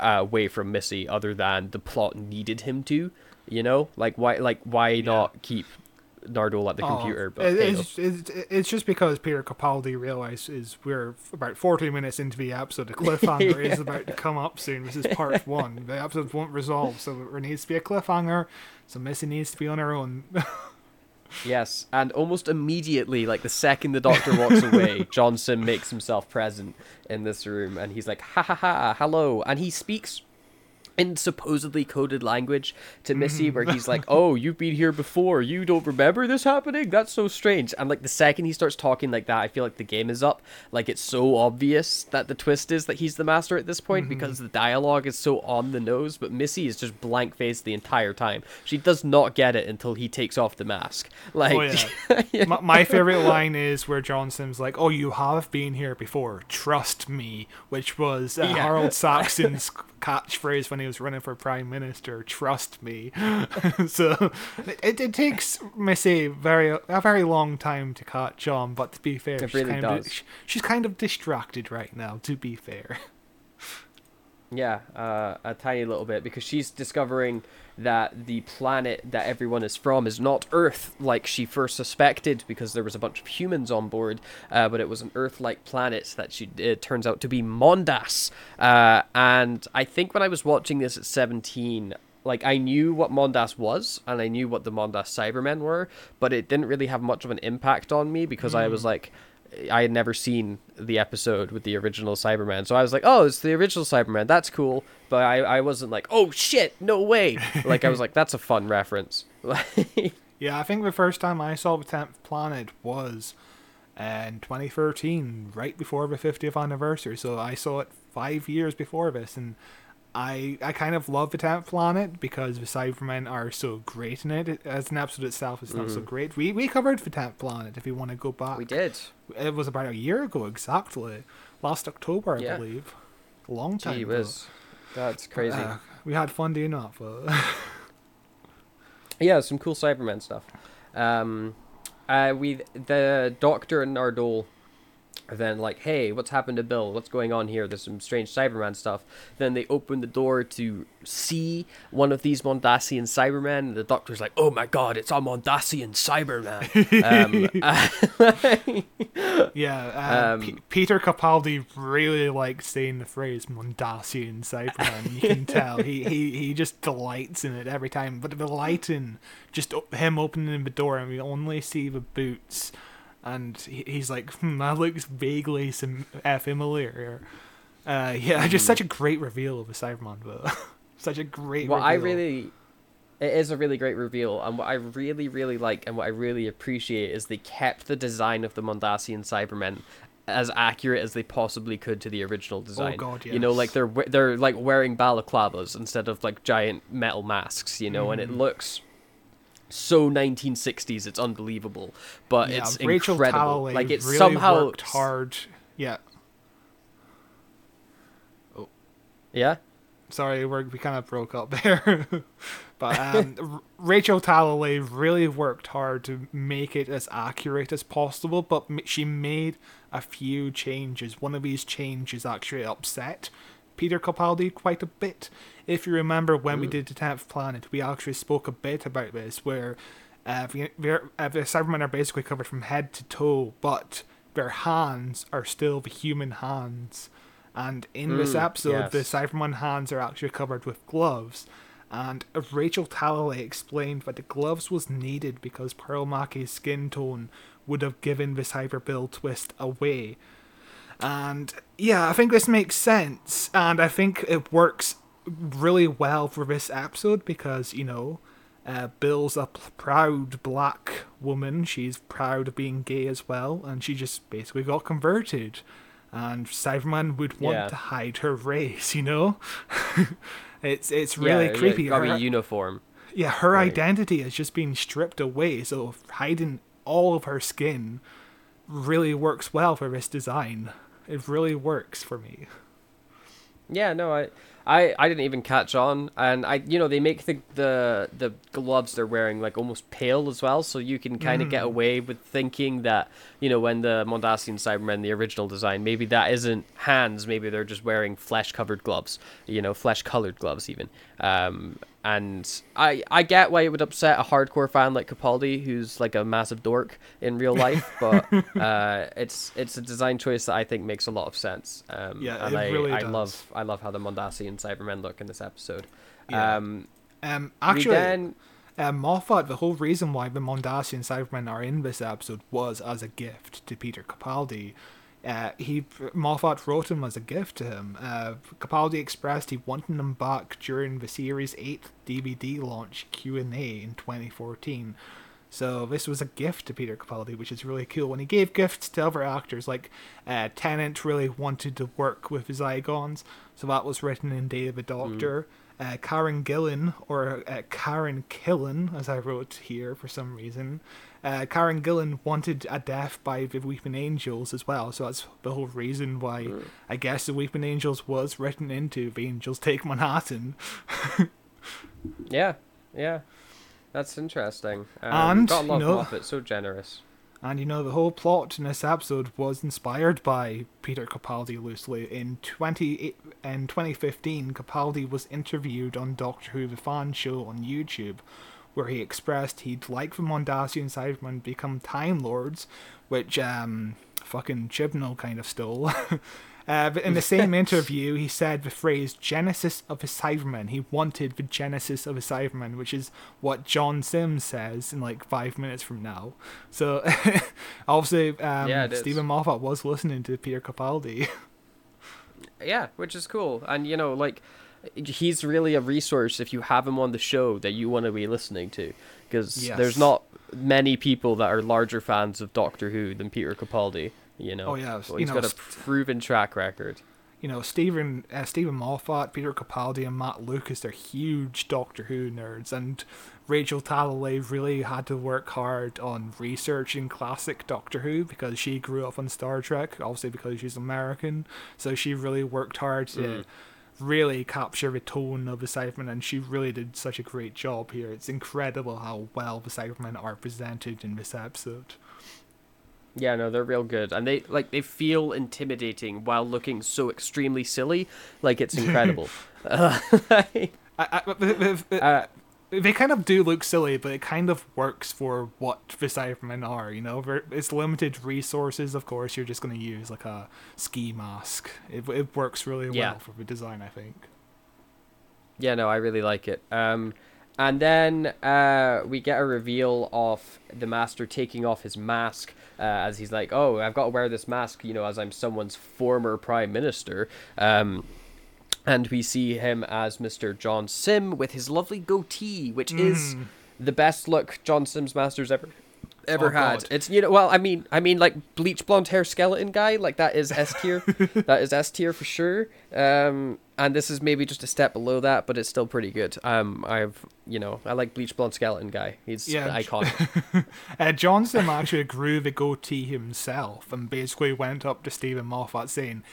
uh, away from Missy other than the plot needed him to. You know, like why, like why not keep Nardole at the Oh, computer? But it- it's, it's, it's just because Peter Capaldi realizes we're about 40 minutes into the episode. The cliffhanger is about to come up soon. This is part one. The episode won't resolve, so there needs to be a cliffhanger. So Missy needs to be on her own. Yes, and almost immediately, like the second the doctor walks away, John Simm makes himself present in this room, and he's like, "Ha ha ha, hello," and he speaks in supposedly coded language to Missy, where he's like, "Oh, you've been here before. You don't remember this happening? That's so strange." And like the second he starts talking like that, I feel like the game is up. Like it's so obvious that the twist is that he's the master at this point because the dialogue is so on the nose. But Missy is just blank faced the entire time. She does not get it until he takes off the mask. Like, Oh, yeah. my, my favorite line is where John Simm's like, "Oh, you have been here before. Trust me," which was uh, Yeah. Harold Saxon's catchphrase when he was running for prime minister. Trust me. so it, it takes Missy very a very long time to catch on, but to be fair, It she's really kind of does. she's kind of distracted right now. To be fair. Yeah, uh, a tiny little bit because she's discovering that the planet that everyone is from is not Earth like she first suspected because there was a bunch of humans on board, uh, but it was an Earth-like planet that she it turns out to be Mondas. Uh, and I think when I was watching this at seventeen, like I knew what Mondas was and I knew what the Mondas Cybermen were, but it didn't really have much of an impact on me because I was like. I had never seen the episode with the original Cyberman, so I was like, "Oh, it's the original Cyberman. That's cool." But I, I wasn't like, "Oh shit, no way!" Like I was like, "That's a fun reference." Yeah, I think the first time I saw the tenth planet was uh, in 2013, right before the 50th anniversary. So I saw it five years before this, and I I kind of love the tenth planet because the Cybermen are so great in it. As an episode itself, it's not so great. We we covered the tenth planet. If you want to go back, we did. It was about a year ago exactly, last October, I Yeah. believe. A long time Gee ago. that's crazy. Uh, we had fun doing that. But yeah, some cool Cyberman stuff. Um, uh, we the Doctor and Nardole then like, hey, what's happened to Bill? What's going on here? There's some strange Cyberman stuff. Then they open the door to see one of these Mondasian Cybermen. And the doctor's like, oh my god, it's a Mondasian Cyberman. um, Yeah, uh, Um, P- Peter Capaldi really likes saying the phrase Mondasian Cyberman. You can tell he, he he just delights in it every time. But the lighting, just him opening the door and we only see the boots, and he's like, hmm, that looks vaguely sim- uh, familiar. Uh, yeah, just such a great reveal of a Cyberman, though. such a great. what I really it is a really great reveal and what i really really like and what i really appreciate is they kept the design of the mondasian cybermen as accurate as they possibly could to the original design Oh, God, you know like they're they're like wearing balaclavas instead of like giant metal masks you know and Mm-hmm. it looks so 1960s it's unbelievable but Yeah, it's Rachel incredible Talalay like it's really somehow worked hard. Yeah. Oh. yeah Sorry, we're, we kind of broke up there. but um, Rachel Talalay really worked hard to make it as accurate as possible, but she made a few changes. One of these changes actually upset Peter Capaldi quite a bit. If you remember when we did the 10th Planet, we actually spoke a bit about this, where uh, the, the, uh, the Cybermen are basically covered from head to toe, but their hands are still the human hands. And in this Mm, episode, the yes. Cyberman hands are actually covered with gloves. And Rachel Talalay explained that the gloves was needed because Pearl Mackie's skin tone would have given the Cyber Bill twist away. And yeah, I think this makes sense. And I think it works really well for this episode because, you know, uh, Bill's a p- proud black woman. She's proud of being gay as well. And she just basically got converted. And Cyberman would want Yeah. to hide her race, you know? it's it's really yeah, yeah, creepy. gotta Her- uniform yeah, her Right. identity is just being stripped away, so hiding all of her skin really works well for this design. It really works for me. Yeah, no, I, I, I didn't even catch on, and I, you know, they make the the the gloves they're wearing like almost pale as well, so you can kind of get away with thinking that, you know, when the Mondasian Cybermen, the original design, maybe that isn't hands, maybe they're just wearing flesh-covered gloves, you know, flesh-colored gloves even. Um, and I, I get why it would upset a hardcore fan like Capaldi, who's like a massive dork in real life, but uh, it's it's a design choice that I think makes a lot of sense. Um, Yeah, and it I, really I does. love I love how the Mondasian Cybermen look in this episode. Yeah. Um, Um, actually, then uh, Moffat, the whole reason why the Mondasian Cybermen are in this episode was as a gift to Peter Capaldi. Uh, he Moffat wrote him as a gift to him. Uh, Capaldi expressed he wanted them back during the series' eighth DVD launch Q and A in 2014. So this was a gift to Peter Capaldi, which is really cool. When he gave gifts to other actors, like uh, Tennant really wanted to work with his Zygons, so that was written in Day of the Doctor. Uh, Karen Gillan, or uh, Karen Killen, as I wrote here for some reason, uh, Karen Gillan wanted a death by the Weeping Angels as well, so that's the whole reason why I guess the Weeping Angels was written into The Angels Take Manhattan. yeah yeah, that's interesting. Um, And, got lot you know- Moffat, so generous. And you know, the whole plot in this episode was inspired by Peter Capaldi loosely. In 20, in 2015, Capaldi was interviewed on Doctor Who The Fan Show on YouTube, where he expressed he'd like the Mondasian Cybermen become Time Lords, which, um, fucking Chibnall kind of stole. Uh, but in the same interview, he said the phrase "genesis of a Cyberman." He wanted the genesis of a Cyberman, which is what John Sims says in like five minutes from now. So, obviously, um, Yeah. Steven Moffat was listening to Peter Capaldi. Yeah, which is cool. And you know, like he's really a resource if you have him on the show that you want to be listening to because Yes. there's not many people that are larger fans of Doctor Who than Peter Capaldi, you know. Oh, yeah, So you he's know, got a proven track record. you know, Steven uh, Steven Moffat, Peter Capaldi, and Matt Lucas, they're huge Doctor Who nerds, and Rachel Talalay really had to work hard on researching classic Doctor Who because she grew up on Star Trek, obviously because she's American, so she really worked hard to really capture the tone of the Cybermen, and she really did such a great job here. It's incredible how well the Cybermen are presented in this episode. Yeah, no, they're real good, and they like they feel intimidating while looking so extremely silly. Like it's incredible. uh, I, I, uh, they kind of do look silly, but it kind of works for what the Cybermen are. You know, it's limited resources. Of course, you're just going to use like a ski mask. It it works really Yeah. well for the design, I think. Yeah, no, I really like it. Um, and then uh, we get a reveal of the master taking off his mask uh, as he's like, "Oh, I've got to wear this mask, you know, as I'm someone's former prime minister." Um, and we see him as Mr. John Simm with his lovely goatee, which is the best look John Simm's master's ever ever Oh, had. God. It's you know, well, I mean, I mean, like bleach blonde hair skeleton guy, like that is S tier. that is S tier for sure. Um, and this is maybe just a step below that, but it's still pretty good. Um, I've you know, I like bleach blonde skeleton guy. He's Yeah, iconic. Uh, John Simm actually grew the goatee himself and basically went up to Steven Moffat saying,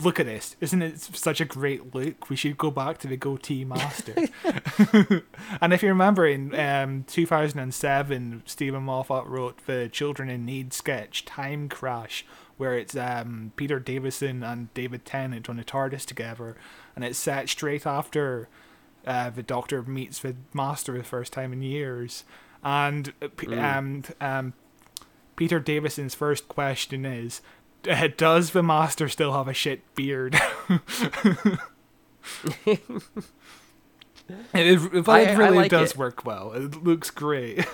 Look at this. Isn't it such a great look? We should go back to the goatee master. and if you remember in um, 2007, Steven Moffat wrote the Children in Need sketch, Time Crash, where it's um, Peter Davison and David Tennant on a TARDIS together. And it's set straight after uh, the Doctor meets the Master for the first time in years. And uh, P- um, um, Peter Davison's first question is, uh, does the Master still have a shit beard? it, it, I- really like does it. work well. It looks great.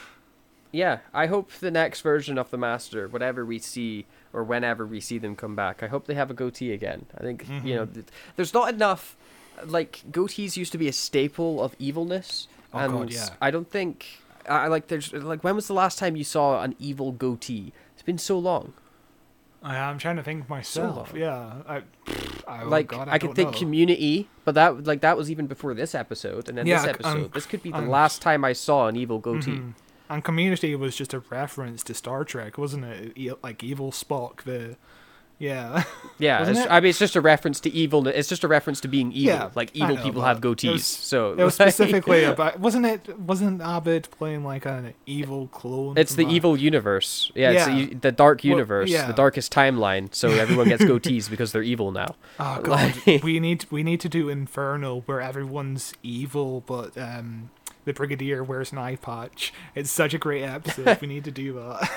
yeah, I hope the next version of the master, whatever we see or whenever we see them come back, I hope they have a goatee again. I think you know, th- there's not enough. Like goatees used to be a staple of evilness, Oh, and God, yeah. I don't think I like. There's like when was the last time you saw an evil goatee? It's been so long. I, I'm trying to think myself. long. yeah. I, I, oh like God, I, could think know. Community, but that like that was even before this episode, and then Yeah, this episode. um, this could be the um, last time I saw an evil goatee. Mhm. And Community was just a reference to Star Trek, wasn't it? Like Evil Spock, the. Yeah. Yeah, Wasn't it's, it? I mean, it's just a reference to evil. It's just a reference to being evil. Yeah, like evil know, people have it goatees. was- so It was like, specifically about. Wasn't it? Wasn't Abed playing like an evil clone? It's the that? evil universe. Yeah, it's the, the dark Well, universe, yeah. the darkest timeline. So everyone gets goatees because they're evil now. Oh god, Like- we need we need to do Inferno where everyone's evil, but um, the Brigadier wears an eye patch. It's such a great episode. we need to do that.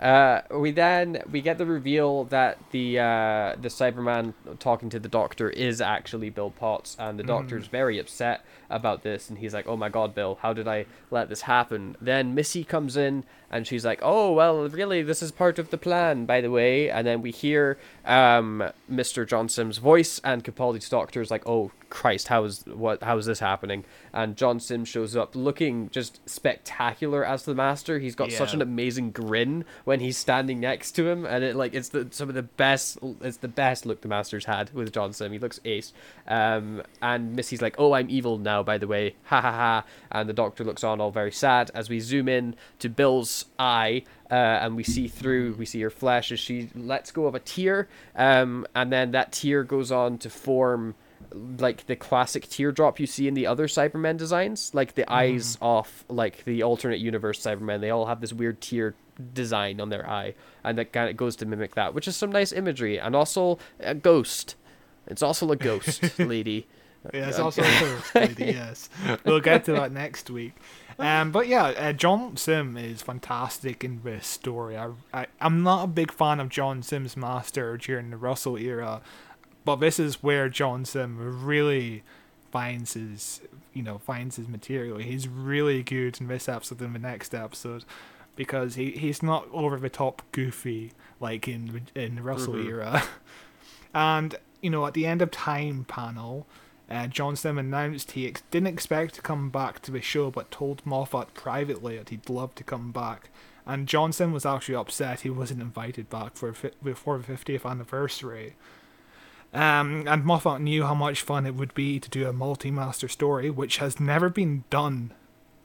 Uh, we then we get the reveal that the uh, the Cyberman talking to the Doctor is actually Bill Potts, and the Doctor's very upset about this, and he's like, "Oh my God, Bill, how did I let this happen?" Then Missy comes in, and she's like, "Oh well, really, this is part of the plan, by the way." And then we hear um, Mr. John Simm's voice, and Capaldi's Doctor is like, "Oh Christ, how is what? How is this happening?" And John Sims shows up looking just spectacular as the Master. He's got such an amazing grin when he's standing next to him, and it like it's the some of the best. It's the best look the Master's had with John Simm. He looks ace. Um, and Missy's like, "Oh, I'm evil now, by the way." Ha ha ha. And the Doctor looks on all very sad as we zoom in to Bill's eye. Uh, and we see through, we see her flesh as she lets go of a tear, um, and then that tear goes on to form like the classic teardrop you see in the other Cybermen designs, like the eyes off like the alternate universe Cybermen. They all have this weird tear design on their eye, and that kind of goes to mimic that, which is some nice imagery, and also a ghost. It's also a ghost lady. Yeah, it's also a ghost lady, yes. We'll get to that next week. Um, but yeah, uh, John Simm is fantastic in this story. I, I, I'm not a big fan of John Simm's master during the Russell era, but this is where John Simm really finds his, you know, finds his material. He's really good in this episode and the next episode because he, he's not over the top goofy like in in the Russell era. And you know, at the end of Time panel, uh, John Simm announced he ex- didn't expect to come back to the show, but told Moffat privately that he'd love to come back. And John Simm was actually upset he wasn't invited back for fi- before the 50th anniversary. Um, and Moffat knew how much fun it would be to do a multi-master story, which has never been done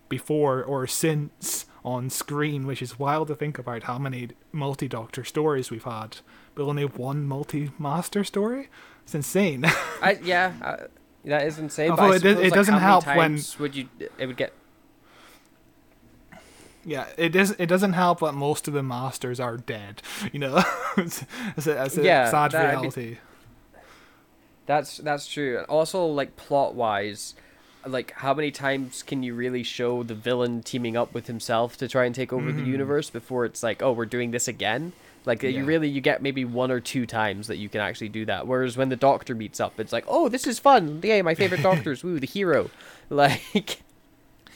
before or since on screen, which is wild to think about how many multi-doctor stories we've had, but only one multi-master story. It's insane. I yeah, that is insane. Although it suppose, it like, doesn't help when- would you? It would get. Yeah, it does. It doesn't help that most of the masters are dead. You know, it's, it's a, it's a Yeah, sad that- reality. That's that's true. Also, like plot wise, like how many times can you really show the villain teaming up with himself to try and take over the mm-hmm. universe before it's like, oh, we're doing this again? Like. Yeah. you really you get maybe one or two times that you can actually do that. Whereas when the Doctor meets up, it's like, oh, this is fun. Yay, my favorite Doctors. Woo, the hero. Like,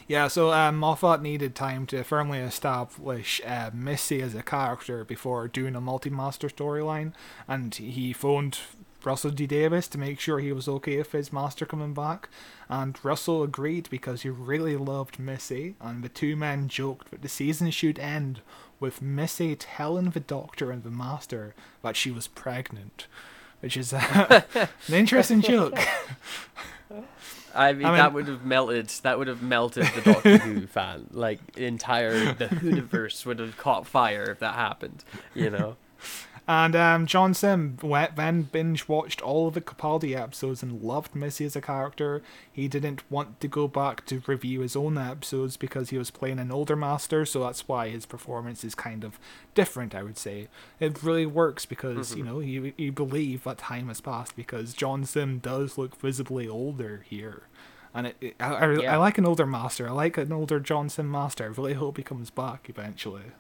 Yeah, so um, Moffat needed time to firmly establish uh, Missy as a character before doing a multi-master storyline, and he phoned Russell T Davies to make sure he was okay with his master coming back, and Russell agreed because he really loved Missy, and the two men joked that the season should end with Missy telling the Doctor and the Master that she was pregnant, which is uh, an interesting joke. I mean, I mean- that would have melted. That would have melted the Doctor Who fan. Like entire the universe would have caught fire if that happened. You know. And um, John Simm then binge watched all of the Capaldi episodes and loved Missy as a character. He didn't want to go back to review his own episodes because he was playing an older master, so that's why his performance is kind of different, I would say. It really works because, you know, you, you believe that time has passed because John Simm does look visibly older here. And it, it, I, I, Yeah. I like an older master. I like an older John Simm master. I really hope he comes back eventually.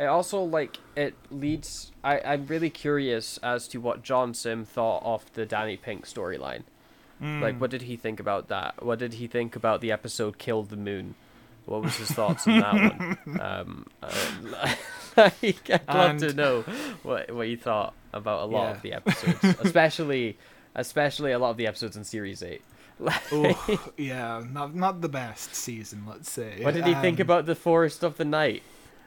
It also like it leads. I I'm really curious as to what John Simm thought of the Danny Pink storyline. Like, what did he think about that? What did he think about the episode "Kill the Moon"? What was his thoughts on that one? Um, uh, like, I'd love to know what what you thought about a lot Yeah. of the episodes, especially especially a lot of the episodes in series eight. Oh, yeah, not not the best season, let's say. What did he think Um, about the Forest of the Night?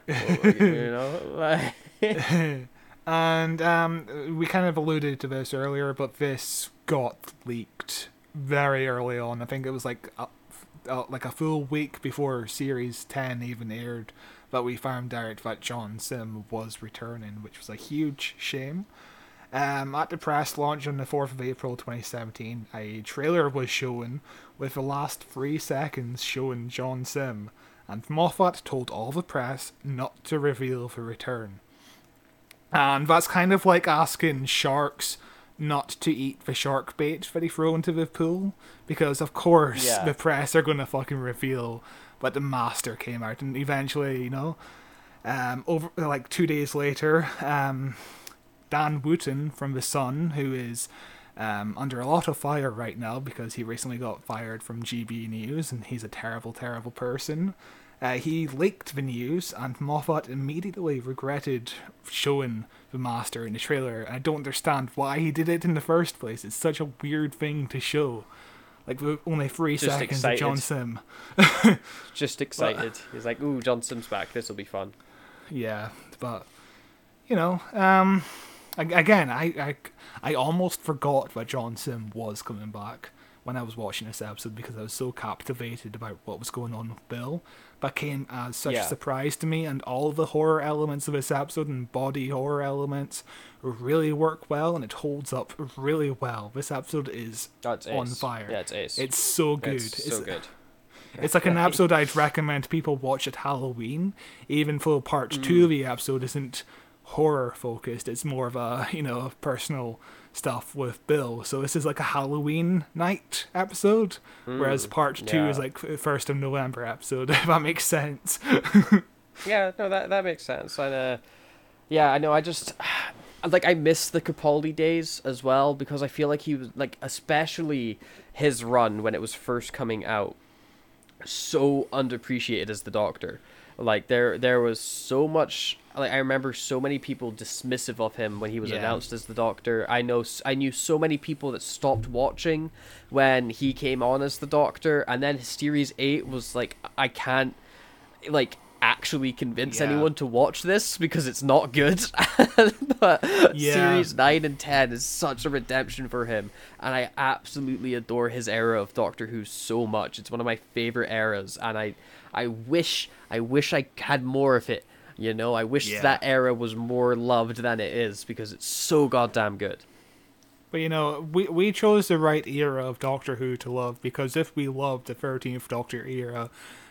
You know, like, And um, we kind of alluded to this earlier, but this got leaked very early on. I think it was like a, uh, like a full week before series ten even aired that we found out that John Simm was returning, which was a huge shame. Um, at the press launch on the 4th of April 2017, a trailer was shown with the last three seconds showing John Simm, and Moffat told all the press not to reveal the return. And that's kind of like asking sharks not to eat the shark bait that he throw into the pool, because of course Yeah. the press are going to fucking reveal that the master came out, and eventually, you know, um, over like two days later, um, Dan Wootton from The Sun, who is um, under a lot of fire right now because he recently got fired from GB News and he's a terrible, terrible person. Uh, he leaked the news, and Moffat immediately regretted showing the Master in the trailer. I don't understand why he did it in the first place. It's such a weird thing to show. Like, only three Just seconds of John excited. Simm. just excited. He's like, "Ooh, John Simm's back. This will be fun." Yeah, but you know, um, again, I, I, I almost forgot that John Simm was coming back when I was watching this episode because I was so captivated about what was going on with Bill. That came as such Yeah. a surprise to me, and all the horror elements of this episode and body horror elements really work well, and it holds up really well. This episode is That's on ace. fire. Yeah, it's ace. It's so good. It's so good. It's like an episode I'd recommend people watch at Halloween, even though part Mm. two of the episode isn't horror focused. It's more of a you know personal stuff with Bill. So this is like a Halloween night episode, whereas part two is Mm, like first of November episode. If that makes sense. Yeah, no, that that makes sense. And uh, yeah, I know. I just like I miss the Capaldi days as well because I feel like he was like, especially his run when it was first coming out, so underappreciated as the Doctor. Like there, there was so much. Like I remember so many people dismissive of him when he was Yeah. announced as the Doctor. I know, I knew so many people that stopped watching when he came on as the Doctor, and then Series Eight was like, I can't like actually convince Yeah. anyone to watch this because it's not good. but Yeah. series 9 and 10 is such a redemption for him and I absolutely adore his era of Doctor Who so much. It's one of my favorite eras and I I wish I wish I had more of it. You know, I wish Yeah. that era was more loved than it is because it's so goddamn good. But you know, we we chose the right era of Doctor Who to love because if we loved the thirteenth Doctor era,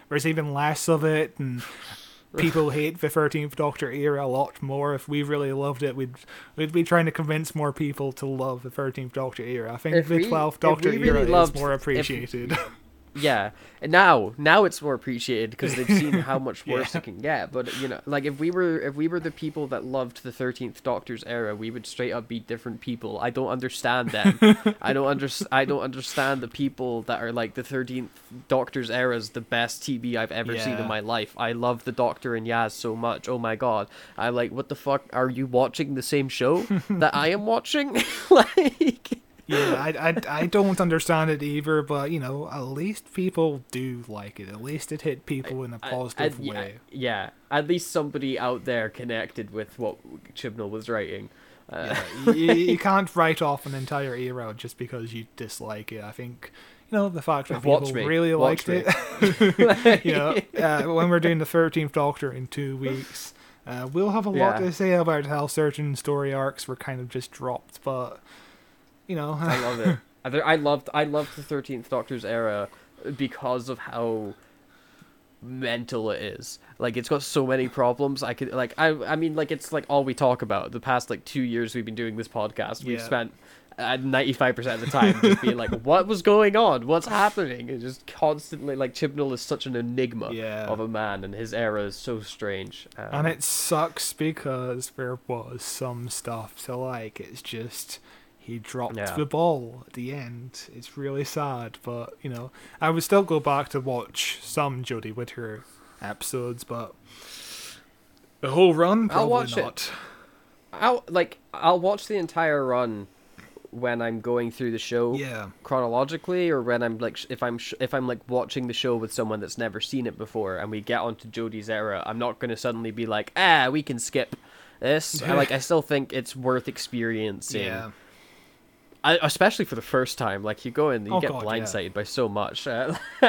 there's even less of it, and people hate the Thirteenth Doctor era a lot more. If we really loved it, we'd we'd be trying to convince more people to love the Thirteenth Doctor era. I think If the we- Twelfth Doctor really era loved- is more if- appreciated. Yeah, and now now it's more appreciated because they've seen how much worse Yeah. it can get. But you know, like if we were if we were the people that loved the Thirteenth Doctor's era, we would straight up be different people. I don't understand them. I don't under I don't understand the people that are like the Thirteenth Doctor's era is the best TV I've ever seen in my life. I love the Doctor and Yaz so much. Oh my god, I like what the fuck are you watching the same show that I am watching? like. Yeah, I, I I don't understand it either, but you know, at least people do like it. At least it hit people in a positive I- yeah, way. Yeah, at least somebody out there connected with what Chibnall was writing. Uh, you, you can't write off an entire era just because you dislike it. I think you know the fact that people Watch me. really Watch liked me. it. you know, uh, when we're doing the Thirteenth Doctor in two weeks, uh, we'll have a lot Yeah. to say about how certain story arcs were kind of just dropped. But you know, I love it. I loved I loved the Thirteenth Doctor's era because of how mental it is. Like it's got so many problems. I could like I I mean like it's like all we talk about. The past like two years we've been doing this podcast. We've Yeah. spent ninety five percent of the time just being like, what was going on? What's happening? And just constantly like Chibnall is such an enigma Yeah. of a man, and his era is so strange. Um, and it sucks because there was some stuff to like. It's just he dropped Yeah. the ball at the end. It's really sad, but you know, I would still go back to watch some Jodie Whittaker episodes, but the whole run I'll probably watch it. not. I'll like I'll watch the entire run when I'm going through the show Yeah. chronologically or when I'm like if I'm sh- if I'm like watching the show with someone that's never seen it before and we get onto Jodie's era I'm not going to suddenly be like ah we can skip this I, like I still think it's worth experiencing Yeah. I, especially for the first time like you go in you Oh, get God, yeah. blindsided by so much uh,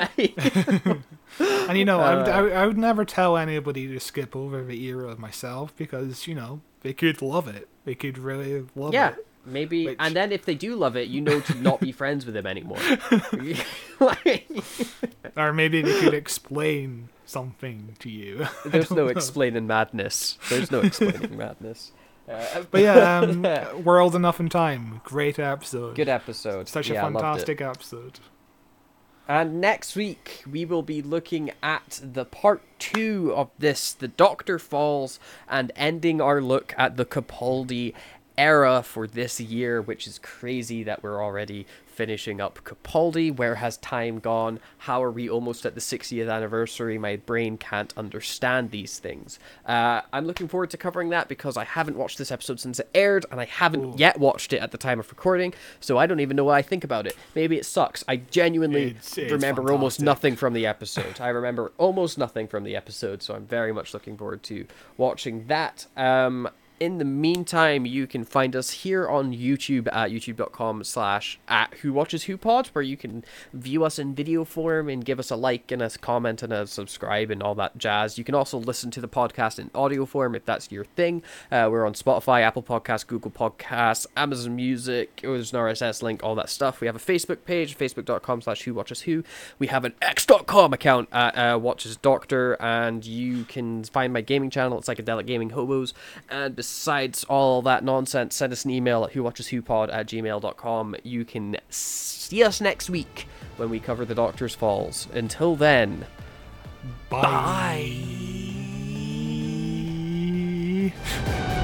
And you know, I, would, I, Uh, would, I would never tell anybody to skip over the era myself because you know they could love it. They could really love yeah it. Yeah, maybe Which- and then if they do love it you know to not be friends with them anymore Like- Or maybe they could explain something to you. There's no explaining madness. There's no explaining madness. Uh, But yeah, um, World Enough and Time, great episode. good episode. Such a Yeah, it. fantastic episode. And next week we will be looking at the part two of this, the Doctor Falls, and ending our look at the Capaldi era for this year, which is crazy that we're already finishing up Capaldi. Where has time gone? How are we almost at the 60th anniversary? My brain can't understand these things. Uh, I'm looking forward to covering that because I haven't watched this episode since it aired, and I haven't yet watched it at the time of recording, so I don't even know what I think about it. Maybe it sucks. I genuinely It's- it's remember almost nothing from the episode. I remember almost nothing from the episode, so I'm very much looking forward to watching that. Um, in the meantime, you can find us here on YouTube at youtube.com slash at Who Watches Who Pod, where you can view us in video form and give us a like and a comment and a subscribe and all that jazz. You can also listen to the podcast in audio form if that's your thing. Uh, we're on Spotify, Apple Podcasts, Google Podcasts, Amazon Music. There's an RSS link, all that stuff. We have a Facebook page, facebook.com slash Who Watches Who. We have an x.com account at uh, Watches Doctor, and you can find my gaming channel at Psychedelic Gaming Hobos. And besides sites, all that nonsense, send us an email at whowatcheswhopod at gmail.com. You can see us next week when we cover the Doctor's Falls. Until then, bye. bye.